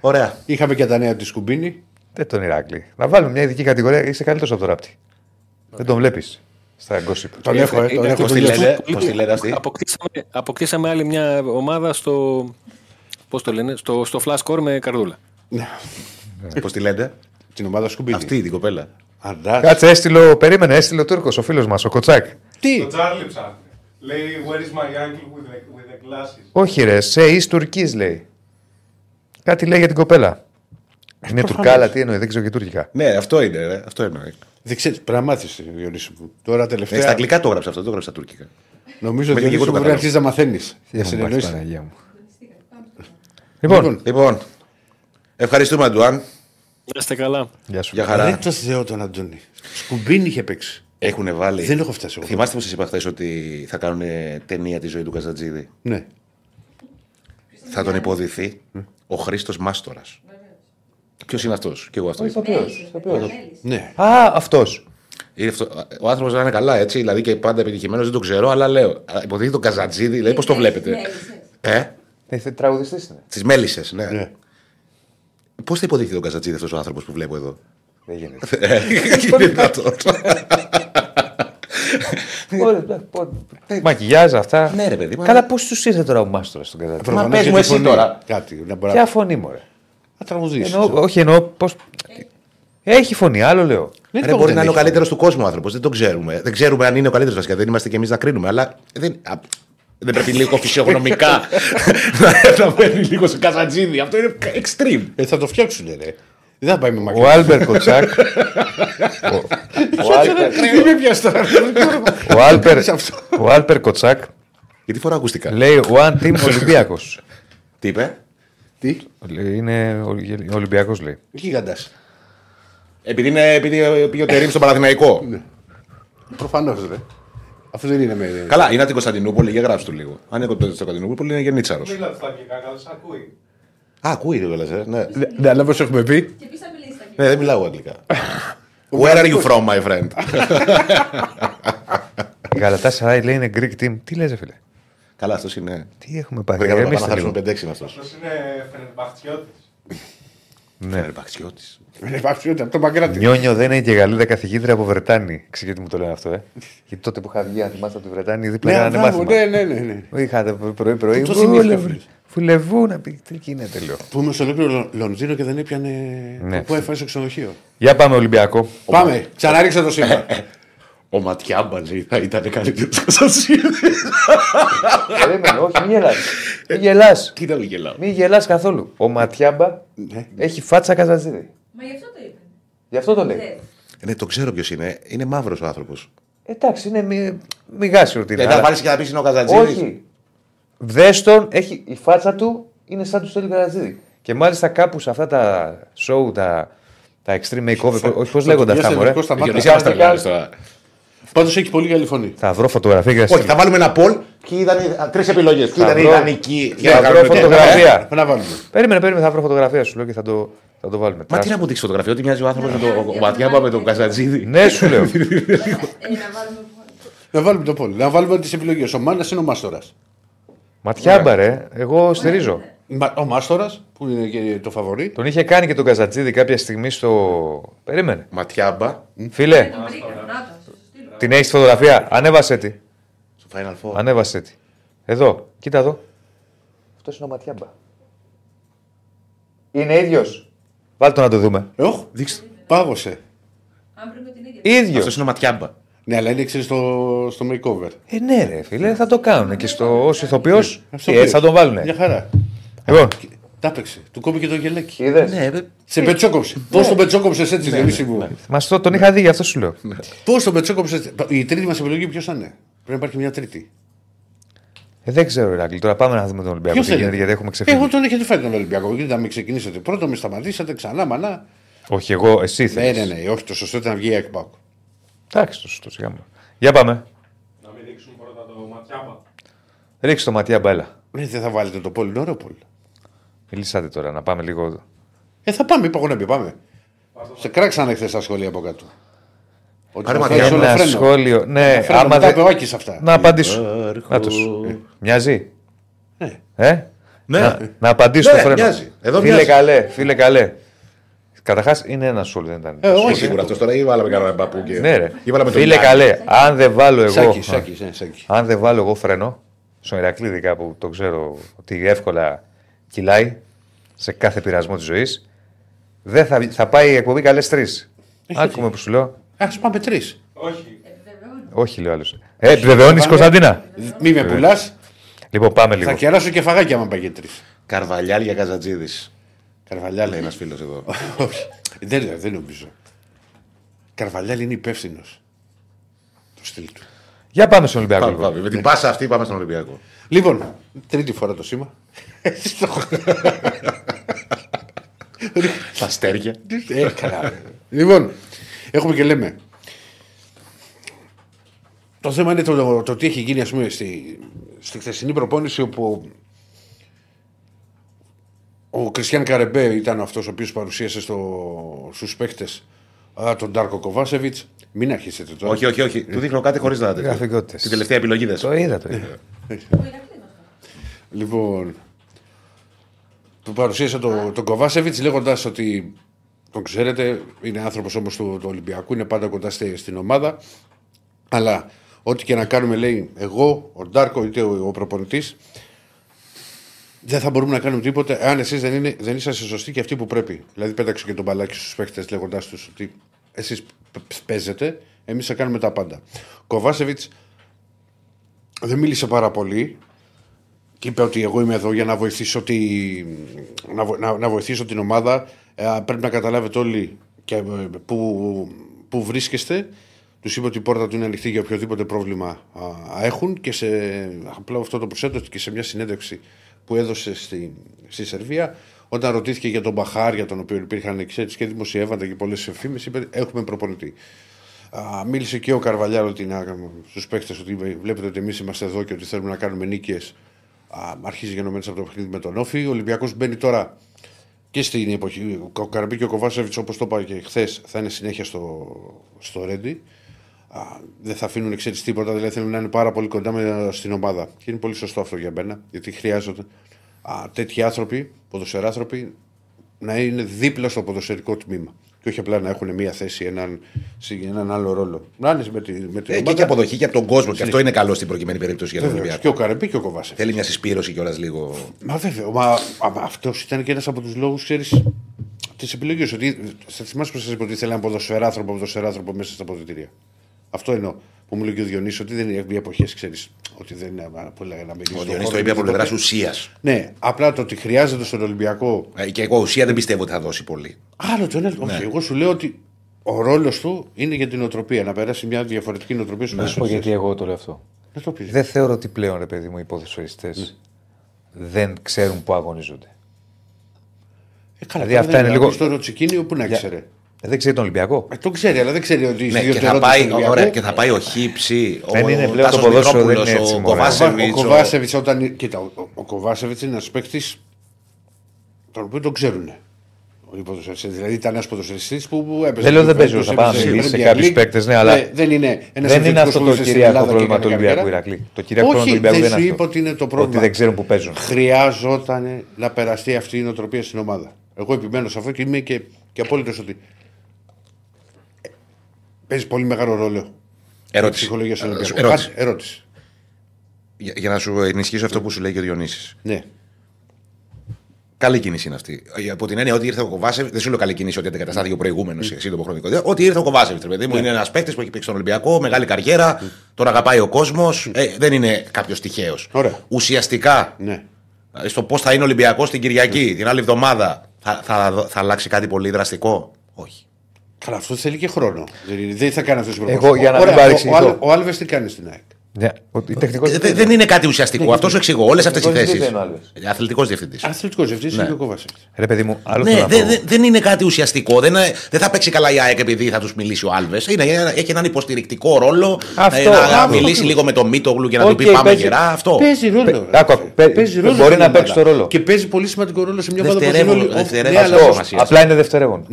Ωραία. είχαμε και τα νέα του Σκουμπίνη. Δεν τον Ηράκλη. Να βάλουμε μια ειδική κατηγορία. Είσαι καλύτερος από τον Ράπτη. Δεν τον βλέπεις στα gossip. Τον έχω, ε, τον Ε, έχω Πώς τη δουλέψει. λένε, Πολύ- πώς τη λένε αυτή; Αποκτήσαμε, αποκτήσαμε άλλη μια ομάδα στο. Πώς το λένε, στο, στο flash score με καρδούλα. Πώς τη λένε; Την ομάδα Σκουμπίνη. Αυτή την κοπέλα. Αντά. Κάτσε, έστειλε, περίμενε, έστειλε ο Τούρκος, ο φίλος μας, ο Κοτσάκ. Τι; Το Τσάρλι ψάχνει. Λέει, where is my uncle with the, with the glasses; Όχι, ρε, σε ει Τουρκής λέει. Κάτι λέει για την κοπέλα. Είναι Τουρκάλα, τι εννοεί, δεν ξέρω και τουρκικά. Ναι, αυτό είναι. Ρε. Αυτό εννοεί. Δεν ξέρεις, πρέπει να μάθεις, Διονύση μου. Τώρα Ναι, τελευταία. στα αγγλικά το έγραψε αυτό, δεν το έγραψε στα τουρκικά. Νομίζω ότι Με δική Διονύση του μου πρέπει να κατάλαβα. αρχίσει να μαθαίνεις. Για Δεν μου συνεννοήσεις. πας, Παναγία μου. Λοιπόν, Λοιπόν, ευχαριστούμε, Αντουάν. Να είστε καλά. γεια σου. Για Ρε χαρά. το Θεό τον Αντώνη. Σκουμπίνη είχε παίξει. Έχουν βάλει. Δεν έχω φτάσει εγώ. Θυμάστε που σα είπα χθες ότι θα κάνουν ταινία τη ζωή του Καζατζίδη; Ναι. Θα τον υποδηθεί ο Χρήστος Μάστορας. Ποιος είναι αυτός, και εγώ αυτός. Ναι. Α, αυτός. Είναι αυτό. Ο άνθρωπος να είναι καλά έτσι, δηλαδή και πάντα επιτυχημένος, δεν το ξέρω, αλλά λέω. α, Υποδείχει τον Καζατζίδη, δηλαδή πώς το βλέπετε; Ε, Τραγουδιστής είναι. τι μέλισσε, ναι. ναι. Πώς θα υποδείχει τον Καζατζίδη αυτός ο άνθρωπος που βλέπω εδώ; Δεν γίνεται. Ε, Είναι δυνατόν. Μακιγιάζ αυτά. Ναι, ρε παιδί, μα- Καλά, πώς τους ήρθε τώρα ο Μάστορας στον κατάλληλο. Προφανώς πες για μου τη εσύ φωνή. τώρα. Κάτι. Να μπορεί Ποια να- φωνή μου, ρε. Να τραγουδήσει. Εννοώ, όχι, εννοώ πώ. Έχει φωνή, άλλο λέω. Δεν Ρε, είπα μπορεί ότι να είναι ο δεν έχει. καλύτερος του κόσμου ο άνθρωπος. Δεν το ξέρουμε. Δεν ξέρουμε αν είναι ο καλύτερος βασικά. Δεν είμαστε κι εμείς να κρίνουμε. Αλλά δεν, α, δεν πρέπει λίγο φυσιογνωμικά να- να μπαίνει λίγο σε Καζατζίδη. Αυτό είναι extreme. Ε, θα το φτιάξουν, ρε. Δεν θα πάει με Ο μακριά. Άλμπερ Κοτσάκ. ο- ο Άλπερ- Δεν με πιάσει τώρα. ο Άλπερ- Τι είναι αυτό; Ο Άλπερ Κοτσάκ Γιατί φορά ακουστικά; λέει One Team Ολυμπιακός. Τι είπε; Τι. Είναι Ολυμπιακός, λέει. Γίγαντας. Επειδή, είναι, επειδή πήγε ο Τερήμ στο Παναθηναϊκό. Προφανώς, ρε. Αυτό δεν είναι με. Καλά, είναι από την Κωνσταντινούπολη, για γράψτε του λίγο. Αν είναι από την Κωνσταντινούπολη, είναι γεννήτσαρος. Μίλα στα αγγλικά, καλά σ' ακούει. Α, ακούει το λες, ε, ναι. Ναι, αλλά όπως έχουμε πει. Και πει θα μιλήσει τα Ναι, δεν μιλάω αγγλικά. Where are you from, my friend? Η Γαλατά Σαράι λέει είναι Greek team. Τι λες, ρε φίλε; Καλά, αυτός είναι. Τι έχουμε πάθει. Πρέπει να ηρεμήστε χάσουμε λίγο. 5-6 με αυτός. Αυτός είναι φενερμπαχτσιώτης. Ναι. Μπαξιώτη. Δεν υπάρχει ούτε από το Παγκράτη. Νιόνιο δεν είναι και Γαλλίδα καθηγήτρια από Βρετάνη. Ξέρετε γιατί μου το λένε αυτό, ε; Γιατί τότε που είχα βγει, αν θυμάστε από τη Βρετάνη, δίπλα Ναι, κάνανε μπράβο, μάθημα. ναι, ναι, ναι, ναι. Είχατε πρωί-πρωί. Πού το θυμήθηκα, Βούλε- φίλε. Φουλεβού να πει τι γίνεται, λέω. Που είμαι στο ολόκληρο Λο- Λονδίνο και δεν έπιανε. Ναι. Πού έφαγε στο ξενοδοχείο. Για πάμε Ολυμπιακό. Πάμε, ξαναρίξα το σήμα. Ο Ματιάμπα λέει θα ήταν καλύτερο Κωνσταντινούπολη. Περίμενε, όχι, μην γελάς. Μην γελάς. Τι να μην γελάω; Μην γελάς καθόλου. Ο Ματιάμπα Ναι. έχει φάτσα καζατζίδι. Μα γι' αυτό το είπε. Γι' αυτό το λέει. Ξέρεις. Ναι, το ξέρω ποιος είναι. Είναι μαύρος ο άνθρωπος. Εντάξει, είναι μη, μηγάσιο ότι είναι. Δεν θα αλλά- βάλεις και να πεις είναι ο Καζατζίδη. Όχι. Δέστον, έχει, η φάτσα του είναι σαν τους Στέλιου Καρατζίδη. Και μάλιστα κάπου σε αυτά τα show, τα, τα extreme makeover, όχι πώς λέγονται αυτά, πιάσει μωρέ; Πάντως έχει πολύ καλή φωνή. Θα βρω φωτογραφία και θα Όχι, θα βάλουμε ένα poll. Ποιοι ήταν οι τρεις επιλογές. Ποιοι Θα ήταν οι βρω- ιδανικοί. θα βρω φωτογραφία. Να βάλουμε. Περίμενε, περίμενε, θα βρω φωτογραφία σου λέω και θα το, θα το βάλουμε. Μα τι να μου δείξεις φωτογραφία, ότι μοιάζει ο άνθρωπος με τον ο Ματιάμπα με τον Καζατζίδη. Ναι, σου λέω. Ε, να βάλουμε. Να βάλουμε το πόλι. Να βάλουμε τις επιλογές. Ο Μάνας είναι ο Μάστορας. Ματιάμπα, ρε. Εγώ στηρίζω. Ο Μάστορας, που είναι και το φαβορή. Τον είχε κάνει και τον Καζατζίδη κάποια στιγμή στο. Περίμενε. Ματιάμπα Φίλε, την έχεις τη φωτογραφία; Ανέβασε τη. στο Final Four. Ανέβασε τη. Εδώ, κοίτα εδώ. Αυτός είναι ο Ματιάμπα. Είναι ίδιος. Βάλτε το να το δούμε. Όχ, Δείξτε. πάγωσε. Αν βρούμε την ίδια. ίδιος. Αυτός είναι ο Ματιάμπα. Ναι, αλλά είναι ξέρεις, στο, στο makeover. Ε, ναι, ρε φίλε, θα το κάνουν και στο ως ηθοποιός. Αυτό Έτσι θα τον βάλουν. Μια χαρά. Λοιπόν, Τα έπαιξε. Του κόβει και το γελέκι. είδες. Ναι, Σε πετσόκοψε. Πώς τον πετσόκοψες έτσι, Διονύση μου. Μα το τον είχα δει, γι' αυτό σου λέω. Πώς τον πετσόκοψες έτσι; Η τρίτη μας επιλογή ποιος θα είναι; Πρέπει να υπάρχει μια τρίτη. Ε, δεν ξέρω, Ηράκλη. Τώρα πάμε να δούμε τον Ολυμπιακό. Ποιος Τι θέλει; γίνεται, γιατί έχουμε ξεφύγει. Εγώ τον έχετε φέρει τον Ολυμπιακό. Γιατί να μην ξεκινήσετε. Πρώτο με σταματήσατε ξανά, μανά. Όχι, εγώ, εσύ Ναι, θέλεις. ναι, ναι. Όχι, το σωστό ήταν να βγει η ΕΚΠΑΚ. Εντάξει, το σωστό, σιγά μου. Για πάμε. Να μην δείξουν πρώτα το ματιάμπα. Ρίξε το ματιά μπέλα. Ναι, δεν θα βάλετε το πόλι, είναι ωραίο πόλι. Μιλήσατε τώρα, να πάμε λίγο. Ε, θα πάμε, είπα εγώ να πει, πάμε. Σε κράξανε χθες τα σχόλια από κάτω. Ότι Άρε, θα μακριά. φέρεις όλο Ένα φρένο. σχόλιο. Ναι, Φρένο, άμα μετά δεν. είπε ο Άκης αυτά. Να απαντήσω. Να τους. Μοιάζει; Ναι. Ε; Ναι. Να, να απαντήσω Ναι, στο φρένο. μοιάζει. Εδώ φίλε μοιάζει. καλέ, φίλε καλέ. Καταρχάς είναι ένα σχόλιο, δεν ήταν. Ε, όχι. Όχι σίγουρα αυτός τώρα ή βάλαμε κανένα παππού και. Ναι, ρε. Ή βάλαμε τον Φίλε Γιάννη. καλέ, αν δεν βάλω εγώ. Σάκης, σάκης, ναι, σάκης. Αν δεν βάλω εγώ φρένο, στον Ηρακλή ειδικά που το ξέρω ότι εύκολα κυλάει σε κάθε πειρασμό της ζωής, δεν θα, θα πάει η εκπομπή καλές τρεις. Άκουμε που σου λέω. Α πάμε τρεις. Όχι. Όχι, λέω άλλος. Ε, επιβεβαιώνεις πάμε. Κωνσταντίνα. Μη με πουλάς. Λοιπόν, πάμε λίγο. Θα κεράσω και φαγάκια άμα πάει για τρεις. Καρβαλιάλ για Καζατζίδης. Καρβαλιά λέει Ένας φίλος εδώ. Όχι. Δεν, δεν νομίζω. Καρβαλιάλ είναι υπεύθυνος. Το στυλ του. Για πάμε στον Ολυμπιακό. Πάμε, λοιπόν. πάμε. Με την πάσα αυτή πάμε στον Ολυμπιακό. Λοιπόν, τρίτη φορά το σήμα. Τα αστέρια. Ε, καλά. λοιπόν, έχουμε και λέμε. Το θέμα είναι το, το, τι έχει γίνει ας πούμε, στη, στη χθεσινή προπόνηση όπου ο Κριστιαν Καρεμπέ ήταν αυτός ο οποίος παρουσίασε στο, στους παίκτες α, τον Ντάρκο Κοβάσεβιτς. Μην αρχίσετε τώρα. όχι, όχι, όχι. Του δείχνω κάτι χωρίς να τέτοιο. Γραφικότητες. Την τελευταία επιλογή δεν Το είδα, το είδα. Λοιπόν, του παρουσίασε το, τον Κοβάσεβιτς λέγοντας ότι τον ξέρετε, είναι άνθρωπος όμως του, του Ολυμπιακού, είναι πάντα κοντά στη- στην ομάδα. Αλλά ό,τι και να κάνουμε, λέει, εγώ, ο Ντάρκο, είτε ο, ο προπονητής, δεν θα μπορούμε να κάνουμε τίποτα αν εσείς δεν, είναι- δεν είσαστε σωστοί και αυτοί που πρέπει. Δηλαδή, πέταξε και τον μπαλάκι στους παίχτες λέγοντάς τους ότι εσείς παίζετε, εμείς θα κάνουμε τα πάντα. Κοβάσεβιτς δεν μίλησε πάρα πολύ, και είπε ότι εγώ είμαι εδώ για να βοηθήσω, τη, να, βο- να, να βοηθήσω την ομάδα. Ε, πρέπει να καταλάβετε όλοι και, ε, που, που βρίσκεστε. Τους είπε ότι η πόρτα του είναι ανοιχτή για οποιοδήποτε πρόβλημα α, έχουν και σε, απλά αυτό το προσέτω και σε μια συνέντευξη που έδωσε στη, στη Σερβία. Όταν ρωτήθηκε για τον Μπαχάρ, για τον οποίο υπήρχαν εξέτηση και δημοσιεύματα και πολλές εφήμες, είπε: Έχουμε προπονητή. Α, μίλησε και ο Καρβαλιάρο στους παίκτες ότι βλέπετε ότι εμείς είμαστε εδώ και ότι θέλουμε να κάνουμε νίκες. Αρχίζει γενομένο από το παιχνίδι με τον Όφη. Ο Ολυμπιακός μπαίνει τώρα και στην εποχή. Ο Καραμπή και ο Κοβάσεβιτς, όπως το είπα και χθες, θα είναι συνέχεια στο, στο Ρέντι. Α, δεν θα αφήνουν ξέρεις τίποτα, δηλαδή θέλουν να είναι πάρα πολύ κοντά με, στην ομάδα. Και είναι πολύ σωστό αυτό για μένα, γιατί χρειάζονται α, τέτοιοι άνθρωποι, ποδοσφαιράνθρωποι, να είναι δίπλα στο ποδοσφαιρικό τμήμα. Και όχι απλά να έχουν μία θέση, έναν, σε έναν άλλο ρόλο. Να είναι με, τη, με την Ε, και, ομάδα. και αποδοχή και από τον κόσμο. Και αυτό είναι καλό στην προκειμένη περίπτωση για τον Βεβαίως. Ολυμπιακό. Και ο Καρεμπή και ο Κοβάσεβιτ. Θέλει μια συσπήρωση κιόλας λίγο. Μα βέβαια, μα, αυτός ήταν και ένας από τους λόγους, ξέρεις, της επιλογής. Ότι θα θυμάσαι που σας είπα ότι ήθελα ένα ποδοσφαιράνθρωπο, ποδοσφαιράνθρωπο μέσα στα αποδητήρια. Αυτό εννοώ. Που μου λέει και ο Διονύσης ότι δεν είναι εποχές, ξέρεις, ότι δεν είναι. Που λέγανε να μιλήσει. Ο στον Διονύσης χώρο, το είπε από δεν πλευράς το- ουσίας. Ναι, απλά το ότι χρειάζεται στον Ολυμπιακό. Και εγώ ουσία δεν πιστεύω ότι θα δώσει πολύ. Άλλο το ένα. Ναι. Όχι, εγώ σου λέω ότι ο ρόλος του είναι για την οτροπία. Να περάσει μια διαφορετική νοοτροπία στους Να σου πω γιατί εγώ το λέω αυτό. Δεν το πεις. Δεν θεωρώ ότι πλέον, ρε παιδί μου, οι ποδοσφαιριστές δεν ξέρουν που αγωνίζονται. Ε, καλά, Δηλαδή τώρα αυτά δεν είναι είναι λίγο- Στο Ροτσικίνιο, πού να ξέρει. Ε, δεν ξέρει τον Ολυμπιακό. Ε, το ξέρει, αλλά δεν ξέρει ότι Ναι, στη και θα, ιδιαιτερότητα πάει, του Ολυμπιακού- ωραία, και θα πάει ο Χίψη, ο, Δεν είναι ο πλέον το Τάσος ποδόσφαιρο, δεν είναι Μητρόπουλος, έτσι, ο μωρέ. Κοβάσεβιτς, Ο ο- Κοβάσεβιτς όταν. Κοίτα, ο, ο Κοβάσεβιτς είναι ένας παίκτης τον οποίο τον ξέρουν. Οι ποδοσφαιριστές. Δηλαδή ήταν ένας ποδοσφαιριστής που, που έπαιζε. Δεν λέω δεν Juventus, παίζει, θα πάμε να έπαιζε μιλήσει σε Premier κάποιους League. παίκτες, ναι, αλλά δεν είναι, ένας δεν είναι επιθετικός αυτό που το ήρθε στην κυριακό Ελλάδα και πρόβλημα έκανε του Ολυμπιακού καριέρα. Ηρακλή. Το κυριακό πρόβλημα του Όχι, Ολυμπιακού δεν δεν σου είναι είπα αυτό. ότι είναι το πρόβλημα. Ότι δεν ξέρουν που παίζουν. Χρειάζονταν να περαστεί αυτή η νοοτροπία στην ομάδα. Εγώ επιμένω σε αυτό και είμαι και, και απόλυτος ότι. Ε, Παίζει πολύ μεγάλο ρόλο. η Ερώτηση. Ψυχολογία στον Ε, Ολυμπιακό. ερώτηση. Άντε, ερώτηση. Για, για να σου ενισχύσω αυτό που σου λέει και ο Διονύσης. Ναι. Καλή κίνηση είναι αυτή. Ε, Από την έννοια ότι ήρθε ο Κοβάσεβιτ, δεν σου λέω καλή κίνηση ότι αντικαταστάθηκε ο προηγούμενος σε σύντομο χρονικό διάστημα. Ότι ήρθε ο Κοβάσεβιτ, ρε παιδί μου, είναι ένας παίκτης που έχει παίξει στον Ολυμπιακό, μεγάλη καριέρα, τον αγαπάει ο κόσμος. Ε, δεν είναι κάποιος τυχαίος. Ωραία. Ουσιαστικά, ναι. ε, στο πώς θα είναι ο Ολυμπιακός την Κυριακή, την άλλη εβδομάδα, θα, θα, θα αλλάξει κάτι πολύ δραστικό; Όχι. Καλά, αυτός θέλει και χρόνο. Δεν, είναι- δεν θα κάνει αυτός τι Εγώ, για να μην Ο, παρεξηγηθώ. ο, ο Άλβες τι κάνει στην ΑΕΚ; Ναι, ότι τεχνικός Ε, δε- διευθυντής. δεν είναι κάτι ουσιαστικό. Αυτός σου εξηγώ. Όλες αυτές οι Τεχνικός θέσεις. διευθυντής είναι ο Άλβες. Αθλητικός διευθυντής. Αθλητικός διευθυντής είναι και ο Κοβάσεβιτς. Ρε παιδί μου, άλλο Ναι, θέλω να δε- πω. δε- δεν είναι κάτι ουσιαστικό. Δεν, είναι- δεν θα παίξει καλά η ΑΕΚ επειδή θα τους μιλήσει ο Άλβες. Έχει έναν υποστηρικτικό ρόλο. Αυτό, ε, να αυτό. μιλήσει λίγο με τον Μίτογλου και να Οκ, του πει πάμε παίζει- γερά. Αυτό. Παίζει ρόλο. Παι- άκου, άκου, παι- Παίζει ρόλο μπορεί στην να ομάδα. παίξει το ρόλο. Και παίζει πολύ σημαντικό ρόλο σε μια ομάδα που Δευτερεύον- είναι όλοι- δευτερεύον- Ναι, αλλά αυτό. όμως- σημασία. Απλά είναι δευτερεύον.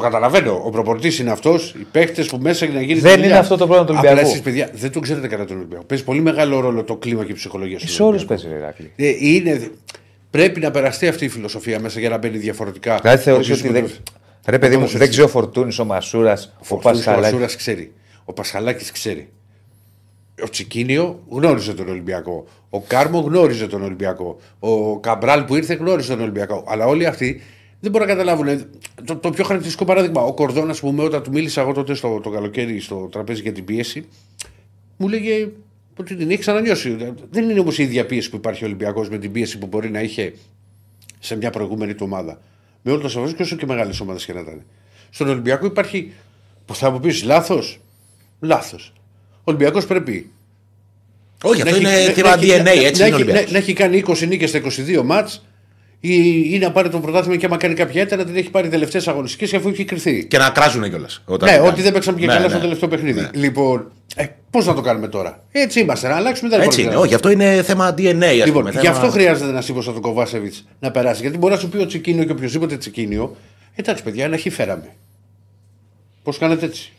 Ναι, ναι, το καταλαβαίνω. Ο προπορτή είναι αυτός, οι παίχτες που μέσα για να γίνει. Δεν τη δουλειά. είναι αυτό το πρόβλημα του Ολυμπιακού. Απλά εσείς, παιδιά, δεν το ξέρετε καλά τον Ολυμπιακό. Παίζει πολύ μεγάλο ρόλο το κλίμα και η ψυχολογία σου. Σε όλου παίζει ρε Ηράκλη. Ε, είναι, πρέπει να περαστεί αυτή η φιλοσοφία μέσα για να μπαίνει διαφορετικά. Δηλαδή θεωρείς Ο ότι δεν. οποίος- Ρε παιδί μου, Όπως δεν έτσι. ξέρει ο Φορτούνης, ο Μασούρας, ο Ο Πασχαλάκη. Ο Πασχαλάκης. Μασούρας ξέρει. Ο Πασχαλάκης ξέρει. Ο Τσικίνιο γνώριζε τον Ολυμπιακό. Ο Κάρμο γνώριζε τον Ολυμπιακό. Ο Καμπράλ που ήρθε γνώριζε τον Ολυμπιακό. Αλλά όλοι αυτοί δεν μπορούν να καταλάβουν. Ε, Το, το πιο χαρακτηριστικό παράδειγμα, ο Κορδόν, ας πούμε, όταν του μίλησα εγώ τότε στο το καλοκαίρι στο τραπέζι για την πίεση, μου λέγε ότι την έχει ξανανιώσει. Δεν είναι όμως η ίδια πίεση που υπάρχει ο Ολυμπιακός με την πίεση που μπορεί να είχε σε μια προηγούμενη του ομάδα. Με όλο το σεβασμό και όσο και μεγάλες ομάδες και να ήταν. Στον Ολυμπιακό υπάρχει. που θα μου πεις λάθος. Λάθος. Ο Ολυμπιακός πρέπει. Όχι, αυτό να είναι έχει- θέμα να έχει- DNA. να- Έτσι να είναι ο έχει- να- Ολυμπιακός. Να έχει κάνει 20 νίκες στα 22 μάτς ή, ή να πάρει το πρωτάθλημα και άμα κάνει κάποια έτα να την έχει πάρει τελευταίες αγωνιστικές αφού έχει κρυθεί. Και να κράζουν κιόλας. Ναι, ότι δεν παίξαμε και Ναι, καλά ναι. στο τελευταίο παιχνίδι. Ναι. Λοιπόν, ε, πώς να το κάνουμε τώρα; Έτσι είμαστε, να αλλάξουμε δεν Έτσι μπορούμε είναι. να- Όχι, αυτό είναι θέμα DNA. Ας Λοιπόν, πούμε, γι' θέμα- αυτό χρειάζεται ένα τύπο σαν τον Κοβάσεβιτς να περάσει. Γιατί μπορεί να σου πει ο Τσικίνιο και οποιοδήποτε Τσικίνιο, εντάξει παιδιά, ένα χι φέραμε. Πώς κάνετε έτσι;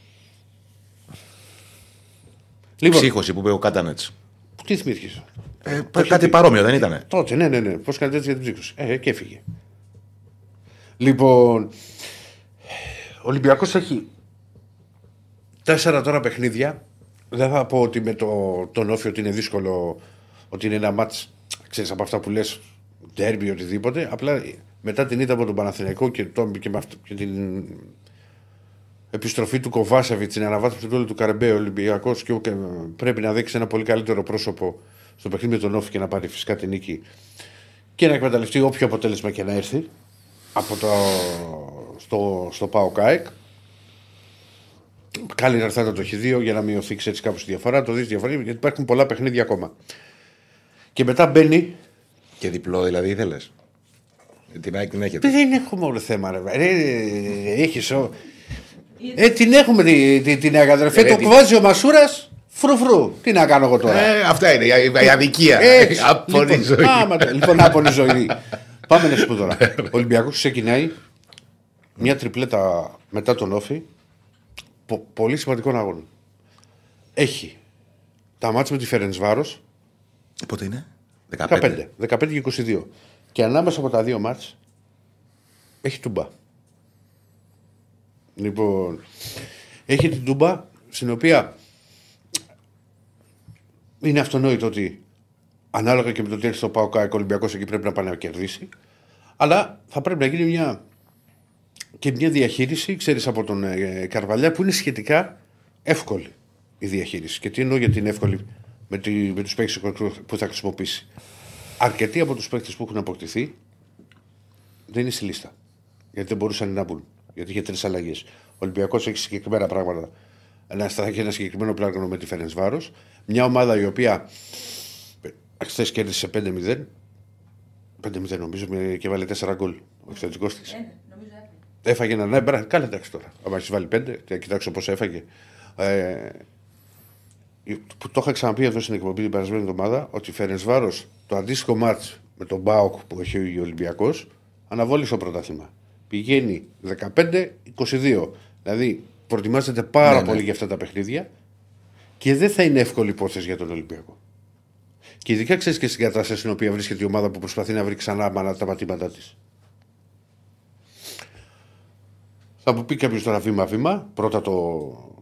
Λοιπόν, Ψύχωση που είπε ο Κάτανετς. τι θυμήθηκες; Ε, κάτι παρόμοιο δεν ήταν. Τότε, ναι, ναι, ναι. Πώς κάνετε έτσι για την ψύχωση. Ε, και έφυγε. Λοιπόν, ο Ολυμπιακός έχει τέσσερα τώρα παιχνίδια. Δεν θα πω ότι με το, τον όφη ότι είναι δύσκολο, ότι είναι ένα μάτς, ξέρεις, από αυτά που λες, ντέρμπι, οτιδήποτε. Απλά μετά την ήττα από τον Παναθηναϊκό και, το, και, με αυτό, και την επιστροφή του Κοβάσεβιτς στην αναβάθμιση του γκολ του Καρμπέ, ο Ολυμπιακός και, και πρέπει να δείξει ένα πολύ καλύτερο πρόσωπο στο παιχνίδι με τον Όφη και να πάρει φυσικά την νίκη και να εκμεταλλευτεί όποιο αποτέλεσμα και να έρθει από το, στο, στο ΠΑΟ ΚΑΕΚ. Καλή να έρθει το χ2 για να μειωθεί έτσι κάπως η διαφορά. Το δεις διαφορά γιατί υπάρχουν πολλά παιχνίδια ακόμα. Και μετά μπαίνει. Και διπλό δηλαδή ήθελες; Την ΑΕΚ την έχετε; Δεν έχουμε όλο θέμα, ρε. ρε έχεις, ο... ε, την έχουμε τη- τη- την αγαδρεφέ. Ε, το τι- κουβάζει ο Μασούρας φρουφρού. Τι να κάνω εγώ τώρα; Ε, αυτά είναι η, η αδικία. Έτσι. Άπονη λοιπόν, ζωή. άμα το- λοιπόν, άπονη ζωή. Πάμε να σου πω τώρα. Ο Ολυμπιακός ξεκινάει μια τριπλέτα μετά τον Όφη. Πο- πολύ σημαντικό αγώνα. Έχει τα μάτια με τη Φερενσβάρος Πότε είναι; 15, 15 και 22. Και ανάμεσα από τα δύο μάτς έχει τούμπα. Λοιπόν, έχει την τούμπα στην οποία είναι αυτονόητο ότι ανάλογα και με το τι έρθει στο ΠΑΟ ΚΑΕΚ ο Ολυμπιακός εκεί πρέπει να πάει να κερδίσει. Αλλά θα πρέπει να γίνει μια και μια διαχείριση, ξέρεις, από τον ε, Καρβαλιά που είναι σχετικά εύκολη η διαχείριση. Και τι εννοώ για την εύκολη με, τη, με τους παίκτες που θα χρησιμοποιήσει. Αρκετοί από τους παίκτες που έχουν αποκτηθεί δεν είναι στη λίστα. Γιατί δεν μπορούσαν να μπουν. Γιατί είχε τρεις αλλαγές. Ο Ολυμπιακός έχει συγκεκριμένα πράγματα. Ένα, θα έχει ένα συγκεκριμένο πλάνο με τη Φέρεν Βάρος. Μια ομάδα η οποία χθες κέρδισε 5-0. 5-0 νομίζω με- και βάλε 4 γκολ. Ο εξαιρετικός της. Ε, ναι, νομίζω έπρεπε. Έφαγε ένα ναι, μπράβο, κάνε εντάξει τώρα. Αν έχεις βάλει 5, θα κοιτάξω πώς έφαγε. Ε, που το είχα ξαναπεί εδώ στην εκπομπή την περασμένη εβδομάδα ότι η Φερενσβάρος το αντίστοιχο μάτς με τον Μπάοκ που έχει ο Ολυμπιακός αναβόλει στο πρωτάθλημα. Πηγαίνει 15-22. Δηλαδή προετοιμάζεται πάρα Ναι, ναι. πολύ για αυτά τα παιχνίδια και δεν θα είναι εύκολη υπόθεση για τον Ολυμπιακό. Και ειδικά ξέρεις και στην κατάσταση στην οποία βρίσκεται η ομάδα που προσπαθεί να βρει ξανά μάνα τα πατήματά της. Θα μου πει κάποιος τώρα βήμα-βήμα. Πρώτα το,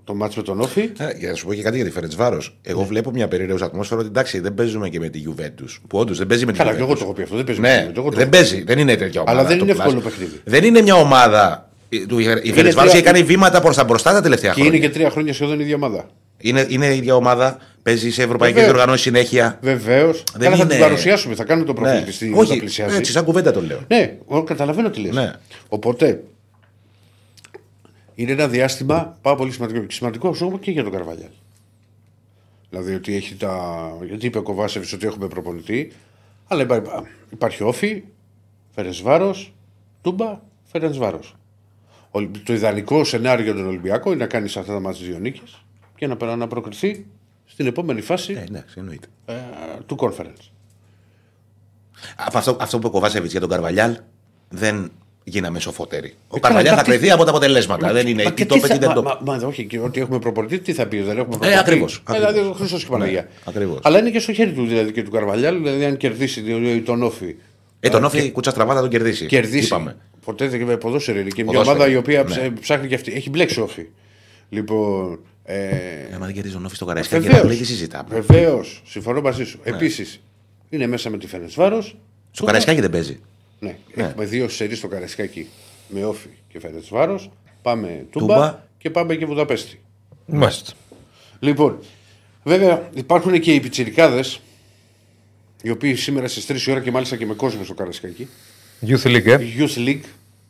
το μάτς με τον Όφη. Ε, για να σου πω και κάτι για τη Φερετσβάρο. Εγώ βλέπω μια περίεργη ατμόσφαιρα ότι εντάξει δεν παίζουμε και με τη Juventus. Που όντως δεν παίζει με τη Καλά, και εγώ Juventus. το έχω πει αυτό. Δεν παίζει Ναι, με τη Juventus, εγώ το δεν έχω παίζει. Δεν είναι τέτοια ομάδα. Αλλά δεν το είναι plus. εύκολο παιχνίδι. Δεν είναι μια ομάδα. Η του- η Φερετσβάρο τρία- έχει κάνει βήματα προς τα μπροστά τα τελευταία Και είναι χρόνια. και τρία χρόνια σχεδόν η ίδια ομάδα. Είναι, είναι η ίδια ομάδα. Παίζει σε ευρωπαϊκέ Βεβαίως. διοργανώσει συνέχεια. Βεβαίως. Δεν Καλά, θα είναι- την παρουσιάσουμε. Θα κάνουμε το προφίλ Ναι. της στη- όταν Όχι, πλησιάζει. έτσι, σαν κουβέντα το λέω. Ναι, εγώ καταλαβαίνω τι λες. Ναι. Οπότε είναι ένα διάστημα πάρα πολύ σημαντικό. Και σημαντικό όμως και για τον Καρβαλιά. Δηλαδή ότι έχει τα. Γιατί είπε ο Κοβάσεβιτ ότι έχουμε προπονητή. Αλλά υπά- υπάρχει όφη, Φερενσβάρο, Τούμπα, Φερενσβάρο. Το ιδανικό σενάριο για τον Ολυμπιακό είναι να κάνεις αυτά τα μάτια δύο νίκες και να, περά- να προκριθεί στην επόμενη φάση Ναι, εντάξει, εννοείται. ε, του conference. Από αυτό, αυτό που είπε ο Κοβάσεβιτ για τον Καρβαλιάλ δεν γίναμε σοφότεροι. Ο Ε, καλά, Καρβαλιάλ θα κάτι- κρυθεί από τα αποτελέσματα. δεν είναι Μα τι και το τι είπε, τι θα- δεν το μα, είπε. μα, μα, όχι, και ότι έχουμε προπονητή, τι θα πει, δεν έχουμε προπονητή. ακριβώς, Ε, ακριβώς. Δηλαδή ο Χριστό και η Παναγία. Ναι, ακριβώς. Αλλά είναι και στο χέρι του δηλαδή και του Καρβαλιάλ, δηλαδή αν κερδίσει τον Όφη. Ε, τον ε, Όφη κούτσα στραβά θα τον κερδίσει. κερδίσει. Είπαμε. Ποτέ δεν με ποδόσφαιρο είναι. Και μια Ποδόσφαιρο, ομάδα η οποία ναι. ψ- ψάχνει και αυτή. Έχει μπλέξει όφη. Λοιπόν. Ε, Ε, μα δεν κερδίζεις τον Όφη στο Καραϊσκάκι. Βεβαίως. Δεν τι συζητάμε. Βεβαίως. Συμφωνώ μαζί Ναι. σου. Επίσης είναι μέσα με τη Φερενσβάρος. Στο Καραϊσκάκι δεν παίζει. Ναι, έχουμε δύο σερί στο Καραϊσκάκι με όφη και Φερενσβάρος. Πάμε Τούμπα, Τούμπα. και πάμε και Βουδαπέστη. Μάλιστα. Λοιπόν, βέβαια υπάρχουν και οι πιτσιρικάδες οι οποίοι σήμερα στις 3 η ώρα και μάλιστα και με κόσμο στο Καραϊσκάκι. Youth League, ε. Η Youth League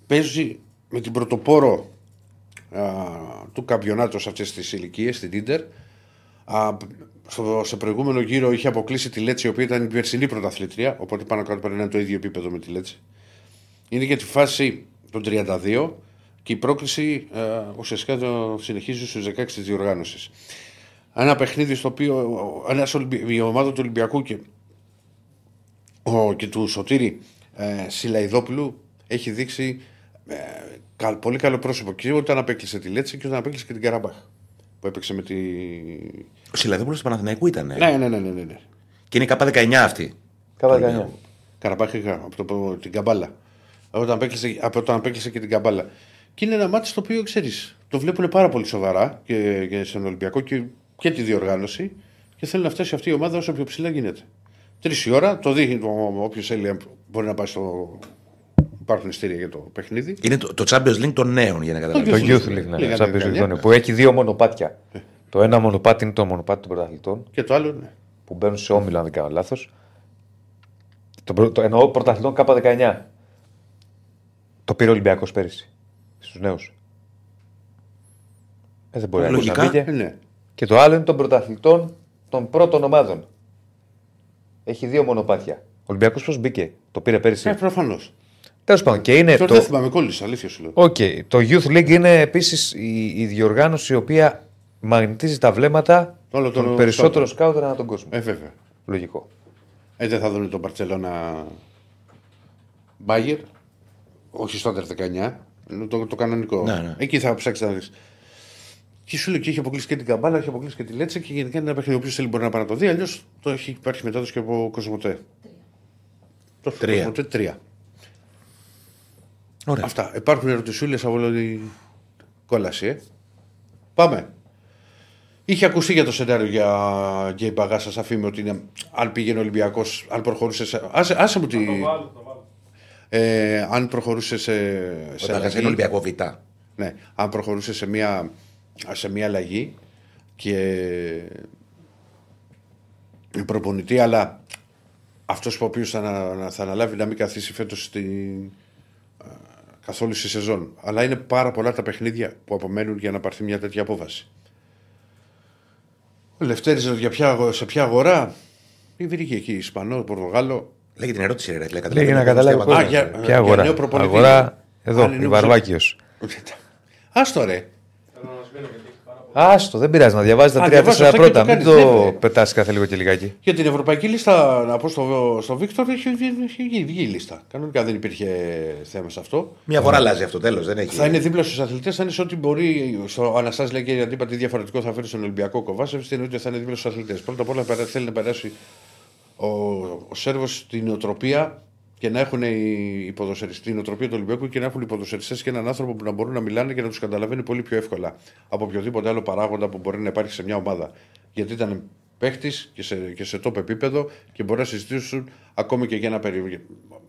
παίζει με την πρωτοπόρο α, του καμπιονάτου σε αυτές τις ηλικίες, την Ίντερ. Α, στο, σε προηγούμενο γύρο είχε αποκλείσει τη Λέτση, η οποία ήταν η περσινή πρωταθλήτρια, οπότε πάνω κάτω πρέπει να είναι το ίδιο επίπεδο με τη Λέτση. Είναι για τη φάση των 32 και η πρόκληση α, ουσιαστικά το συνεχίζει στους 16 της διοργάνωσης. Ένα παιχνίδι στο οποίο ένας, Ολυμπι- η ομάδα του Ολυμπιακού και, ο, και του Σωτήρη ε, Σιλαϊδόπουλου έχει δείξει ε, κα- πολύ καλό πρόσωπο και όταν απέκλεισε τη Λέτση και όταν απέκλεισε και την Καραμπάχ που έπαιξε με τη. Ο Σιλαδόπουλο του Παναθηναϊκού ήταν. Ναι, ναι, ναι, ναι. ναι, ναι. Και είναι κάπα 19 αυτή. Καλά, Καραμπάχ είχα από, το, από την Καμπάλα. Όταν απέκλεισε, από όταν απέκλεισε και την Καμπάλα. Και είναι ένα μάτι το οποίο ξέρεις. Το βλέπουν πάρα πολύ σοβαρά και, και στον Ολυμπιακό και, και τη διοργάνωση και θέλουν να φτάσει αυτή η ομάδα όσο πιο ψηλά γίνεται. Τρεις η ώρα, το δείχνει όποιος θέλει μπορεί να πάει στο. Υπάρχουν ειστήρια για το παιχνίδι. Είναι το, το Champions League των νέων για να Το καταλάβεις. Youth League, ναι. Λίγα Champions δεκαεννιά. League, ναι, Που έχει δύο μονοπάτια. Το ένα μονοπάτι είναι το μονοπάτι των πρωταθλητών Και το άλλο, ναι. που μπαίνουν σε όμιλο, αν δεν κάνω λάθος. Το, πρω- το εννοώ πρωταθλητών K19. Το πήρε ο Ολυμπιακός πέρυσι. Στους νέους. Ε, δεν μπορεί Λογικά, να μπήκε. Ε, ναι. Και το άλλο είναι των πρωταθλητών των πρώτων ομάδων. Έχει δύο μονοπάτια. Ο Ολυμπιακός πώς μπήκε; Το πήρε πέρυσι. Ε, προφανώς. Τέλος πάντων. Και είναι Τώρα το. δεν θυμάμαι κόλλησε, αλήθεια σου λέω. Οκ. Το Youth League είναι επίσης η, η διοργάνωση η οποία μαγνητίζει τα βλέμματα Όλο τον των περισσότερων σκάουτερ. σκάουτερ ανά τον κόσμο. Ε, βέβαια. Λογικό. Ε, δεν θα δουν τον Μπαρτσελόνα Μπάγερ. Όχι στο Under 19. Είναι το, το κανονικό. Ναι, ναι. Εκεί θα ψάξεις να δεις. Και σου λέω και έχει αποκλείσει και την Καμπάλα, έχει αποκλείσει και τη Λέτσε και γενικά είναι ένα παιχνίδι που θέλει μπορεί να πάει να το δει. Αλλιώς το έχει υπάρχει μετάδοση και από Κοσμοτέ. Το Τρία. Κοσμοτέ τρία. Ωραία. Αυτά. Υπάρχουν ερωτησούλες από όλη την κόλαση. Ε. Πάμε. Είχε ακουστεί για το σενάριο για Γκέι Μπαγάσα αφήμη ότι είναι, αν πήγαινε ο Ολυμπιακός, αν προχωρούσε σε. Άσε, άσε μου τη. Το βάλω, το βάλω. Ε, αν προχωρούσε σε. σε Όταν αλλαγή- είναι Ολυμπιακό Β. ναι, αν προχωρούσε σε μια, σε μια αλλαγή και προπονητή, αλλά αυτός ο οποίος θα, ανα- θα αναλάβει να μην καθίσει φέτος στην, α, καθόλου στη σεζόν. Αλλά είναι πάρα πολλά τα παιχνίδια που απομένουν για να πάρθει μια τέτοια απόφαση. Ο Λευτέρης για ποια, αγο- σε ποια αγορά, η βρήκε εκεί, Ισπανό, Πορτογάλο. Λέγε την ερώτηση, ρε. Λέει, Λέγει να καταλάβει πώς πώς. Α, είναι. για- Ποια για αγορά. νέο προπονητή. Αγορά εδώ, Αν είναι η ο Βαρβάκιος. Άστο ρε. Θέλω να σβήνω γιατί έχει πάρα πολύ. Άστο, δεν πειράζει να διαβάζεις τα Α, τρία-τέσσερα διαβάζω αυτά πρώτα. και Μην το κάνεις, ναι, το ναι. πετάς κάθε λίγο και λιγάκι. Για την ευρωπαϊκή λίστα, να πω στο, στο Βίκτορ, έχει, έχει βγει, βγει η λίστα. Κανονικά δεν υπήρχε θέμα σε αυτό. Μια φορά αλλάζει αυτό, τέλος. Δεν έχει. Θα είναι δίπλα στους αθλητές, θα είναι σε ό,τι μπορεί. Στο Αναστάσης λέει και γιατί είπα τι διαφορετικό θα φέρει στον Ολυμπιακό Κοβάσευ, είναι ότι θα είναι δίπλα στους αθλητές. Πρώτα απ' όλα περά- θέλει να περάσει ο, ο Σέρβος την νοοτροπία και να έχουν οι, οι ποδοσφαιριστές, την νοοτροπία του Ολυμπιακού και να έχουν οι ποδοσφαιριστές και έναν άνθρωπο που να μπορούν να μιλάνε και να τους καταλαβαίνει πολύ πιο εύκολα από οποιοδήποτε άλλο παράγοντα που μπορεί να υπάρχει σε μια ομάδα. Γιατί ήταν παίχτης και σε, και σε top επίπεδο και μπορεί να συζητήσουν ακόμη και για ένα περίοδο.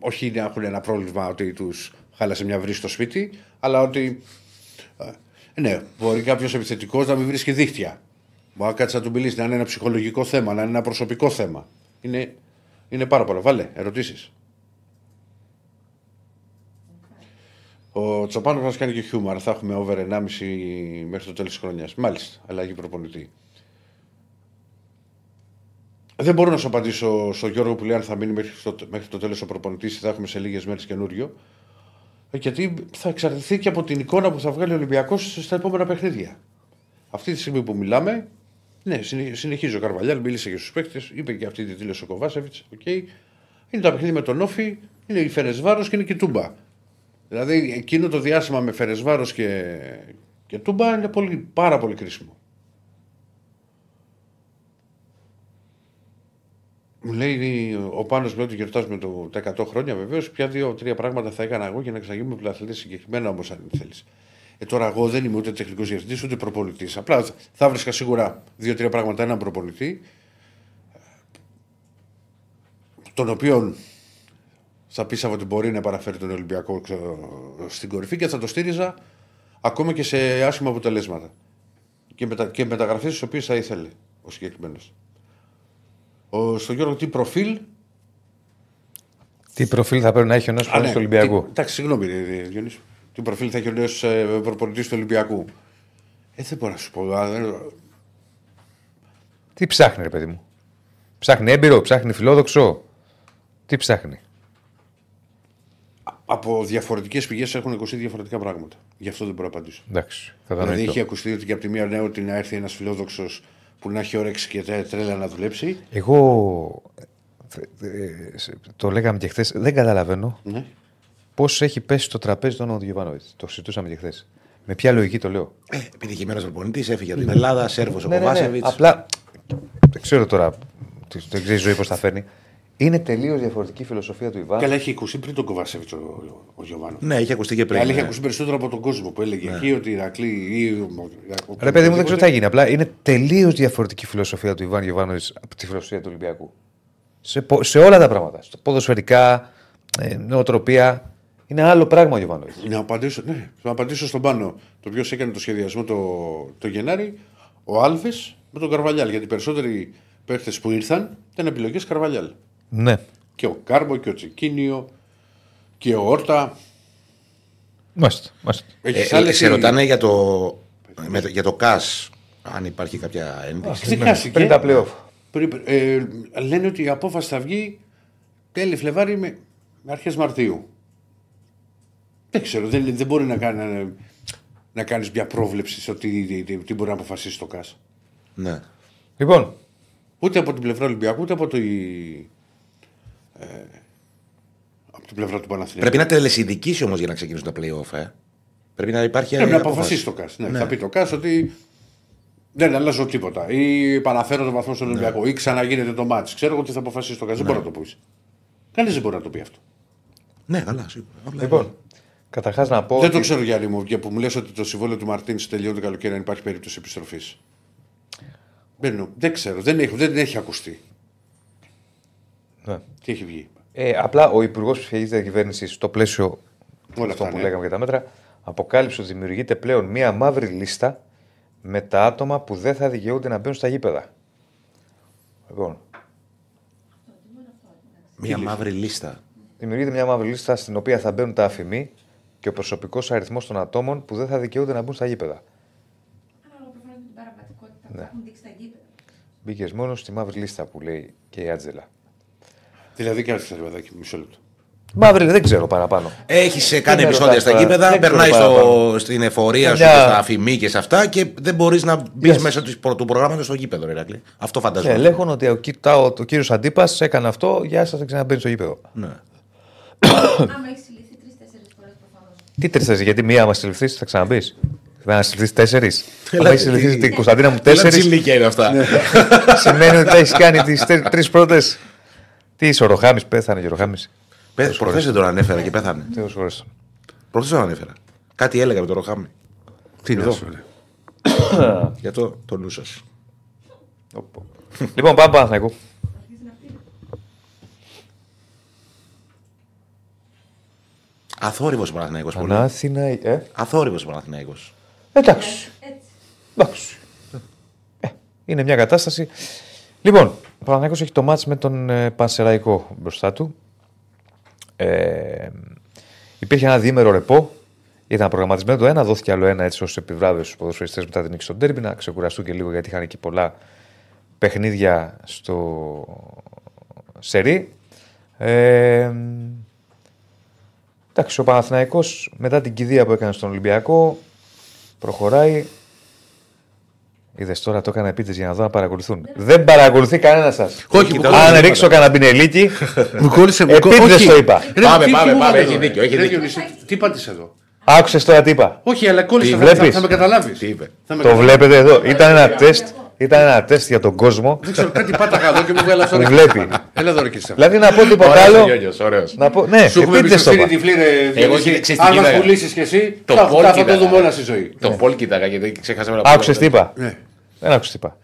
Όχι να έχουν ένα πρόβλημα ότι τους χάλασε μια βρύση στο σπίτι, αλλά ότι ε, ναι, μπορεί κάποιος επιθετικός να μην βρίσκει δίχτυα. Μπορεί να κάτσει να του μιλήσει, να είναι ένα ψυχολογικό θέμα, να είναι ένα προσωπικό θέμα. Είναι, είναι πάρα πολλά. Βάλε, ερωτήσεις. Ο Τσοπάνος μας κάνει και χιούμαρ. Θα έχουμε over 1,5 μέχρι το τέλος της χρονιάς. Μάλιστα, αλλαγή προπονητή. Δεν μπορώ να σου απαντήσω στον Γιώργο που λέει αν θα μείνει μέχρι το, μέχρι το τέλος ο προπονητής ή θα έχουμε σε λίγες μέρες καινούριο. Ε, Γιατί θα εξαρτηθεί και από την εικόνα που θα βγάλει ο Ολυμπιακός στα επόμενα παιχνίδια. Αυτή τη στιγμή που μιλάμε, ναι, συνε- συνεχίζει ο Καρβαλιάλ, μίλησε και στους παίκτες, είπε και αυτή τη δήλωση ο Κοβάσεβιτς. Okay. Είναι τα παιχνίδια με τον Όφη, είναι η Φερεσβάρο και είναι και η Τούμπα. Δηλαδή εκείνο το διάστημα με Φερεσβάρος και, και Τούμπα είναι πολύ, πάρα πολύ κρίσιμο. Μου λέει ο Πάνος με ότι γιορτάζουμε το, τα 100 χρόνια, βεβαίως. Πια δύο-τρία πράγματα θα έκανα εγώ για να εξαγγείλουμε πρωταθλητή συγκεκριμένα όμως, αν θέλεις. Ε, τώρα εγώ δεν είμαι ούτε τεχνικός διευθυντής ούτε προπονητής. Απλά θα- θα βρίσκα σίγουρα δύο-τρία πράγματα έναν προπονητή, τον οποίο θα πείσαμε ότι μπορεί να παραφέρει τον Ολυμπιακό ξέρω, στην κορυφή και θα το στήριζα ακόμα και σε άσχημα αποτελέσματα. Και, μετα, και μεταγραφές τι οποίες θα ήθελε ο συγκεκριμένος. Ο, στον Γιώργο, τι προφίλ; Τι προφίλ θα πρέπει να έχει ο νέος Α, προπονητής του Ολυμπιακού; Τι, εντάξει, συγγνώμη, ρε, ρε, Διονύση. Τι προφίλ θα έχει ο νέος προπονητής του Ολυμπιακού; Ε, δεν μπορώ να σου πω. α, δεν- Τι ψάχνει, ρε παιδί μου; Ψάχνει έμπειρο, ψάχνει φιλόδοξο; Τι ψάχνει; Από διαφορετικές πηγές έχουν ακουστεί διαφορετικά πράγματα. Γι' αυτό δεν μπορώ να απαντήσω. Εντάξει, θα Δηλαδή, δω. έχει ακουστεί ότι και από τη μία ναι, ότι να έρθει ένας φιλόδοξος που να έχει όρεξη και τρέ- τρέλα να δουλέψει. Εγώ. ε, ε, σε- Το λέγαμε και χθες. Δεν καταλαβαίνω Ναι. πώς έχει πέσει το τραπέζι τον Οδηγιοβάνοβιτ. Το συζητούσαμε και χθες. Με ποια λογική το λέω. Ε, επιτυχημένο προπονητής, έφυγε από την Ελλάδα, Σέρβος ο Ναι, ναι, ναι. Κοβάσεβιτς. Απλά. Δεν ξέρω τώρα. τι- Δεν ξέρει η ζωή πώς θα φέρνει. Είναι τελείως διαφορετική η φιλοσοφία του Ιβάν. Καλά, έχει ακουστεί πριν τον Κοβάσεβιτ ο, ο, ο Γιωβάνο. Ναι, είχε ακουστεί και πριν. Αλλά είχε ναι. ακουστεί περισσότερο από τον κόσμο που έλεγε εκεί ότι η Ηρακλή ή. ο- ο- Ρε παιδί μου, δεν ξέρω τι θα γίνει. Απλά είναι τελείως διαφορετική η φιλοσοφία του Ιβάν Γιοβάνοβιτ από τη φιλοσοφία του Ολυμπιακού. Σε, πο- σε όλα τα πράγματα. Στο ποδοσφαιρικά, ε, νοοτροπία. Είναι άλλο πράγμα ο Γιοβάνοβιτ. Να απαντήσω, ναι, να απαντήσω στον πάνω. Το ποιος έκανε το σχεδιασμό το, το Γενάρη, ο Άλβε με τον Καρβαλιάλ. Γιατί οι περισσότεροι παίχτες που ήρθαν ήταν επιλογές Καρβαλιάλ. Ναι. Και ο Κάρμπο και ο Τσικίνιο και ο Όρτα. Μάλιστα. μάλιστα. Έχεις Ε, άλλες σε ή- ρωτάνε για το, με το- για το ΚΑΣ, αν υπάρχει κάποια ένδειξη. Δεν χάστηκε. Πριν τα playoff. Πριν- ε, λένε ότι η απόφαση θα βγει τέλη Φλεβάρι με, με αρχές Μαρτίου. Δεν ξέρω, δεν, δεν μπορεί να, κάνει, να κάνεις μια πρόβλεψη στο τι, τι, τι, τι μπορεί να αποφασίσει το ΚΑΣ. Ναι. Λοιπόν, Ούτε από την πλευρά Ολυμπιακού, ούτε από, το, ε, από την πλευρά του Παναθηναϊκού. Πρέπει να τελεσυνδικήσει όμως για να ξεκινήσουν τα playoff, ε. Πρέπει να υπάρχει Πρέπει να απόφαση. αποφασίσει το ΚΑΣ. Ναι, Θα πει το ΚΑΣ ότι δεν αλλάζω τίποτα. Ή παραφέρω τον βαθμό στον Ολυμπιακό. Ή ξαναγίνεται το μάτς. Ξέρω εγώ τι θα αποφασίσει το ΚΑΣ. Δεν μπορεί να το πει. Κανείς δεν μπορεί να το πει αυτό. Ναι, καλά, σίγουρα. Απλά- λοιπόν καταρχάς να πω. Δεν ότι- το ξέρω, Γιάννη μου, και που μου λες ότι το συμβόλαιο του Μαρτίν τελειώνει το καλοκαίρι, αν υπάρχει περίπτωση επιστροφής. Δεν, δεν ξέρω, δεν έχει, δεν έχει ακουστεί. Ναι. Τι έχει βγει. Ε, απλά ο Υπουργός Ψηφιακής Διακυβέρνησης, στο πλαίσιο Όλα αυτό αυτά. που ναι. λέγαμε για τα μέτρα, αποκάλυψε ότι δημιουργείται πλέον μία μαύρη λίστα με τα άτομα που δεν θα δικαιούνται να μπαίνουν στα γήπεδα. Λοιπόν, Μια μαύρη λίστα. δημιουργείται μια μαύρη λίστα στην οποία θα μπαίνουν τα αφημί και ο προσωπικός αριθμός των ατόμων που δεν θα δικαιούνται να μπουν στα γήπεδα. Ανάλογα προφανώς με την παραβατικότητα που Ναι. έχουν δείξει τα γήπεδα. Μπήκες μόνος στη μαύρη λίστα που λέει και η Άτζελα. Δηλαδή, κάτσε παιδάκι, μισό λεπτό. Μαύρη, δεν ξέρω παραπάνω. Έχεις κάνει με επεισόδια ρωτάς στα τώρα. γήπεδα, Δεν ξέρω περνάει στο, παραπάνω. στην εφορία σου Μια- και στα αφημί και σε αυτά και δεν μπορείς να μπεις Yes. μέσα του, του προγράμματος στο γήπεδο, ρε Ηρακλή. Αυτό Και φαντάζομαι. ελέγχουν ότι ο, κοι- τα- ο, ο κύριος Αντίπας έκανε αυτό, γεια σας, δεν ξαναμπαίνεις στο γήπεδο. Ναι. Άμα έχεις συλληφθεί τρει-τέσσερι φορές προφανώς. Τι τρει, γιατί μία άμα συλληφθείς, θα ξαναμπείς. Θα συλληφθεί τέσσερις. Έλα, Αν έχεις συλληφθεί τι- στην Κωνσταντίνα μου Έλα, τέσσερις, τσιλίκια είναι αυτά. σημαίνει ότι έχεις κάνει τις τρεις πρώτες. Τι είσαι, ο Ροχάμι, πέθανε και ο Ροχάμι. Προχθές δεν τον ανέφερα και πέθανε. Θεός χωρίς. Προχθές τον ανέφερα. Κάτι έλεγα με τον Ροχάμι. Τι Εδώ. να σου λέει. Για το, το νου σας. λοιπόν, πάμε Παναθηναϊκό. Αθόρυβος ο Παναθυναϊκό. Πανάθηνα. Ε, Αθόρυβος ο Παναθυναϊκό. εντάξει. Έτσι. εντάξει. Ε, είναι μια κατάσταση. Λοιπόν, ο Παναθηναϊκός έχει το μάτς με τον ε, Πανσεραϊκό μπροστά του. Ε, υπήρχε ένα διήμερο ρεπό. Ήταν προγραμματισμένο το ένα, δόθηκε άλλο ένα έτσι ως επιβράβευση στους ποδοσφαιριστές μετά την νίκη στον Τέρμπι να ξεκουραστούν και λίγο γιατί είχαν εκεί πολλά παιχνίδια στο σερί. Ε, εντάξει, ο Παναθηναϊκός μετά την κηδεία που έκανε στον Ολυμπιακό προχωράει. Είδες τώρα το έκανα επίτηδες για να δω να παρακολουθούν. Δεν παρακολουθεί κανένα σας. Όχι, μου Αν ρίξω κανένα μπινελίκι, Μου κόλλησε μου επίτηδες όχι. το είπα. Ρε, Πάμε, τι- πάμε, τι μου πάμε, είπατε έχει εδώ, δίκιο, ρε. έχει Ρε, δίκιο. Διονύση, Τι πάτε εδώ; Άκουσες τώρα τι είπα; Όχι, αλλά κόλλησε. Τι θα- θα- βλέπεις; Θα με καταλάβεις. Τι είπε; Το βλέπετε εδώ. Ήταν ένα τεστ. Ήταν ένα τεστ για τον κόσμο. Δεν ξέρω, κάτι πάταγα εδώ και μου βγάλα αυτό. Που ρε. βλέπει. Έλα εδώ, ρε Κριστιαν. Δηλαδή να πω τίποτα Ωραίος ο άλλο. Γιώργος, ωραίος. Να πω, ναι, Σου έχουμε επίτηδες το εμπιστοσύνη είπα. τυφλή, ρε. Διονύση. ξέρεις τι Αν μας κοίταγα. πουλήσεις κι εσύ, Το θα Πολ θα- θα το κοίταγα. δούμε όλα στη ζωή. Το Πολ κοίταγα γιατί ξέχασα να Άκουσες τι είπα; Ναι. Δεν άκουσε τι είπα.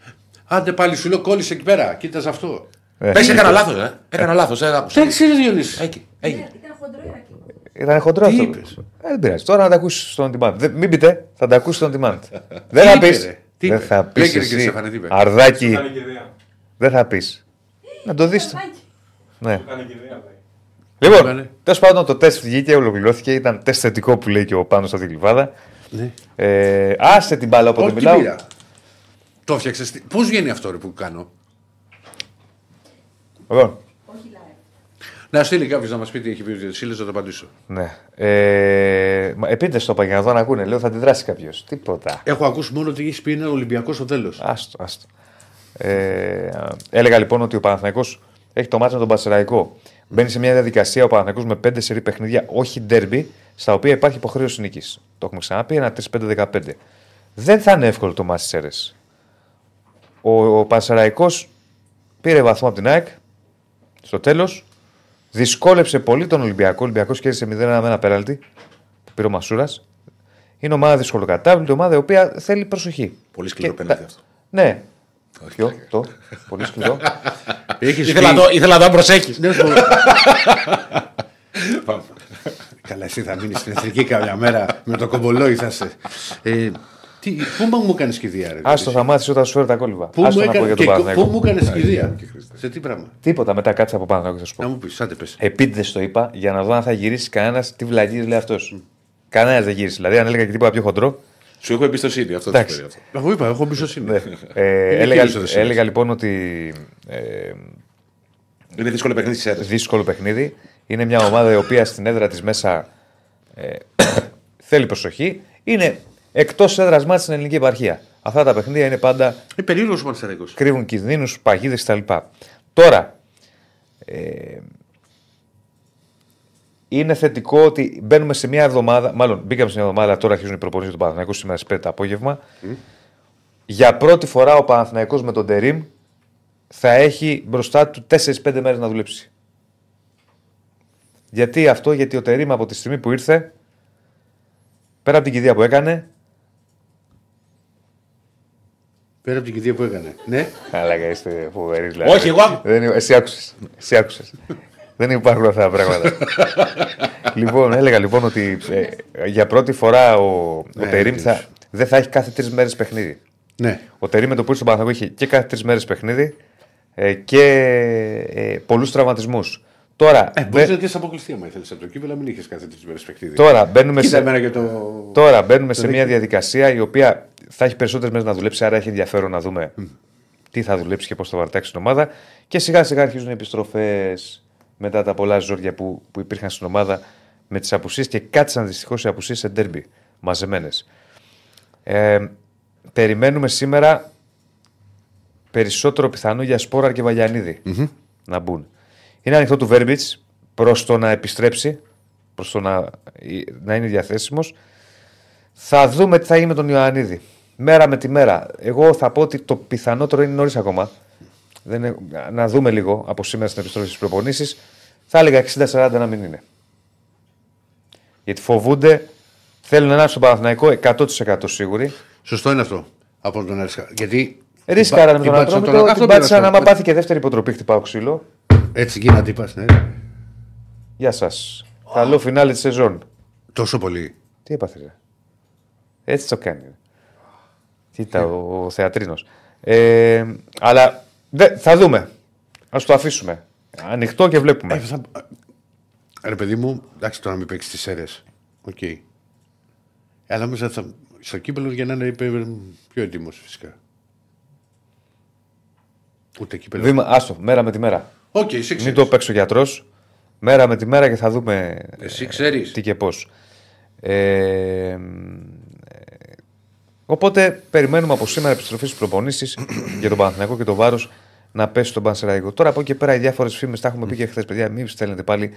Άντε πάλι σου λέω κόλλησε εκεί πέρα. Κοίταζε αυτό. Ε, Πες έκανα λάθος, ε. Έκανα λάθος, ε. άκουσα. Εντάξει, ρε Διονύσης; Εκεί, εκεί. Ήταν χοντρό Ηρακλή. Ήταν χοντρό Τι αυτό. είπες; Ε, δεν πειράζει. Τώρα να τα ακούσεις στον on demand. Δεν- Μην πείτε, θα τα ακούσεις στον on demand. δεν θα είπε, πεις. ρε; Τι Δεν είπε; θα πεις. Λέγε, ρε, κύριε Στέφανε, τι είπε; Αρδάκι, Κάνει και ιδέα. δεν θα πεις. Να το δεις. Παπάκι. Ναι. Κάνει και ιδέα. λέει. Λοιπόν, Είπανε. τέλος πάντων το τεστ βγήκε, ολοκληρώθηκε. Ήταν τεστ θετικό που λέει και ο πάνω στο Τικλιβάδα. Ναι. Ε, άσε την μπάλα όποτε Όχι, τι μιλάω. Πήρα. Το φτιάξε. Πώς βγαίνει αυτό ρε, που κάνω; Λοιπόν, Όχι live. Να στείλει κάποιος να μας πει τι έχει πει ο Διονύση, θα το απαντήσω. ναι. Ε, μα επίτηδε το είπα για να δω να ακούνε. Λέω θα αντιδράσει κάποιος. Τίποτα. Έχω ακούσει μόνο ότι έχει πει είναι Ολυμπιακός στο τέλο. Άστο, άστο. Ε, έλεγα λοιπόν ότι ο Παναθηναϊκός έχει το μάτσο με τον Πασεραϊκό. Μπαίνει σε μια διαδικασία ο Παναθηναϊκός με πέντε σερή παιχνίδια, όχι ντέρμπι, στα οποία υπάρχει υποχρέωση νίκης. Το έχουμε ξαναπεί, ένα 3-5-15. Δεν θα είναι εύκολο το μάτι Σέρες. Ο, ο Πανσεραϊκός πήρε βαθμό από την ΑΕΚ στο τέλος. Δυσκόλεψε πολύ τον Ολυμπιακό. Ο Ολυμπιακός κέρδισε 0-1 με ένα πέναλτι που πήρε ο Μασούρας. Είναι ομάδα δυσκολοκατάβλητη, ομάδα η οποία θέλει προσοχή. Πολύ σκληρό Και πέναλτι τα- αυτό. Ναι. Ποιο, το, πολύ σκληρό. Έχεις Ήθελα να το- Ήθελα να το προσέχεις. Ναι, σου- Καλά, εσύ θα μείνεις στην εθνική κάποια μέρα με το κομπολόι θα σε. Ε, τι, πού μα μου έκανες κηδεία, ρε. Άστο θα μάθεις όταν σου φέρω τα κόλληβα. Πού Άστο μου, να πω έκανε, για τον και, πού Παναθηναϊκό. μου έκανες κηδεία; Σε τι πράγμα; Τίποτα μετά κάτσε από πάνω θα σου Να πω. μου πεις, άντε πες. Επίτηδες το είπα για να δω αν θα γυρίσεις κανένας τι βλαγίε λέει αυτός. Κανένας δεν γύρισε. Δηλαδή αν έλεγα και τίποτα πιο χοντρό. Σου έχω εμπιστοσύνη αυτό. Εντάξει. το περίοδο. Εγώ είπα, έχω εμπιστοσύνη. Ε, Είναι έλεγα, κύριος ο Δεσίλας. έλεγα λοιπόν ότι ε, Είναι δύσκολο παιχνίδι τη αίρεση. δύσκολο παιχνίδι. Είναι μια ομάδα η οποία στην έδρα της μέσα ε, θέλει προσοχή. Είναι εκτός έδρας μάτια στην ελληνική επαρχία. Αυτά τα παιχνίδια είναι πάντα Είναι περίεργος ο Πανσεραϊκό. κρύβουν κινδύνους, παγίδες κτλ. Τώρα, ε, είναι θετικό ότι μπαίνουμε σε μια εβδομάδα, μάλλον μπήκαμε σε μια εβδομάδα, τώρα αρχίζουν οι προπονήσεις του Παναθηναϊκού σήμερα στις 5 το απόγευμα. Για πρώτη φορά ο Παναθηναϊκός με τον Τερίμ θα έχει μπροστά του 4-5 μέρες να δουλέψει. Γιατί αυτό, γιατί ο Τερίμ από τη στιγμή που ήρθε, πέρα από την κηδεία που έκανε, Πέρα από την κηδεία που έκανε. Ναι, Αλλά είστε φοβεροί δηλαδή. Όχι, εγώ. Δεν, είναι- εσύ άκουσες. Εσύ άκουσες. Δεν υπάρχουν αυτά τα πράγματα. λοιπόν, έλεγα λοιπόν ότι ε, για πρώτη φορά ο, ο Ναι, Τερίμ ναι. θα, δεν θα έχει κάθε τρεις μέρες παιχνίδι. ναι. Ο Τερίμ με το που ήρθε στον Παναθηναϊκό είχε και κάθε τρεις μέρες παιχνίδι ε, και ε, πολλούς τραυματισμούς. Τώρα, Ε, μπε- Μπορεί να έχει αποκλειστεί άμα ήθελες από το κύπελο, μην είχες κάθε τρεις μέρες παιχνίδι. τώρα μπαίνουμε Κοίτα σε, εμένα και το. Τώρα μπαίνουμε σε το μια δίκτυο. διαδικασία η οποία θα έχει περισσότερες μέρες να δουλέψει, άρα έχει ενδιαφέρον να δούμε τι θα δουλέψει και πώς θα βαρτάξει την ομάδα. Και σιγά σιγά αρχίζουν οι επιστροφές μετά τα πολλά ζόρια που, που υπήρχαν στην ομάδα με τις απουσίες και κάτσαν δυστυχώς οι απουσίες σε ντέρμπι μαζεμένες. Ε, περιμένουμε σήμερα περισσότερο πιθανό για Σπόρα και βαγιανιδη να μπουν. Είναι ανοιχτό του Βέρμπιτς προς το να επιστρέψει, προς το να, να είναι διαθέσιμος. Θα δούμε τι θα γίνει με τον Ιωαννίδη. Μέρα με τη μέρα. Εγώ θα πω ότι το πιθανότερο είναι νωρίς ακόμα. Δεν είναι- να δούμε λίγο από σήμερα στην επιστροφή στις προπονήσεις. Θα έλεγα 60-40 να μην είναι. Γιατί φοβούνται, θέλουν να είναι στον Παναθηναϊκό 100% σίγουροι. Σωστό είναι αυτό. Από τον Αρισκα. Γιατί. Ρίσκαραν με την τον πάτησαν Ατρόμητο, Αυτό την πήρα πάτησαν. αυτό. Άμα πάθει και δεύτερη υποτροπή, χτυπάω ξύλο. Έτσι γίνεται, είπα. Ναι. Γεια σας. Καλό φινάλε της σεζόν. Τόσο πολύ. Τι έπαθε, ρε. Έτσι το κάνει. Κοίτα, ο, ο θεατρίνος. Ε, αλλά δε, θα δούμε. Α το αφήσουμε. Ανοιχτό και βλέπουμε. Ε, θα... Ρε παιδί μου, εντάξει τώρα να μην παίξεις τις Σέρρες. Οκ. Αλλά μέσα θα... στο κύπελλο για να είναι υπε- πιο έτοιμος φυσικά. Ούτε κύπελλο. Βήμα, άστο, μέρα με τη μέρα. Οκ, εσύ Μην ξέρεις. το παίξει ο γιατρός. Μέρα με τη μέρα και θα δούμε Εσύ ξέρεις. τι και πώς. Ε, ε, οπότε περιμένουμε από σήμερα επιστροφή στις προπονήσεις για τον Παναθηναϊκό και το βάρος να πέσει στον Πανσεραϊκό. Τώρα από εκεί και πέρα οι διάφορες φήμες τα έχουμε πει και χθες, παιδιά. Μην στέλνετε πάλι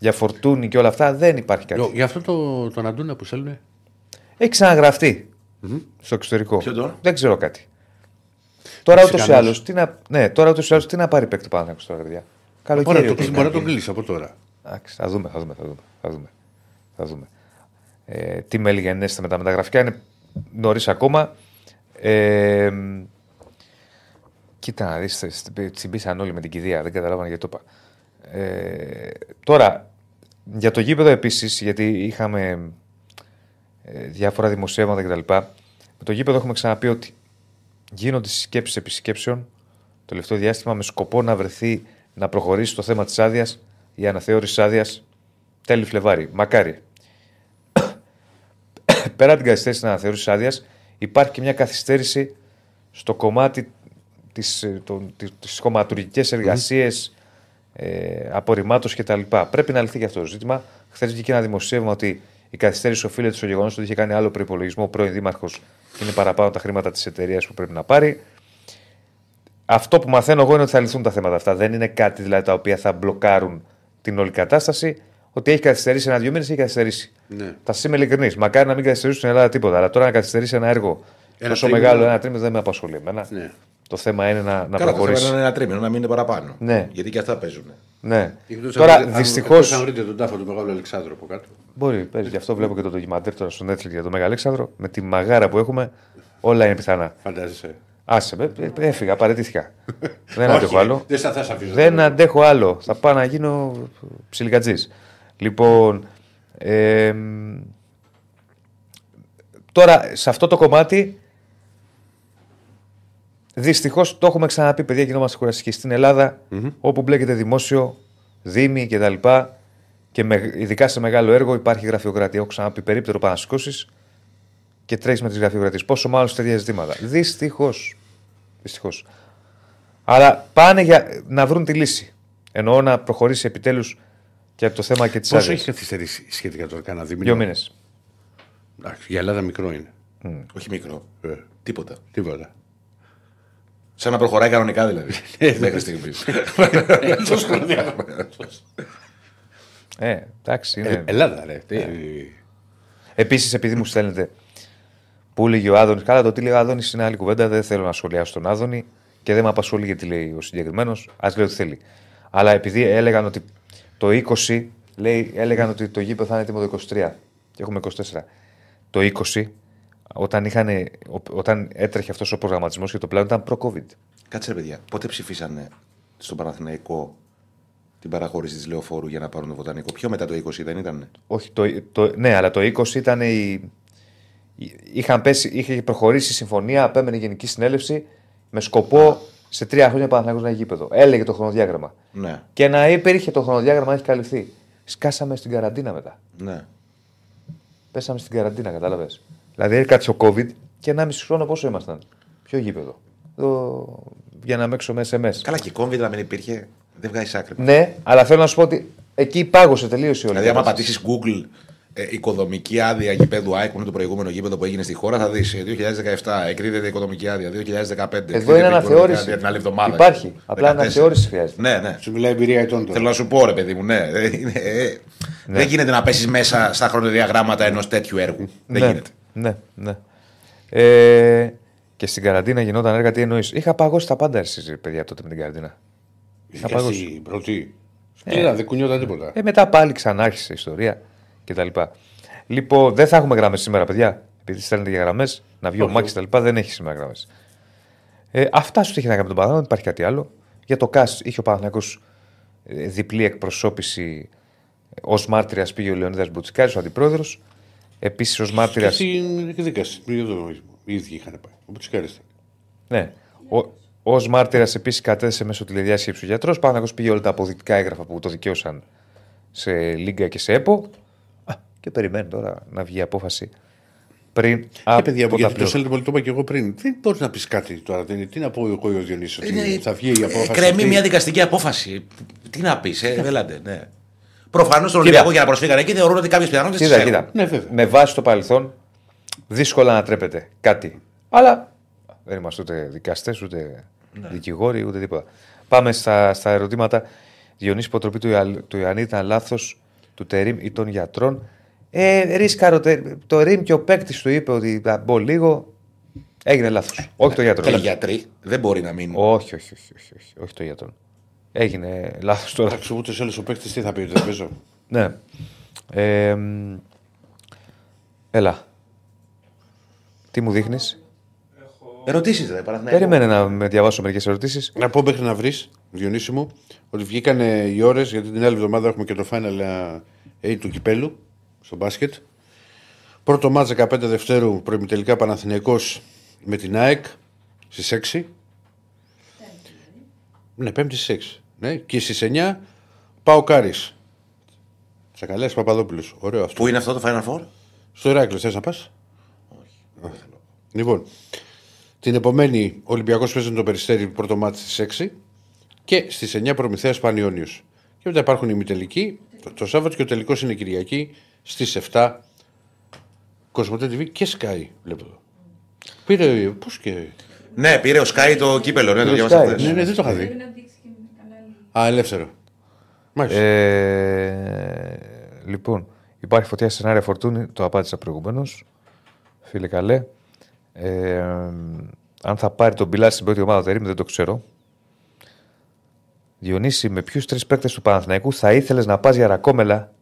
για Φορτούνη και όλα αυτά. Δεν υπάρχει κάτι. Λο- Για αυτό το, τον Αντούνα που στέλνουν. Έχει ξαναγραφτεί στο εξωτερικό. Ποιο τώρα; Δεν ξέρω κάτι. Τώρα ούτως ή Μεξικανός. άλλως τι, να... ναι, τώρα ούτως ή άλλως τι να πάρει παίκτη πάνω τώρα, παιδιά. Μπορεί Καλοκαίρι. να το όπως κλείσει- μπορεί να είναι. τον κλείσει από τώρα. Εντάξει, θα δούμε, θα δούμε, θα δούμε. Θα δούμε. Θα δούμε. Ε, τι με έλεγε ενέστε με τα μεταγραφικά είναι νωρίς ακόμα. Ε, μ, κοίτα να δεις, τσι- τσιμπήσαν όλοι με την κηδεία, δεν καταλάβανε γιατί το είπα. Ε, τώρα, για το γήπεδο επίσης, γιατί είχαμε ε, διάφορα δημοσιεύματα κτλ. Με το γήπεδο έχουμε ξαναπεί ότι γίνονται συσκέψεις επισκέψεων το τελευταίο διάστημα με σκοπό να βρεθεί να προχωρήσει το θέμα της άδειας, η αναθεώρηση άδειας τέλη Φλεβάρι. Μακάρι. Πέρα από την καθυστέρηση της αναθεώρησης άδειας, υπάρχει και μια καθυστέρηση στο κομμάτι της, ε, των- της, τις κομματουργικές εργασίες, ε, απορριμμάτωσης κτλ. Πρέπει να λυθεί και αυτό το ζήτημα. Χθες βγήκε ένα δημοσίευμα ότι η καθυστέρηση οφείλεται στο γεγονός ότι είχε κάνει άλλο προπολογισμό ο πρώην Δήμαρχος και είναι παραπάνω τα χρήματα της εταιρείας που πρέπει να πάρει. Αυτό που μαθαίνω εγώ είναι ότι θα λυθούν τα θέματα αυτά. Δεν είναι κάτι δηλαδή τα οποία θα μπλοκάρουν την όλη κατάσταση. Ότι έχει καθυστερήσει ένα-δύο μήνες, έχει καθυστερήσει. Ναι. Θα σα είμαι ειλικρινής. Μακάρι να μην καθυστερήσουν στην Ελλάδα τίποτα. Αλλά τώρα να καθυστερήσει ένα έργο Ένα τόσο τρίμηνο. μεγάλο, ένα τρίμηνο δεν με απασχολεί εμένα. Ναι. Το θέμα είναι να, να Καλά, το θέμα προχωρήσει. είναι ένα τρίμηνο, να μην είναι παραπάνω. Ναι. Γιατί και αυτά παίζουν. Ναι. Εκτός Τώρα αν- αν- δυστυχώ. εκτός Αν βρείτε τον τάφο του μεγάλου Αλεξάνδρου από κάτω. Μπορεί, παίζει. Γι' αυτό βλέπω και το ντοκιμαντέρ τώρα στο Netflix για τον Μέγα Αλέξανδρο. Με τη μαγάρα που έχουμε, όλα είναι πιθανά. Φαντάζεσαι. Άσε, με, ε, έφυγα, παρετήθηκα. δεν Όχι, αντέχω άλλο. Δεν θα θα σε αφήσω. Δεν αντέχω άλλο. Θα πάω να γίνω ψιλικατζής. Λοιπόν. ε, τώρα, σε αυτό το κομμάτι. Δυστυχώς το έχουμε ξαναπεί, παιδιά, γινόμαστε κουραστικοί στην ελλαδα όπου μπλέκεται δημόσιο, δήμοι κτλ. Και με, ειδικά σε μεγάλο έργο υπάρχει γραφειοκρατία. Έχω ξαναπεί περίπτερο πάνω να σηκώσει και τρέχεις με τις γραφειοκρατίες. Πόσο μάλλον σε τέτοια ζητήματα. Δυστυχώς. Δυστυχώς. Αλλά πάνε για να βρουν τη λύση. Εννοώ να προχωρήσει επιτέλους και το θέμα και της Πόσο άδειας. έχει καθυστερήσει σχετικά τώρα, κανένα δίμηνο; Δύο μήνες. Εντάξει, Για Ελλάδα μικρό είναι. Όχι μικρό. Ε, Τίποτα. τίποτα. Σαν να προχωράει κανονικά δηλαδή. Μέχρι στιγμής. Ε, εντάξει. Ε, Είναι. Ελλάδα, ρε. Τι- Επίσης, επειδή μου στέλνετε που έλεγε ο Άδωνης. Καλά, το τι λέει ο Άδωνης είναι άλλη κουβέντα. Δεν θέλω να σχολιάσω τον Άδωνη και δεν με απασχολεί γιατί λέει ο συγκεκριμένος. Α λέει ό,τι θέλει. Αλλά επειδή έλεγαν ότι το 20, λέει, έλεγαν ότι το γήπεδο θα είναι έτοιμο το 23 και έχουμε 24. Το 20, όταν, είχαν, όταν έτρεχε αυτός ο προγραμματισμός και το πλάνο ήταν προ-COVID. Κάτσε ρε παιδιά, πότε ψηφίσανε στον Παναθηναϊκό την παραχώρηση της Λεωφόρου για να πάρουν το βοτανικό; Πιο μετά το 20 δεν ήταν. Όχι, το, το, ναι, αλλά το 20 ήταν η. η- Είχαν πέσει, είχε προχωρήσει η συμφωνία, απέμενε η Γενική Συνέλευση με σκοπό σε τρία χρόνια Παναθηναϊκός να έχει γήπεδο. Έλεγε το χρονοδιάγραμμα. Ναι. Και να υπήρχε το χρονοδιάγραμμα να έχει καλυφθεί. Σκάσαμε στην καραντίνα μετά. ναι. Πέσαμε στην καραντίνα, κατάλαβες. Δηλαδή έκατσε ο COVID και 1,5 χρόνο πόσο ήμασταν; Ποιο γήπεδο; Εδώ, για να μέξω με SMS. Καλά, και η κόμβιδα να μην υπήρχε, δεν βγάζει άκρη. Ναι, αλλά θέλω να σου πω ότι εκεί πάγωσε τελείωσε η όλη Δηλαδή, άμα κατάσταση. πατήσεις Google ε, οικοδομική άδεια γηπέδου ΑΕΚ, που είναι το προηγούμενο γήπεδο που έγινε στη χώρα, θα δεις 2017 εκδίδεται οικοδομική άδεια, 2015. εκδίδεται Εδώ είναι οικοδομική αναθεώρηση. άδεια την άλλη εβδομάδα. Υπάρχει. Απλά 14. αναθεώρηση χρειάζεται. Ναι, ναι. Σου μιλάει εμπειρία ετών τώρα. Θέλω να σου πω, ρε παιδί μου, ναι. Ε, είναι, ε, Δεν γίνεται να πέσεις μέσα στα χρονοδιαγράμματα ενός τέτοιου έργου. Δεν ναι, γίνεται. Ναι, ναι. Ε, και στην καραντίνα γινόταν έργα, τι εννοείς; Είχα παγώσει τα πάντα εσεί, παιδιά, τότε με την καραντίνα. Είχα Και παγώσει. στην πρώτη. Σκληρά, δεν κουνιόταν τίποτα. Ε, μετά πάλι ξανά άρχισε η ιστορία κτλ. Λοιπόν, δεν θα έχουμε γραμμές σήμερα, παιδιά. Επειδή στέλνετε για γραμμές, να βγει ο Όχι. Μάκης κτλ. Δεν έχει σήμερα γραμμές. Ε, αυτά σου είχε να κάνει με τον Παναθηναϊκό, δεν υπάρχει κάτι άλλο. Για το ΚΑΣ είχε ο Παναθηναϊκός ε, διπλή εκπροσώπηση. Ω μάρτυρας πήγε ο Λεωνίδας Μπουτσικάρης, ο αντιπρόεδρος. Επίσης ως Και μάρτυρα. στην εκδίκαση. Εδώ οι ίδιοι είχαν πάει. Ο Μπουτσικάρης ήταν. Ναι. Ω μάρτυρας επίσης κατέθεσε μέσω τηλεδιάσκεψης ο γιατρός. Πάνω πήγε όλα τα αποδεικτικά έγγραφα που το δικαίωσαν σε Λίγκα και σε ΕΠΟ. Α, και περιμένει τώρα να βγει η απόφαση πριν Ε, από παιδιά, τα γιατί το πλέον. θέλετε πολύ, το είπα και εγώ πριν. Δεν μπορείς να πεις κάτι τώρα. δεν είναι. Τι να πω εγώ ή ο Διονύσης, ότι Είναι- θα βγει η απόφαση. Ε, Κρεμεί αυτή. μια δικαστική απόφαση. Τι να πεις, ε, βέλατε, ναι. Προφανώς στον Ολυμπιακό για να προσφύγανε εκεί θεωρούν ότι κάποιε πιθανότητες. Κοίτα, κοίτα. Ναι, βέβαια. με βάση το παρελθόν, δύσκολα να τρέπεται κάτι. Αλλά δεν είμαστε ούτε δικαστές, ούτε Ναι. δικηγόροι, ούτε τίποτα. Πάμε στα, στα ερωτήματα. Διονύση υποτροπή του, Ια- του Ιωαννίδη ήταν λάθος του Τερήμ ή των γιατρών. Ε, ρίσκαρο, τε- το Ρήμ και ο παίκτης του είπε ότι θα μπω λίγο. Έγινε λάθος. Όχι το γιατρό. Οι γιατροί δεν μπορεί να μείνουν. Όχι, όχι, όχι, όχι, όχι, όχι το γιατρό. Έγινε λάθος τώρα. Εντάξει, ούτε σε όλους ο παίκτη τι θα πει, ότι δεν παίζω. Ναι. Ε, μ, έλα. Τι μου δείχνεις; Ερωτήσεις, δεν Παναθηναϊκό. Περίμενε να με διαβάσω μερικές ερωτήσεις. Να πω μέχρι να βρεις, Διονύση μου, ότι βγήκαν οι ώρες γιατί την άλλη εβδομάδα έχουμε και το Final A του κυπέλου στο μπάσκετ. Πρώτο μάτς 15 Δευτέρου προημιτελικά Παναθηναϊκός με την ΑΕΚ στις 6. Ναι, 5η στις 6. Ναι. Και στις 9 πάω Κάρις. Τσακαλέα Παπαδόπουλος. Ωραίο αυτό. Πού είναι αυτό το Final Four? Στο Ηράκλειο θες να πας; Όχι. Λοιπόν, την επομένη ο Ολυμπιακός παίζει με το περιστέρι πρώτο μάτι στις 6 και στις 9 προμηθέας Πανιόνιος. Και μετά υπάρχουν οι ημιτελικοί το, το Σάββατο και ο τελικός είναι Κυριακή στις 7 Κοσμοτέ TV και Sky. Βλέπω εδώ. Πήρε. Πώς και. Ναι, πήρε ο Sky το κύπελο. Ναι, το Sky, διάβασα Ναι, χθες. ναι, δεν το είχα δει. Πρέπει να δείξει και κανάλι. Α, ελεύθερο. Μάλιστα. Ε, λοιπόν, υπάρχει φωτιά σε σενάρια φορτούνη. Το απάντησα προηγουμένως. Φίλε καλέ. Ε, αν θα πάρει τον Μπιλά στην πρώτη ομάδα του Τερήμ, δεν το ξέρω. Διονύση, με ποιους τρεις παίκτες του Παναθηναϊκού θα ήθελες να πας για ρακόμελα;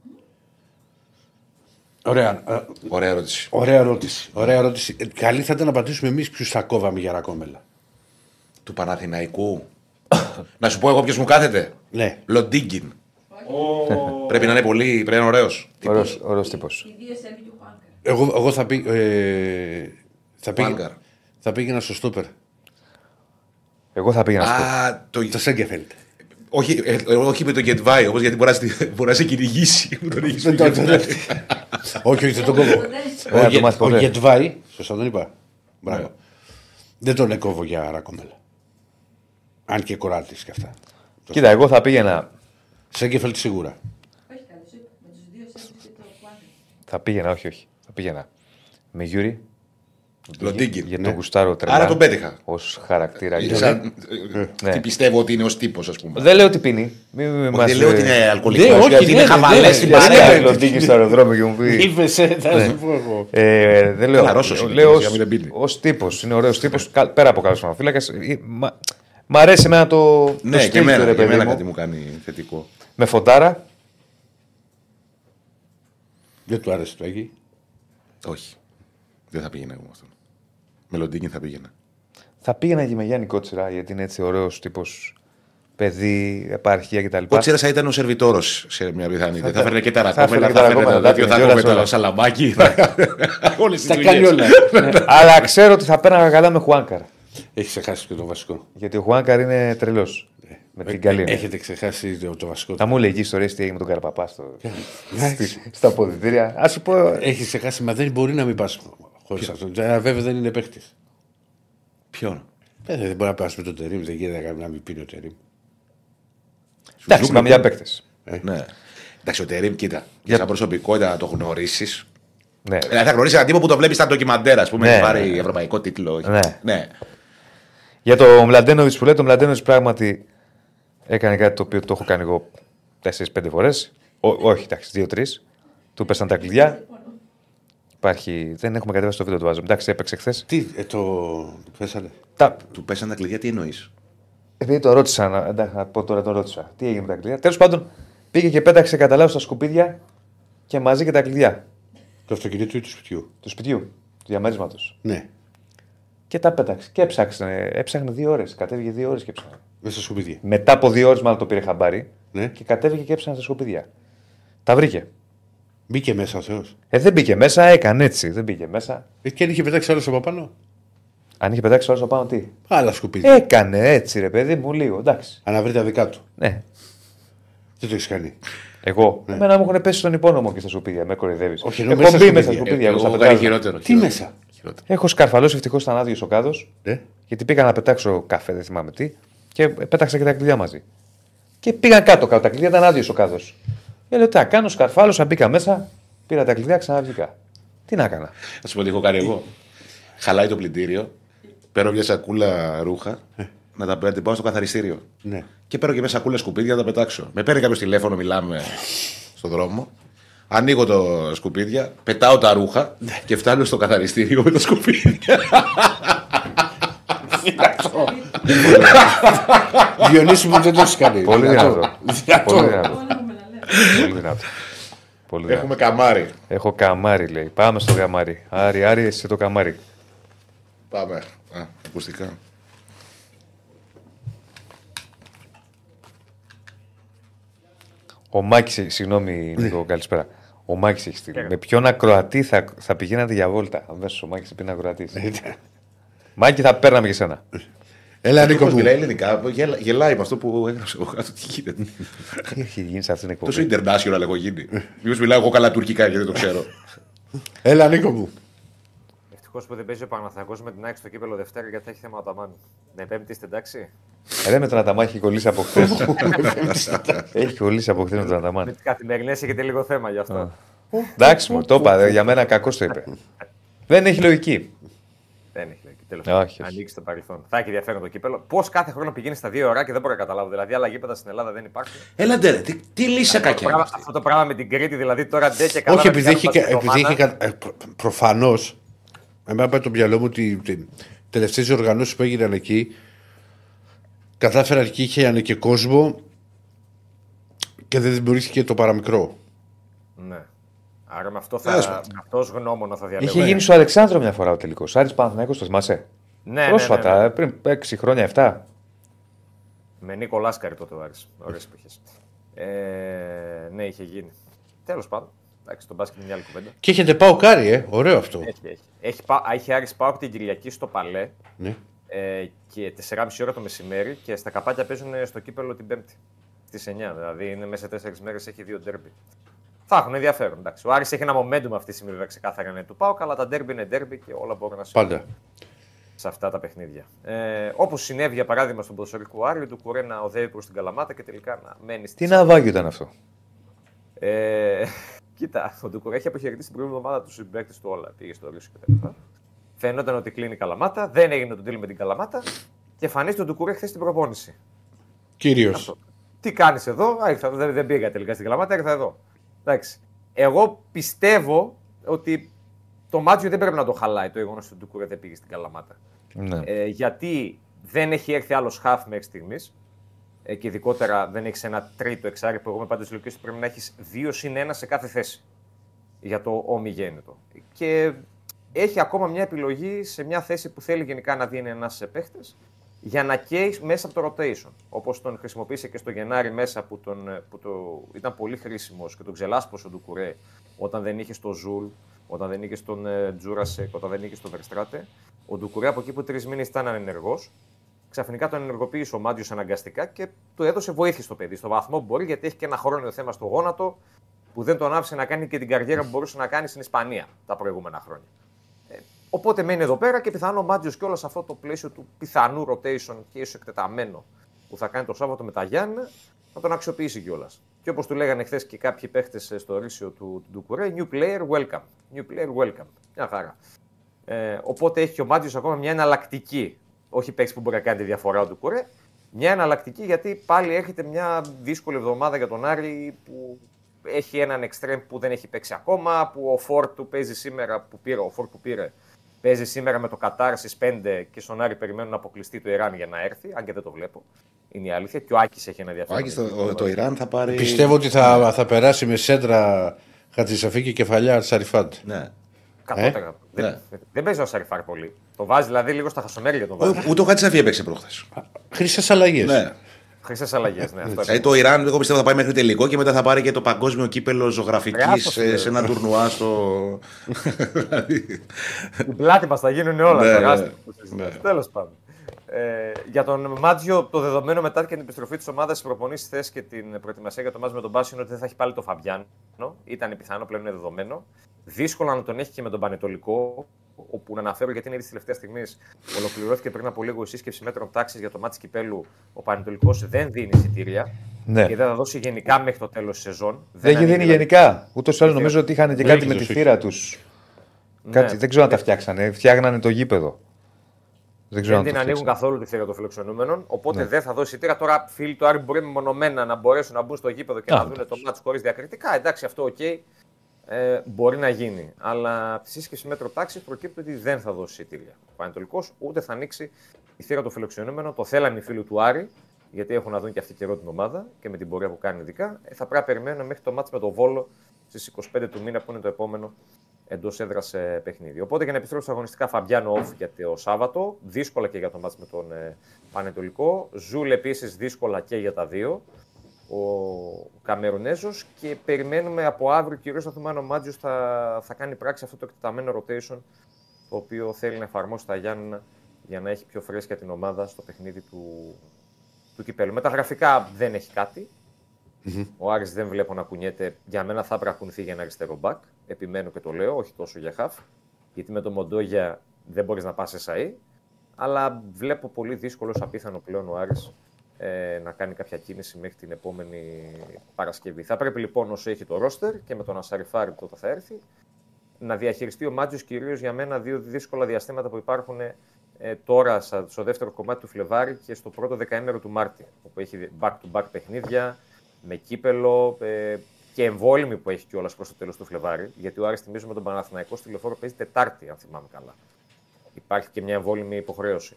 Ωραία. ε, Ωραία ερώτηση. Ωραία ερώτηση. Ωραία ερώτηση. Ε, Καλή θα ήταν να απαντήσουμε εμείς ποιους θα κόβαμε για ρακόμελα. Του Παναθηναϊκού. Να σου πω εγώ ποιος μου κάθεται. Ναι. Λοντίγκιν. Πρέπει να είναι πολύ, πρέπει να είναι ωραίος. Ωραίος τύπος. Οι δύο Σέρβοι και ο Χουάνκαρ. Εγώ, εγώ θα, πει, ε, θα, πήγα, Μάγκαρ. θα πήγαινα στο στόπερ. Εγώ θα πήγαινα στο. Α, το. Το Σέγκεφελτ. Όχι, ε, εγώ όχι με τον Γετβάη όμως γιατί μπορείς να, στη- μπορείς να σε κυνηγήσει. Μου τον έχεις Δεν πει. το άκουσα. όχι, όχι, δεν τον κόβω. Ε, να το μάθεις Ο ποτέ. Γετβάη, σωστά τον είπα. Μπράβο. Δεν τον εκόβω για ρακόμελα. Αν και κοράτης και αυτά. Κοίτα, εγώ θα πήγαινα. Σέγκεφελτ σίγουρα. Όχι καλά, σου είπα. Με τους δύο Σέρβοι και το Χουάνκαρ. Θα πήγαινα, όχι, όχι. Θα πήγαινα. Με Γιούρι. Λοντίγκιν. Γιατί Ναι. τον γουστάρω τρελά. Άρα τον πέτυχα. Ω χαρακτήρα. Ε, σαν- Ναι. Τι πιστεύω ότι είναι ως τύπος, ας πούμε. Δεν λέω ότι πίνει. Μην μην Όχι, μας, Δεν λέω ε, ότι είναι αλκοολικός. Ναι, όχι, γιατί ναι, είναι ναι, χαβαλές ναι, στην ναι, Γιατί παρέα. κάνει λοντίκι στο αεροδρόμιο και μου πει. Είπε, θα σου πω εγώ. Ε, δεν λέω. Καλά, Ρώσος είναι, λέω για να μην πίνει. ως τύπος. Είναι ωραίος τύπος. Πέρα από καλό φύλακα. Μ' αρέσει εμένα το. το Ναι, στυλ και του, εμένα, ρε και παιδί εμένα μου. κάτι μου κάνει θετικό. Με φωτάρα. Δεν του άρεσε το Άγι. Όχι. Δεν θα πήγαινα εγώ με αυτόν. Με Λοντίγκιν θα πήγαινα. Θα πήγαινα και με Γιάννη Κότσιρα γιατί είναι έτσι ωραίος τύπος. Παιδί, επαρχία κτλ. Ο Τσίρα θα ήταν ο σερβιτόρος σε μια πιθανότητα. Θα ήταν- φέρνε και τα θα έφερνε ρακόμελα, και θα τα φέρνε ρακόμελα, το τέτοιο, τα θα έφερνε έχουμε όλα. το σαλαμπάκι. Όλες τις Τα κάνει όλα. Αλλά ξέρω ότι θα πέραγα καλά με Χουάνκαρ. Έχει ξεχάσει και το βασικό. Γιατί ο Χουάνκαρ είναι τρελός. Με την καλή. Έχετε ξεχάσει το, το βασικό. Θα μου λέει ιστορίες τι έγινε με τον Καρπαπά στο... Εντάξει. στη- στα αποδητήρια. Α σου πω. Έχεις ξεχάσει, μα δεν μπορεί να μην πας χωρίς αυτό. Ε, Βέβαια δεν είναι παίχτη. Ποιον; Ε, δεν μπορεί να πας με το τερίμ, δεν γίνεται να μην πίνει ο τερίμ. Εντάξει, είπαμε για παίκτες. Ναι. Εντάξει, ο Τερήμ, κοίτα. Για σαν προσωπικότητα να το γνωρίσεις. Ναι. Δηλαδή θα γνωρίσεις έναν τύπο που το βλέπεις στα ντοκιμαντέρ, ας πούμε, Ναι, έχει πάρει ναι, ναι. ευρωπαϊκό τίτλο. Ναι. ναι. Για το Μλαντένοβιτ που λέει, το Μλαντένοβιτ πράγματι έκανε κάτι το οποίο το έχω κάνει εγώ 4-5 φορές. Όχι, εντάξει, 2-3. Του πέσαν τα κλειδιά. Υπάρχει, δεν έχουμε κατέβαση το βίντεο του βάζω. Εντάξει, έπαιξε χθες. Τι, ε, το πέσανε. Τα... Του πέσαν τα κλειδιά, τι εννοείς; Επειδή το ρώτησα, να, εντάξει, να πω τώρα τον ρώτησα. Τι έγινε με τα κλειδιά. Τέλος πάντων, πήγε και πέταξε κατά λάθος τα σκουπίδια και μαζί και τα κλειδιά Το αυτοκίνητο ή του σπιτιού; του σπιτιού, του διαμέρισματος. Ναι, Και τα πέταξε. Και έψαξε. Έψαχνε δύο ώρες. Κατέβηκε δύο ώρες και έψαχνε. μέσα στα σκουπίδια. Μετά από δύο ώρες, μάλλον το πήρε χαμπάρι. Ναι. Και κατέβηκε και έψαχνε στα σκουπίδια. Τα βρήκε. Μπήκε μέσα ο Θεός. Ε, δεν μπήκε μέσα, έκανε έτσι. Δεν μπήκε μέσα. Ε, και αν είχε πετάξει άλλο από πάνω. Αν είχε πετάξει όλο πάνω, τι; Άλλα σκουπίδια. Έκανε έτσι, ρε παιδί μου, λίγο. Εντάξει. Αν βρει τα δικά του. Ναι. Δεν το έχεις κάνει. Εγώ. Εμένα μου έχουν πέσει στον υπόνομο και στα σκουπίδια. Με κοροϊδεύεις. Όχι, ενώ Έχω μέσα μπει στα μέσα στα σκουπίδια. σκουπίδια. εγώ στα Εγώ πετράλαια. κάνει χειρότερο. Τι χειρότερο. μέσα; Χειρότερο. Έχω σκαρφαλώσει ευτυχώς ήταν άδειο ο κάδο. Ναι. Γιατί πήγα να πετάξω καφέ, δεν θυμάμαι τι. Και πέταξα και τα κλειδιά μαζί. Και πήγαν κάτω κάτω. Τα κλειδιά ήταν άδειος ο κάδο. Και λέω τι να κάνω, σκαρφάλωσα, μπήκα μέσα, πήρα τα κλειδιά, ξαναβγήκα. Τι να έκανα. Θα σου πω τι έχω κάνει εγώ. Χαλάει το πλυντήριο, παίρνω μια σακούλα ρούχα, να τα πέ- την πάω στο καθαριστήριο. Ναι. Και παίρνω και μια σακούλα σκουπίδια να τα πετάξω. Με παίρνει κάποιος τηλέφωνο, μιλάμε στον δρόμο. Ανοίγω το σκουπίδια, πετάω τα ρούχα και φτάνω στο καθαριστήριο με τα σκουπίδια. Διονύση μου δεν το έχεις κάνει. Πολύ δυνατό. Δυνατό. Πολύ δυνατό. Όλα μου να λέω. Πολύ δυνατό. Πολύ δυνατό. Έχουμε καμάρι. Έχω καμάρι, λέει. Πάμε στο καμάρι. Άρη, Άρη, εσύ το καμάρι. Πάμε. Α, ακουστικά. Ο Μάκης, συγγνώμη, Νίκο, καλησπέρα. Ο Μάκης έχει στείλει. Με ποιον ακροατή θα, θα πηγαίνατε για βόλτα; Αμέσω ο Μάκης πει ακροατής. Μάκη, θα παίρναμε και σένα. Έλα, Νίκο Νίκος μου. μιλάει ελληνικά, γελά- γελάει με αυτό που έγραψε εγώ κάτω. Τι γίνεται; Τι έχει γίνει σε αυτήν την Τόσο εκπομπή. international έχω γίνει. Μήπως μιλάω εγώ καλά τουρκικά και δεν το ξέρω. Έλα, Νίκο μου. Ευτυχώς που δεν παίζει ο Παναθηναϊκός με την άκρη στο κύπελο Δευτέρα γιατί θα έχει θέμα ο Αταμάν. Με πέμπτη είστε εντάξει. Ρε με τον Αταμά έχει κολλήσει από χθες. έχει κολλήσει από χθες με τον Αταμά. Με τι καθημερινέ έχετε λίγο θέμα γι' αυτό. Εντάξει, μου το είπα. ρε, Για μένα κακός το είπε. Δεν έχει λογική. Δεν έχει λογική. Τέλος Όχι, πάντων. όχι. Ανοίξει το παρελθόν. Θα έχει ενδιαφέρον το κύπελο. Πώς κάθε χρόνο πηγαίνει στα δύο ώρα και δεν μπορώ να καταλάβω. Δηλαδή, άλλα γήπεδα στην Ελλάδα δεν υπάρχουν. Έλα ντε, ρε, τι, τι λύση Αυτό το κακιά. πράγμα- Αυτό το πράγμα με την Κρήτη, δηλαδή τώρα ντε και καλά. Όχι, να επειδή την έχει, κάνουμε κα- επειδή έχει εβδομάδα. κα- ε, προ- προφανώς, εμένα πάει το μυαλό μου ότι τι τελευταίες οργανώσεις που έγιναν εκεί κατάφεραν και είχαν και κόσμο και δεν δημιουργήθηκε το παραμικρό. Ναι. Άρα με αυτό Τέλος θα. πάντων. Αυτός γνώμονα θα διαλέγω. Είχε γίνει στο Αλεξάνδρο μια φορά ο τελικός. Άρης Παναθηναϊκός, το θυμάσαι; Ναι, ναι, Πρόσφατα, ναι, ναι. ε, πριν 6 χρόνια, 7. Με Νίκο Λάσκαρη τότε ο Άρης. Ωραίε εποχέ. Ε, ναι, είχε γίνει. Τέλος πάντων. Εντάξει, το μπάσκετ είναι μια άλλη κουβέντα. Και έχετε πάω κάρι, ε. Ωραίο αυτό. Έχει, έχει. Έχει, πά, έχει Άρης Πάοκ την Κυριακή στο Παλέ Ναι. Ε, και 4,5 ώρα το μεσημέρι και στα καπάκια παίζουν στο κύπελο την Πέμπτη. Στι 9. Δηλαδή είναι μέσα σε 4 μέρες έχει δύο ντέρμπι. Θα έχουν ενδιαφέρον. Εντάξει. Ο Άρης έχει ένα momentum αυτή τη στιγμή βέβαια ξεκάθαρα είναι του Πάοκ, αλλά τα ντέρμπι είναι ντέρμπι και όλα μπορούν να συμβούν Πάντα. σε αυτά τα παιχνίδια. Ε, Όπως συνέβη για παράδειγμα στον ποδοσφαιρικό Άρη, του Κουρέ να οδεύει προ την Καλαμάτα και τελικά να μένει στη Τι ναυάγιο ήταν αυτό; ε, κοίτα, ο Ντουκουρέ έχει αποχαιρετήσει την προηγούμενη εβδομάδα τους συμπαίκτες του όλα. Πήγε στο Ρήσο κτλ. Φαίνονταν ότι κλείνει η Καλαμάτα, δεν έγινε το deal με την Καλαμάτα και εμφανίστηκε ο Ντουκουρέ χθες στην προπόνηση. Κυρίως. Τι κάνεις εδώ, Α, ήρθα, δεν, δεν πήγα τελικά στην Καλαμάτα, ήρθα εδώ. Εντάξει. Εγώ πιστεύω ότι το Μάτζιο δεν πρέπει να το χαλάει το γεγονός ότι ο Ντουκουρέ δεν πήγε στην Καλαμάτα. Ναι. Ε, γιατί δεν έχει έρθει άλλος χαφ μέχρι στιγμής. Ε, και ειδικότερα δεν έχεις ένα τρίτο εξάρι που εγώ είμαι πάντω λογική ότι πρέπει να έχεις δύο συν ένα σε κάθε θέση για το ομιγέννητο. Και έχει ακόμα μια επιλογή σε μια θέση που θέλει γενικά να δίνει ένας παίχτες για να καίει μέσα από το rotation. Όπως τον χρησιμοποίησε και στο Γενάρη μέσα που, τον, ε, που το, ήταν πολύ χρήσιμος και τον ξελάσπωσε ο Ντουκουρέ όταν δεν είχε στο Ζουλ, όταν δεν είχε στον ε, Τζούρασεκ, όταν δεν είχε στον Βερστράτε. Ο Ντουκουρέ από εκεί που τρεις μήνες ήταν ανενεργός, ξαφνικά τον ενεργοποίησε ο Μάντζιος αναγκαστικά και του έδωσε βοήθεια στο παιδί, στο βαθμό που μπορεί, γιατί έχει και ένα χρόνιο θέμα στο γόνατο που δεν τον άφησε να κάνει και την καριέρα που μπορούσε να κάνει στην Ισπανία τα προηγούμενα χρόνια. Ε, οπότε μένει εδώ πέρα και πιθανόν ο Μάτζιο και όλος σε αυτό το πλαίσιο του πιθανού rotation και ίσως εκτεταμένο που θα κάνει το Σάββατο με τα Γιάννη να τον αξιοποιήσει κιόλας. Και όπως του λέγανε χθες και κάποιοι παίχτες στο ρίσιο του, του Ντουκουρέ, new player welcome. New player welcome. Μια χαρά. Ε, οπότε έχει και ο Μάτζιο ακόμα μια εναλλακτική. Όχι παίξει που μπορεί να κάνει τη διαφορά ο Ντουκουρέ. Μια εναλλακτική γιατί πάλι έρχεται μια δύσκολη εβδομάδα για τον Άρη που έχει έναν εξτρέμ που δεν έχει παίξει ακόμα. Που ο φορ του παίζει σήμερα που πήρε, ο φορ που πήρε παίζει σήμερα με το Κατάρ στις 5 και στον Άρη περιμένουν να αποκλειστεί το Ιράν για να έρθει. Αν και δεν το βλέπω. Είναι η αλήθεια. Και ο Άκης έχει ένα Ο ενδιαφέρον. Άκης το, ο- το Ιράν θα πάρει. Πιστεύω ότι θα, θα περάσει με σέντρα Χατζησαφή και κεφαλιά Ανσαριφάρντ. Ναι. Κατώτερα. Ναι. Δεν, δεν παίζει ο Ανσαριφάρντ πολύ. Το βάζει δηλαδή λίγο στα χασομέρια τον βάζει. Ο- Ούτε ο Χατζησαφή έπαιξε προχθές. Χρυσές αλλαγές. Ναι. Χρυσέ αλλαγές. Ναι, αυτό Δηλαδή το Ιράν, εγώ πιστεύω θα πάει μέχρι τελικό και μετά θα πάρει και το παγκόσμιο κύπελο ζωγραφικής Μπράβο, σε, σε ένα τουρνουά στο. δηλαδή. Την πλάτη μας θα γίνουν όλα. Ναι, τεράστια. ναι, ναι. Τέλος πάντων. Ε, για τον Μάτζιο, το δεδομένο μετά και την επιστροφή της ομάδας στι προπονήσει θες και την προετοιμασία για το μάτζ με τον Μπάσιο είναι ότι δεν θα έχει πάλι το Φαμπιάνο. Ήταν πιθανό, πλέον είναι δεδομένο. Δύσκολο να τον έχει και με τον Πανετολικό, όπου να αναφέρω γιατί είναι ήδη τη τελευταία στιγμή ολοκληρώθηκε πριν από λίγο η σύσκεψη μέτρων τάξης για το ματς κυπέλλου. Ο Παναιτωλικός δεν δίνει εισιτήρια Ναι. και δεν θα δώσει γενικά μέχρι το τέλος της σεζόν. Δεν έχει ανοίγει δίνει δηλαδή- γενικά. Ούτως ή άλλως νομίζω ότι είχαν και Δεν κάτι έχει με τη δώσει. θύρα τους. Ναι. Κάτι, δεν ξέρω αν τα φτιάξανε. Φτιάγνανε το γήπεδο. Δεν ξέρω Δεν αν την το ανοίγουν φτιάξανε. καθόλου τη θύρα των φιλοξενούμενων. Οπότε Ναι. δεν θα δώσει εισιτήρια. Τώρα, φίλοι του Άρη μπορεί μεμονωμένα να μπορέσουν να μπουν στο γήπεδο και Α, να δουν το ματς χωρίς διακριτικά. Εντάξει, αυτό οκ. Ε, μπορεί να γίνει. Αλλά από τη σύσκεψη μέτρων τάξης προκύπτει ότι δεν θα δώσει εισιτήρια. Ο Παναιτωλικός ούτε θα ανοίξει η θύρα των φιλοξενούμενων. Το θέλανε οι φίλοι του Άρη, γιατί έχουν να δουν και αυτή καιρό την ομάδα και με την πορεία που κάνει ειδικά. Ε, θα πρέπει να περιμένουμε μέχρι το μάτι με το Βόλο στις 25 του μήνα που είναι το επόμενο εντός έδρας παιχνίδι. Οπότε για να επιστρέψω στα αγωνιστικά Φαμπιάνο Off για το Σάββατο, δύσκολα και για το μάτς με τον ε, Πανετολικό. Ζούλ επίσης δύσκολα και για τα δύο. Ο Καμερουνέζος και περιμένουμε από αύριο κυρίως να δούμε αν ο Μάτζιος θα, θα κάνει πράξη αυτό το εκτεταμένο rotation το οποίο θέλει να εφαρμόσει τα Γιάννενα για να έχει πιο φρέσκια την ομάδα στο παιχνίδι του, του κυπέλου. Μεταγραφικά δεν έχει κάτι. Ο Άρης δεν βλέπω να κουνιέται. Για μένα θα έπρεπε να κουνηθεί για ένα αριστερό μπακ. Επιμένω και το λέω, όχι τόσο για χαφ. Γιατί με το Μοντόγια δεν μπορείς να πας σε ΣΑΗ. Αλλά βλέπω πολύ δύσκολο, απίθανο πλέον ο Άρης ε, να κάνει κάποια κίνηση μέχρι την επόμενη Παρασκευή. Θα πρέπει λοιπόν όσο έχει το ρόστερ και με τον Ασαριφάρη που τότε θα έρθει να διαχειριστεί ο Μάτζιος κυρίως για μένα δύο δύσκολα διαστήματα που υπάρχουν ε, τώρα σα- στο δεύτερο κομμάτι του Φλεβάρι και στο πρώτο δεκαήμερο του Μάρτη. Όπου έχει back-to-back παιχνίδια με κύπελο ε, και εμβόλυμη που έχει κιόλας προς το τέλος του Φλεβάρι. Γιατί ο Άρης θυμίζω με τον Παναθηναϊκό στη λεωφόρο παίζει Τετάρτη, αν θυμάμαι καλά. Υπάρχει και μια εμβόλυμη υποχρέωση.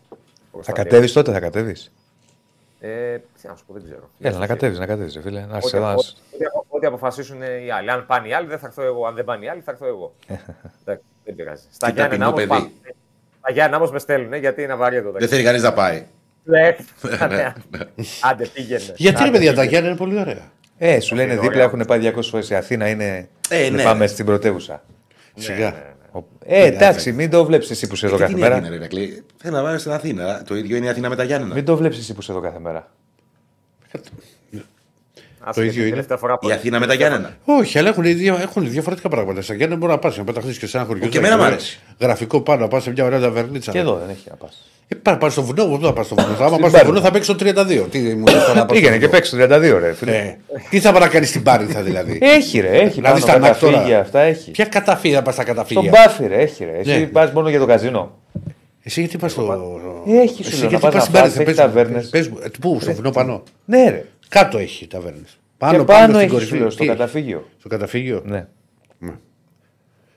προς Θα τα κατέβεις τότε, θα κατέβεις. Ε, τι να σου πω, δεν ξέρω. Έλα, να κατέβεις, να κατέβεις, φίλε. Να Ό,τι, σε δω, να σε- ό,τι, ό,τι αποφασίσουν οι άλλοι. Αν πάνε οι άλλοι, δεν θα έρθω εγώ. Αν δεν πάνε οι άλλοι, θα έρθω εγώ. Εντάξει, δεν πειράζει. Στα Τι Γιάννενα ταπεινό όμως παιδί. πάμε. Στα Γιάννενα όμως με στέλνουν, γιατί είναι βαρύ εδώ. Δεν θέλει κανείς να πάει. Ναι, ναι. Άντε, πήγαινε. Γιατί ρε Άντε, παιδιά, τα πήγαινε. Γιάννη είναι πολύ ωραία. Ε, σου λένε Είναι δίπλα ωραία. έχουν πάει 200 φορές. Η Αθήνα είναι. Ε, είναι ναι. Πάμε στην πρωτεύουσα. Σιγά. Ο- Ε, εντάξει, μην το βλέπεις εσύ που είσαι εδώ Και τι κάθε είναι η μέρα. Αθήνα, ρε Ηρακλή. Θέλω να πάμε στην Αθήνα. Το ίδιο είναι η Αθήνα με τα Γιάννενα. Μην το βλέπεις εσύ που είσαι εδώ κάθε μέρα. Άσε, Το γιατί ίδιο είναι. τελευταία φορά που- Η Αθήνα με τα Γιάννενα. Όχι, αλλά έχουν, δια- έχουν διαφορετικά πράγματα. Στα Γιάννη μπορεί να πας να πεταχθείς και σε ένα χωριό. Και εμένα μ' αρέσει. Γραφικό πάνω, να πας σε μια ωραία ταβερνίτσα. Και εδώ δεν έχει να πας. Ε, πά, πας στο βουνό, πού θα πα στο βουνό. Άμα πα στο Πάρη. βουνό θα παίξει το 32. Τι μου λες τώρα να πας Πήγαινε στο και βουνό. παίξει το 32, ρε. φίλε. Ε, τι θα πάει να κάνεις στην Πάρνηθα δηλαδή; Έχει, ρε, έχει. Να δεις πάνω τα νακ τώρα. καταφύγια, αυτά έχει. Ποια καταφύγια πας στα Στον καταφύγια. μπάφι, ρε, έχει, ρε. Εσύ Ναι. πας μόνο για το καζίνο. Εσύ γιατί πας στο. Έχει, σου Εσύ λέω, να γιατί πας πας να στην Πάρνηθα. φας, έχει πες μου, ταβέρνες. πες μου, ε, Πού, στο βουνό πάνω; Ναι, ρε. Κάτω έχει ταβέρνες. και πάνω στην έχεις, κορυφή. σου λέω, στο Τι; καταφύγιο. Στο καταφύγιο; Ναι. Μέχρι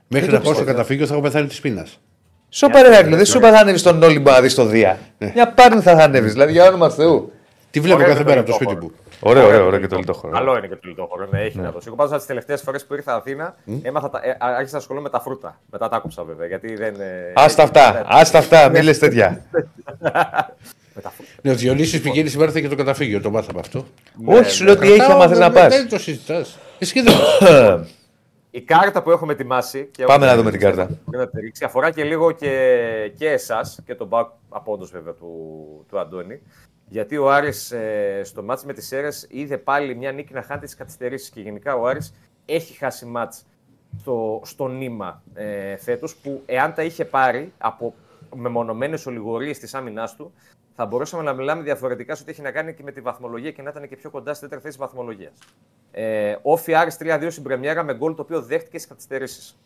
Δεν να το πάω στο πιστεύω. καταφύγιο θα έχω πεθάνει της πείνας. Σοπα ρε Ράκλο, δεν σου είπα θα ανέβεις στον Όλυμπο να δεις το Δία. Μια πάρνη θα ανέβεις, δηλαδή για όνομα Θεού. Τι βλέπω Ωραίο κάθε και μέρα το από το σπίτι λιτόχωρο. μου. Ωραίο, ωραίο, ωραίο και το λιτόχωρο. Καλό είναι και το λιτόχωρο, ναι, έχει να δώσει. Εγώ πάντως από τις τελευταίες φορές που ήρθα Αθήνα, έμαθα, τα- ε, άρχισα να ασχολούμαι με τα φρούτα. Μετά τα άκουψα βέβαια. Γιατί δεν. ε, Άστα αυτά, άστα αυτά, μη λες τέτοια. με τα φρούτα. Ναι, ο Διονύσης πηγαίνει σήμερα θα και το καταφύγιο, το μάθαμε αυτό. Όχι, σου λέω ότι έχει άμα θες να πας. Δεν το συζητάς. Εσύ δεν. Η κάρτα που έχουμε ετοιμάσει. Και Πάμε έχω- να δούμε την κάρτα. Πρέπει να τη ρίξει. Αφορά και λίγο και, και εσάς και τον back απόντο βέβαια του, του Αντώνη. Γιατί ο Άρης ε, στο μάτς με τις Σέρες είδε πάλι μια νίκη να χάνει τις καθυστερήσεις και γενικά ο Άρης έχει χάσει μάτς στο, στο νήμα ε, φέτος που εάν τα είχε πάρει από μεμονωμένες ολιγορίες της άμυνάς του θα μπορούσαμε να μιλάμε διαφορετικά σε ό,τι έχει να κάνει και με τη βαθμολογία και να ήταν και πιο κοντά στη δεύτερη θέση βαθμολογίας. Ε, Όφι Άρης 3-2 στην Πρεμιέρα με γκολ το οποίο δέχτηκε στις καθυστερήσεις.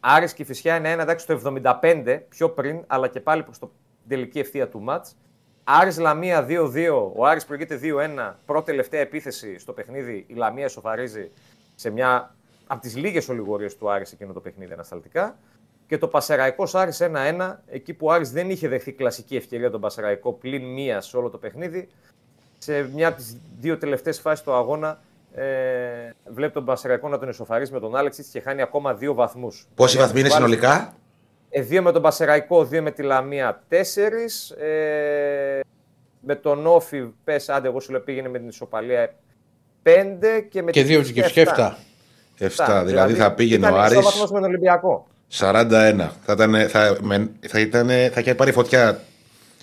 Άρης και η Φυσιά είναι ένα εντάξει το 75 πιο πριν, αλλά και πάλι προς το τελική ευθεία του μάτς. Άρης Λαμία 2-2, ο Άρης προηγείται 2-1, πρώτη τελευταία επίθεση στο παιχνίδι, η Λαμία ισοφαρίζει σε μια από τις λίγες ολιγορίες του Άρης εκείνο το παιχνίδι ανασταλτικά. Και το Πασεραϊκό Άρης 1-1, εκεί που ο Άρης δεν είχε δεχθεί κλασική ευκαιρία τον Πασεραϊκό πλην μία σε όλο το παιχνίδι. Σε μια από τις δύο τελευταίες φάσεις του αγώνα ε, βλέπει τον Πασεραϊκό να τον ισοφαρίζει με τον Άλεξιτ και χάνει ακόμα δύο βαθμούς. Πόσοι βαθμοί είναι Βάλει- συνολικά; ε, δύο με τον Πασεραϊκό, δύο με τη Λαμία, τέσσερις. Ε, με τον Όφη, πες, άντε, εγώ σου λέω πήγαινε με την ισοπαλία πέντε και με Και την δύο και Κηφισιά 7. 7. Δηλαδή θα πήγαινε ήταν ο Άρης ισόβαθμος με τον Ολυμπιακό. 41. Θα, ήταν, θα, με, θα, ήταν, θα είχε πάρει φωτιά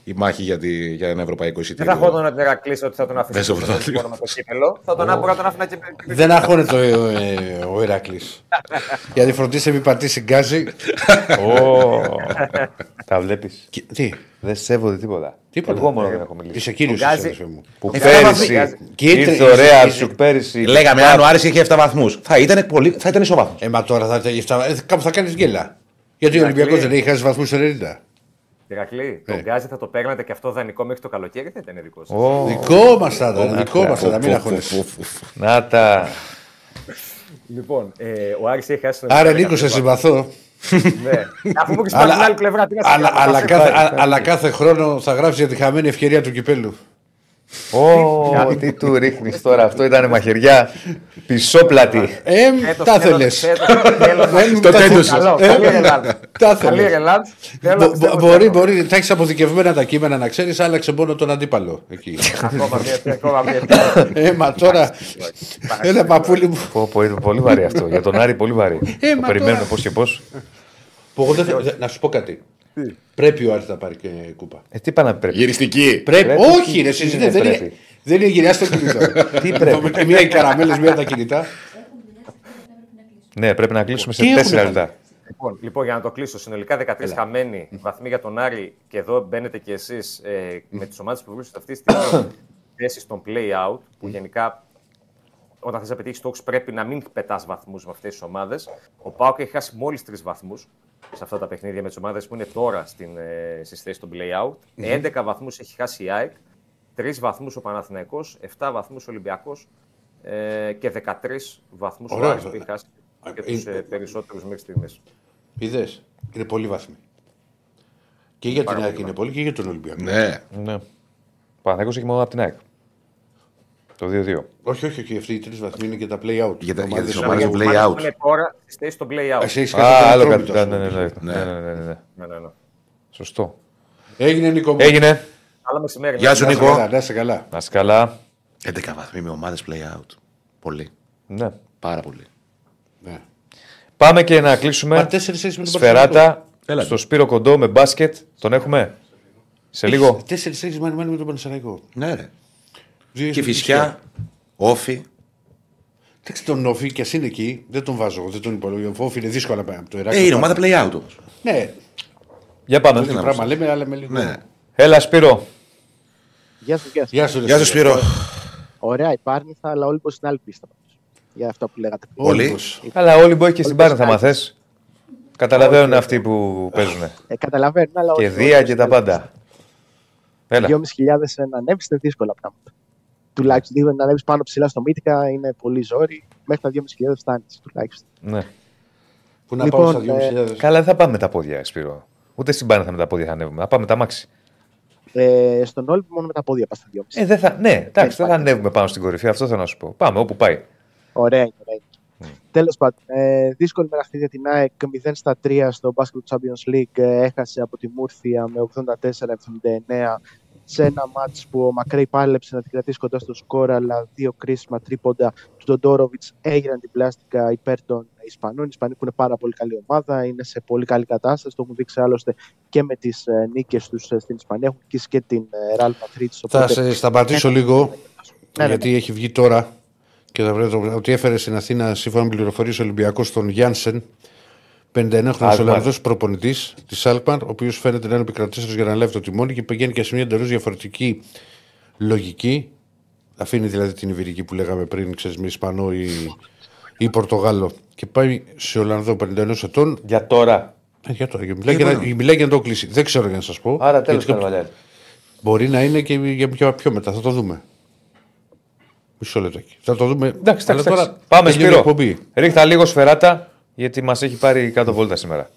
η μάχη για, τη, για ένα ευρωπαϊκό Δεν εισιτήριο. θα έχω να την Ερακλή ότι θα τον Μέσα αφήσει στο να πρωτάθλημα. με το κύπελο. Θα τον άπογα τον άφηνα και με Δεν αγχώνεται ο, ε, ο Ηρακλή. Γιατί φροντίσε μην πατήσει γκάζι. Ω, Τα βλέπεις. Και- Τι, Δεν σέβονται τίποτα. τίποτα. Εγώ μόνο δεν έχω μιλήσει. Είσαι κύριος, Γκάζι. αδερφέ μου. Που Ε, πέρυσι βαθμοί. Κοίτα, ήρθε είσαι- ωραία είσαι- σου πέρυσι. Λέγαμε αν ο Άρης είχε 7 βαθμούς. Θα ήταν, πολύ, θα ήταν ισοβάθμος. Ε, μα τώρα θα, θα, θα, κάπου θα κάνεις γκέλα. Γιατί ο Ηρακλή. Ολυμπιακός δεν έχει χάσει βαθμούς 90. Ηρακλή, Ε. τον Γκάζι θα το παίρνατε και αυτό δανεικό μέχρι το καλοκαίρι, θα ήταν δικό σα. Ω, Δικό μας θα ήταν. Δικό μας θα ήταν. Μην αγχώνεσαι. Να τα. Λοιπόν, ε, ο Άρης έχει χάσει τον Άρα Ολυμπιακό Νίκος, σε 13 συμπαθώ. Ναι. Αφού μου έχεις πάρει την άλλη πλευρά, τι να σου αλλά, κάνω, αλλά, θα σε κάθε, πάρει. α- αλλά κάθε χρόνο θα γράψει για τη χαμένη ευκαιρία του κυπέλου. Ω, τι του ρίχνεις τώρα. Αυτό ήταν μαχαιριά πισόπλατη. Ε, Φέτος τα θέλω- θέλες. φέτος θέλω να- Το τέντωσε. Καλό, Ε, καλή Ελλάδα. Τα Καλή θέλε. Ελλάδα. Θέλω να πιστεύω ότι Μπορεί, έχω. μπορεί. Τα έχεις αποθηκευμένα τα κείμενα να ξέρεις, άλλαξε μόνο τον αντίπαλο. Εκεί. Ακόμα μία, ακόμα μία. ε, μα τώρα. Έλα, παππούλη μου. Πω, πω, είναι πολύ βαρύ αυτό. Για τον Άρη πολύ βαρύ. Ε, Το μα περιμένουμε τώρα. πώς και πώς. Που εγώ δεν θα- δεν- Να σου πω κάτι. Πρέπει ο Άρης να πάρει και κούπα. Ε, τι πάνε να πρέπει. Γυριστική. Πρέπει. Πρέπει. Όχι, ρε, εσείς Τι δεν είναι δεν είναι. πρέπει. Δεν είναι γυριάσει το κινητό. Τι πρέπει. Και μία οι καραμέλε, μία τα κινητά. Ναι, πρέπει να κλείσουμε σε Τι έχουν 4 βάλει; λεπτά. Λοιπόν, λοιπόν, για να το κλείσω, συνολικά 13 χαμένοι βαθμοί για τον Άρη και εδώ μπαίνετε κι εσείς ε, με τις ομάδες που βρίσκονται αυτή τη στιγμή θέση στον play out, που γενικά όταν θες να πετύχεις στόχους πρέπει να μην πετάς βαθμούς με αυτές τις ομάδες. Ο Πάοκ έχει χάσει μόλις τρεις βαθμούς σε αυτά τα παιχνίδια με τις ομάδες που είναι τώρα στην, ε, στις θέσεις των play out. 11 βαθμούς έχει χάσει η ΑΕΚ, 3 βαθμούς ο Παναθηναϊκός, 7 βαθμούς ο Ολυμπιακός ε, και 13 βαθμούς ο Ωραία. Άρης που έχει χάσει και τους Ε, ε, περισσότερους μέχρι στιγμής. Είδες. Είναι πολύ βάθμι. Και για την Πάρα ΑΕΚ πολύ είναι πολύ και για τον Ολυμπιακό. Ναι. Ναι. Παναθηναϊκός έχει μόνο από την ΑΕΚ. Το 2-2. Όχι, όχι, όχι. Αυτοί οι τρεις βαθμοί είναι και τα play out. Για τα- για Ομάδες τις που ομάδες έχουν- play Πλay out. Είναι τώρα στη θέση των play out. Εσύ έχεις Α, κάτι άλλο Ατρόμητο, κάτι. ας Ναι, ναι, πούμε. ναι, ναι, ναι, ναι, ναι, ναι. Ναι, ναι, ναι. Σωστό. Έγινε Νίκο. μου. Έγινε. Καλό μεσημέρι. Γεια σου, Να είσαι Νίκο. καλά, Να είσαι καλά. Να είσαι καλά. 11 βαθμοί με ομάδες play out. Πολύ. Ναι. Πάρα πολύ. Ναι. Πάμε και να κλείσουμε. Μα τέσσερις έχεις με τον Σφεράτα Έλα. στο Σπύρο Κοντό με μπάσκετ. Τον έχουμε. Σε λίγο. Τέσσερι έχει μάνι μάνι με τον Πανεσαιραϊκό. Ναι, ρε. Δύο Και έχεις με τη φυσιά, όφη. Εντάξει, τον Όφη και εσύ είναι εκεί. Δεν τον βάζω εγώ, δεν τον υπολογίζω. Ο Όφη είναι δύσκολα πάει από το Ηράκλειο. Ε, είναι ομάδα play out όμως. Ναι, Για πάμε. το πράγμα λέμε, αλλά με λίγο. Ναι. Έλα Σπύρο. Γεια σου, γεια σου. Γεια σου, ρε Γεια σου, Σπύρο. Ωραία η Πάρνηθα, αλλά όλοι είναι άλλη πίστα. πάντως. Για αυτό που λέγατε. πριν. Όλοι. Όλυμπος. Καλά, όλοι μπορεί και στην Πάρνη θα μαθες. Καταλαβαίνουν αυτοί που παίζουν. Ε, καταλαβαίνω, αλλά Και όχι, Δία όλοι και στην τα άλλη πάντα. Έλα. 2.500 να ανέβει είναι δύσκολα πράγματα. Τουλάχιστον λίγο να ανέβεις πάνω ψηλά στο Μύτικα είναι πολύ ζόρι. Μέχρι τα 2.500 φτάνεις τουλάχιστον. Ναι. Πού να Λοιπόν, πάω στα ε, 2.500. Καλά, δεν θα πάμε με τα πόδια, Σπύρο. Ούτε στην Πάρνη θα με τα πόδια θα ανέβουμε. Θα πάμε με τα μάξι. Ε, στον Όλυμπο μόνο με τα πόδια πας στα 2.500. Ε, δεν θα... Ναι, εντάξει, δεν θα ανέβουμε πάνω στην κορυφή. Αυτό θέλω να σου πω. Πάμε όπου πάει. Ωραία είναι. Ωραία. είναι. Τέλος πάντων, ε, δύσκολη μέρα για την ΑΕΚ 0 στα 3 στο Basket Champions League. Ε, έχασε από τη Μούρθια με 84-79 σε ένα μάτς που ο Μακρέι πάλεψε να την κρατήσει κοντά στο σκορ, αλλά δύο κρίσιμα τρίποντα του Ντοντόροβιτς έγιναν την πλάστικα υπέρ των Ισπανών. Οι Ισπανοί που είναι πάρα πολύ καλή ομάδα, είναι σε πολύ καλή κατάσταση. Το έχουν δείξει άλλωστε και με τις νίκες τους στην Ισπανία. Έχουν νικήσει και την Real Madrid. Θα σε σταματήσω λίγο, ναι, γιατί έχει βγει τώρα και θα βρείτε ότι έφερε στην Αθήνα σύμφωνα με πληροφορίε ο Ολυμπιακός τον Γιάνσεν, 59χρονο Αλκμαρ. Ολλανδός προπονητής της Αλκμαρ, ο οποίος φαίνεται να είναι επικρατήσεω για να λάβει το τιμόνι και πηγαίνει και σε μια εντελώς διαφορετική λογική. Αφήνει δηλαδή την Ιβηρική που λέγαμε πριν, ξέρεις, με Ισπανό ή, ή Πορτογάλο και πάει σε Ολλανδό 51 ετών. Για τώρα. Ε, για τώρα, μιλάει, για να, μιλάει για να το κλείσει. Δεν ξέρω για να σας πω. Άρα τέλος Γιατί Καρβαλιάρη. Μπορεί να είναι και για πιο, πιο μετά, θα το δούμε. Μισό λεπτάκι. Θα το δούμε. Εντάξει, Αλλά εντάξει, τώρα εντάξει. Πάμε τελειώνει η Σπύρο. εκπομπή. Ρίχτα λίγο σφεράτα γιατί μας έχει πάρει κάτω βόλτα σήμερα.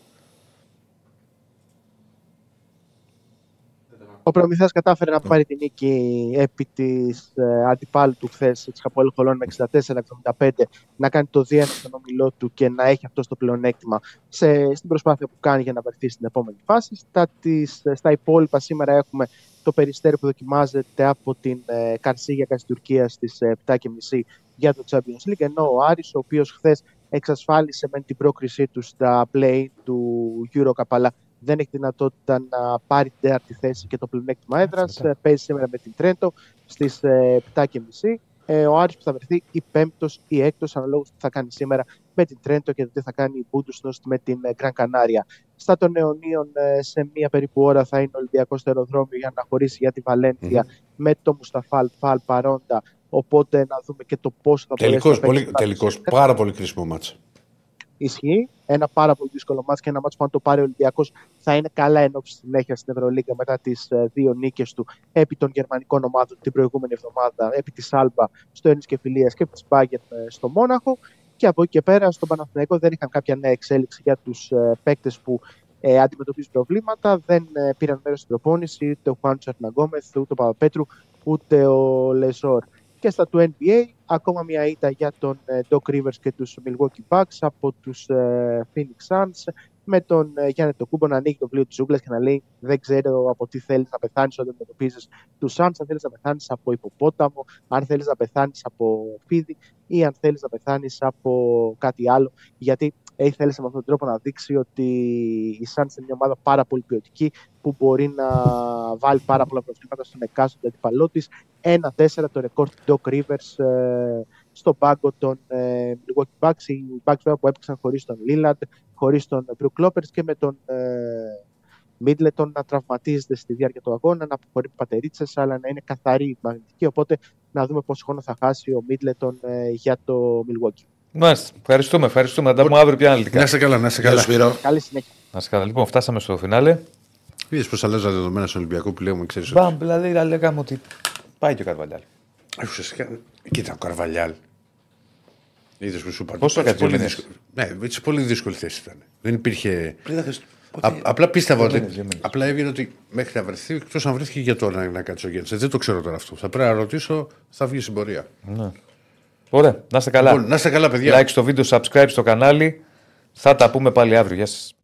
Ο Προμηθέας κατάφερε να πάρει την νίκη επί της ε, αντιπάλου του χθες της Χαπόλου Χολών με 64-75, να κάνει το 2-1 στον ομιλό του και να έχει αυτό το πλεονέκτημα σε, στην προσπάθεια που κάνει για να βρεθεί στην επόμενη φάση. Στα, τις, στα υπόλοιπα σήμερα έχουμε το περιστέρι που δοκιμάζεται από την ε, Καρσίγια της Τουρκία στις 7.30 για το Champions League, ενώ ο Άρης, ο οποίος χθες εξασφάλισε με την πρόκρισή του στα play του Euro Cup, αλλά δεν έχει δυνατότητα να πάρει την τέταρτη θέση και το πλεονέκτημα έδρας. Παίζει σήμερα με την Τρέντο στις 7.30. Ε, ο Άρης που θα βρεθεί ή πέμπτος ή έκτος, αναλόγως τι θα κάνει σήμερα με την Τρέντο και το τι θα κάνει η Μπούντουσνος με την ε, Γκραν Κανάρια. Στα των Νεωνίων, ε, σε μία περίπου ώρα θα είναι ο Ολυμπιακός στο αεροδρόμιο για να χωρίσει για τη βαλενθια με το Μουσταφάλ Φαλ παρόντα. Οπότε να δούμε και το πώς θα μπορέσει Τελικός, να παίξει πολύ, τα τελικός, παιχνίδια. πάρα πολύ κρίσιμο μάτς. Ισχύει. Ένα πάρα πολύ δύσκολο μάτς και ένα μάτς που αν το πάρει ο Ολυμπιακός θα είναι καλά εν ώψη συνέχεια στην Ευρωλίγκα μετά τις ε, δύο νίκες του επί των γερμανικών ομάδων την προηγούμενη εβδομάδα, επί της Άλμπα στο Ένις και Φιλίας και επί της Μπάγκερ στο Μόναχο. Και από εκεί και πέρα στον Παναθηναϊκό δεν είχαν κάποια νέα εξέλιξη για τους ε, παίκτες που ε, αντιμετωπίζουν προβλήματα. Δεν ε, πήραν μέρος στην προπόνηση ούτε ο Χουάντσο Αρναγκόμεθ, ούτε ο Παπαπέτρου, ούτε ο Λεζόρ. Και στα του NBA, ακόμα μια ήττα για τον ε, Doc Rivers και τους Milwaukee Bucks από τους ε, Phoenix Suns. Με τον ε, Γιάννη Τοκούμπο να ανοίγει το βιβλίο της ζούγκλας και να λέει δεν ξέρω από τι θέλεις να πεθάνεις όταν αντιμετωπίζεις τους Suns, αν θέλεις να πεθάνεις από υποπόταμο, αν θέλεις να πεθάνεις από φίδι ή αν θέλεις να πεθάνεις από κάτι άλλο γιατί έχει θέλεις με αυτόν τον τρόπο να δείξει ότι η Suns είναι μια ομάδα πάρα πολύ ποιοτική που μπορεί να βάλει πάρα πολλά προβλήματα στον εκάστοτε αντιπαλό της. 1-4 το ρεκόρ του Doc Rivers ε, στον πάγκο των ε, Milwaukee Bucks. Οι Bucks βέβαια που έπαιξαν χωρίς τον Lillard, χωρίς τον Brook Lopez και με τον ε, Middleton να τραυματίζεται στη διάρκεια του αγώνα, να αποχωρεί πατερίτσες, αλλά να είναι καθαρή η μαγνητική. Οπότε να δούμε πόσο χρόνο θα χάσει ο Middleton ε, για το Milwaukee. Μάλιστα. Ευχαριστούμε, ευχαριστούμε. Να τα πούμε αύριο πια αναλυτικά. Να είστε καλά, να είστε Γεια καλά. σου, Σπύρο. Καλή συνέχεια. Να είστε καλά. Λοιπόν, φτάσαμε στο φινάλε. Είδες πώς αλλάζα δεδομένα στον Ολυμπιακό που λέμε, ξέρεις Μπαμ, δηλαδή να λέγαμε ότι πάει και ο Καρβαλιάλ. ότι... Ουσιαστικά, κοίτα, ο Καρβαλιάλ. Είδες που σου είπα. Πόσο έτσι έκανε, δύο πολύ μήνες; δύσκολη- Ναι, έτσι πολύ δύσκολη θέση ήταν. Δεν υπήρχε... Πριν θα θες- Α, απλά πίστευα Δύο ότι. μήνες, δύο μήνες. Απλά έβγαινε ότι μέχρι να βρεθεί, εκτός αν βρέθηκε για τώρα να, να κάτσει ο Γέννης. Δεν το ξέρω τώρα αυτό. Θα πρέπει να ρωτήσω, θα βγει στην πορεία. Ωραία, να είστε καλά. Λοιπόν, να είστε καλά, παιδιά. Like στο βίντεο, subscribe στο κανάλι. Θα τα πούμε πάλι αύριο. Γεια σας.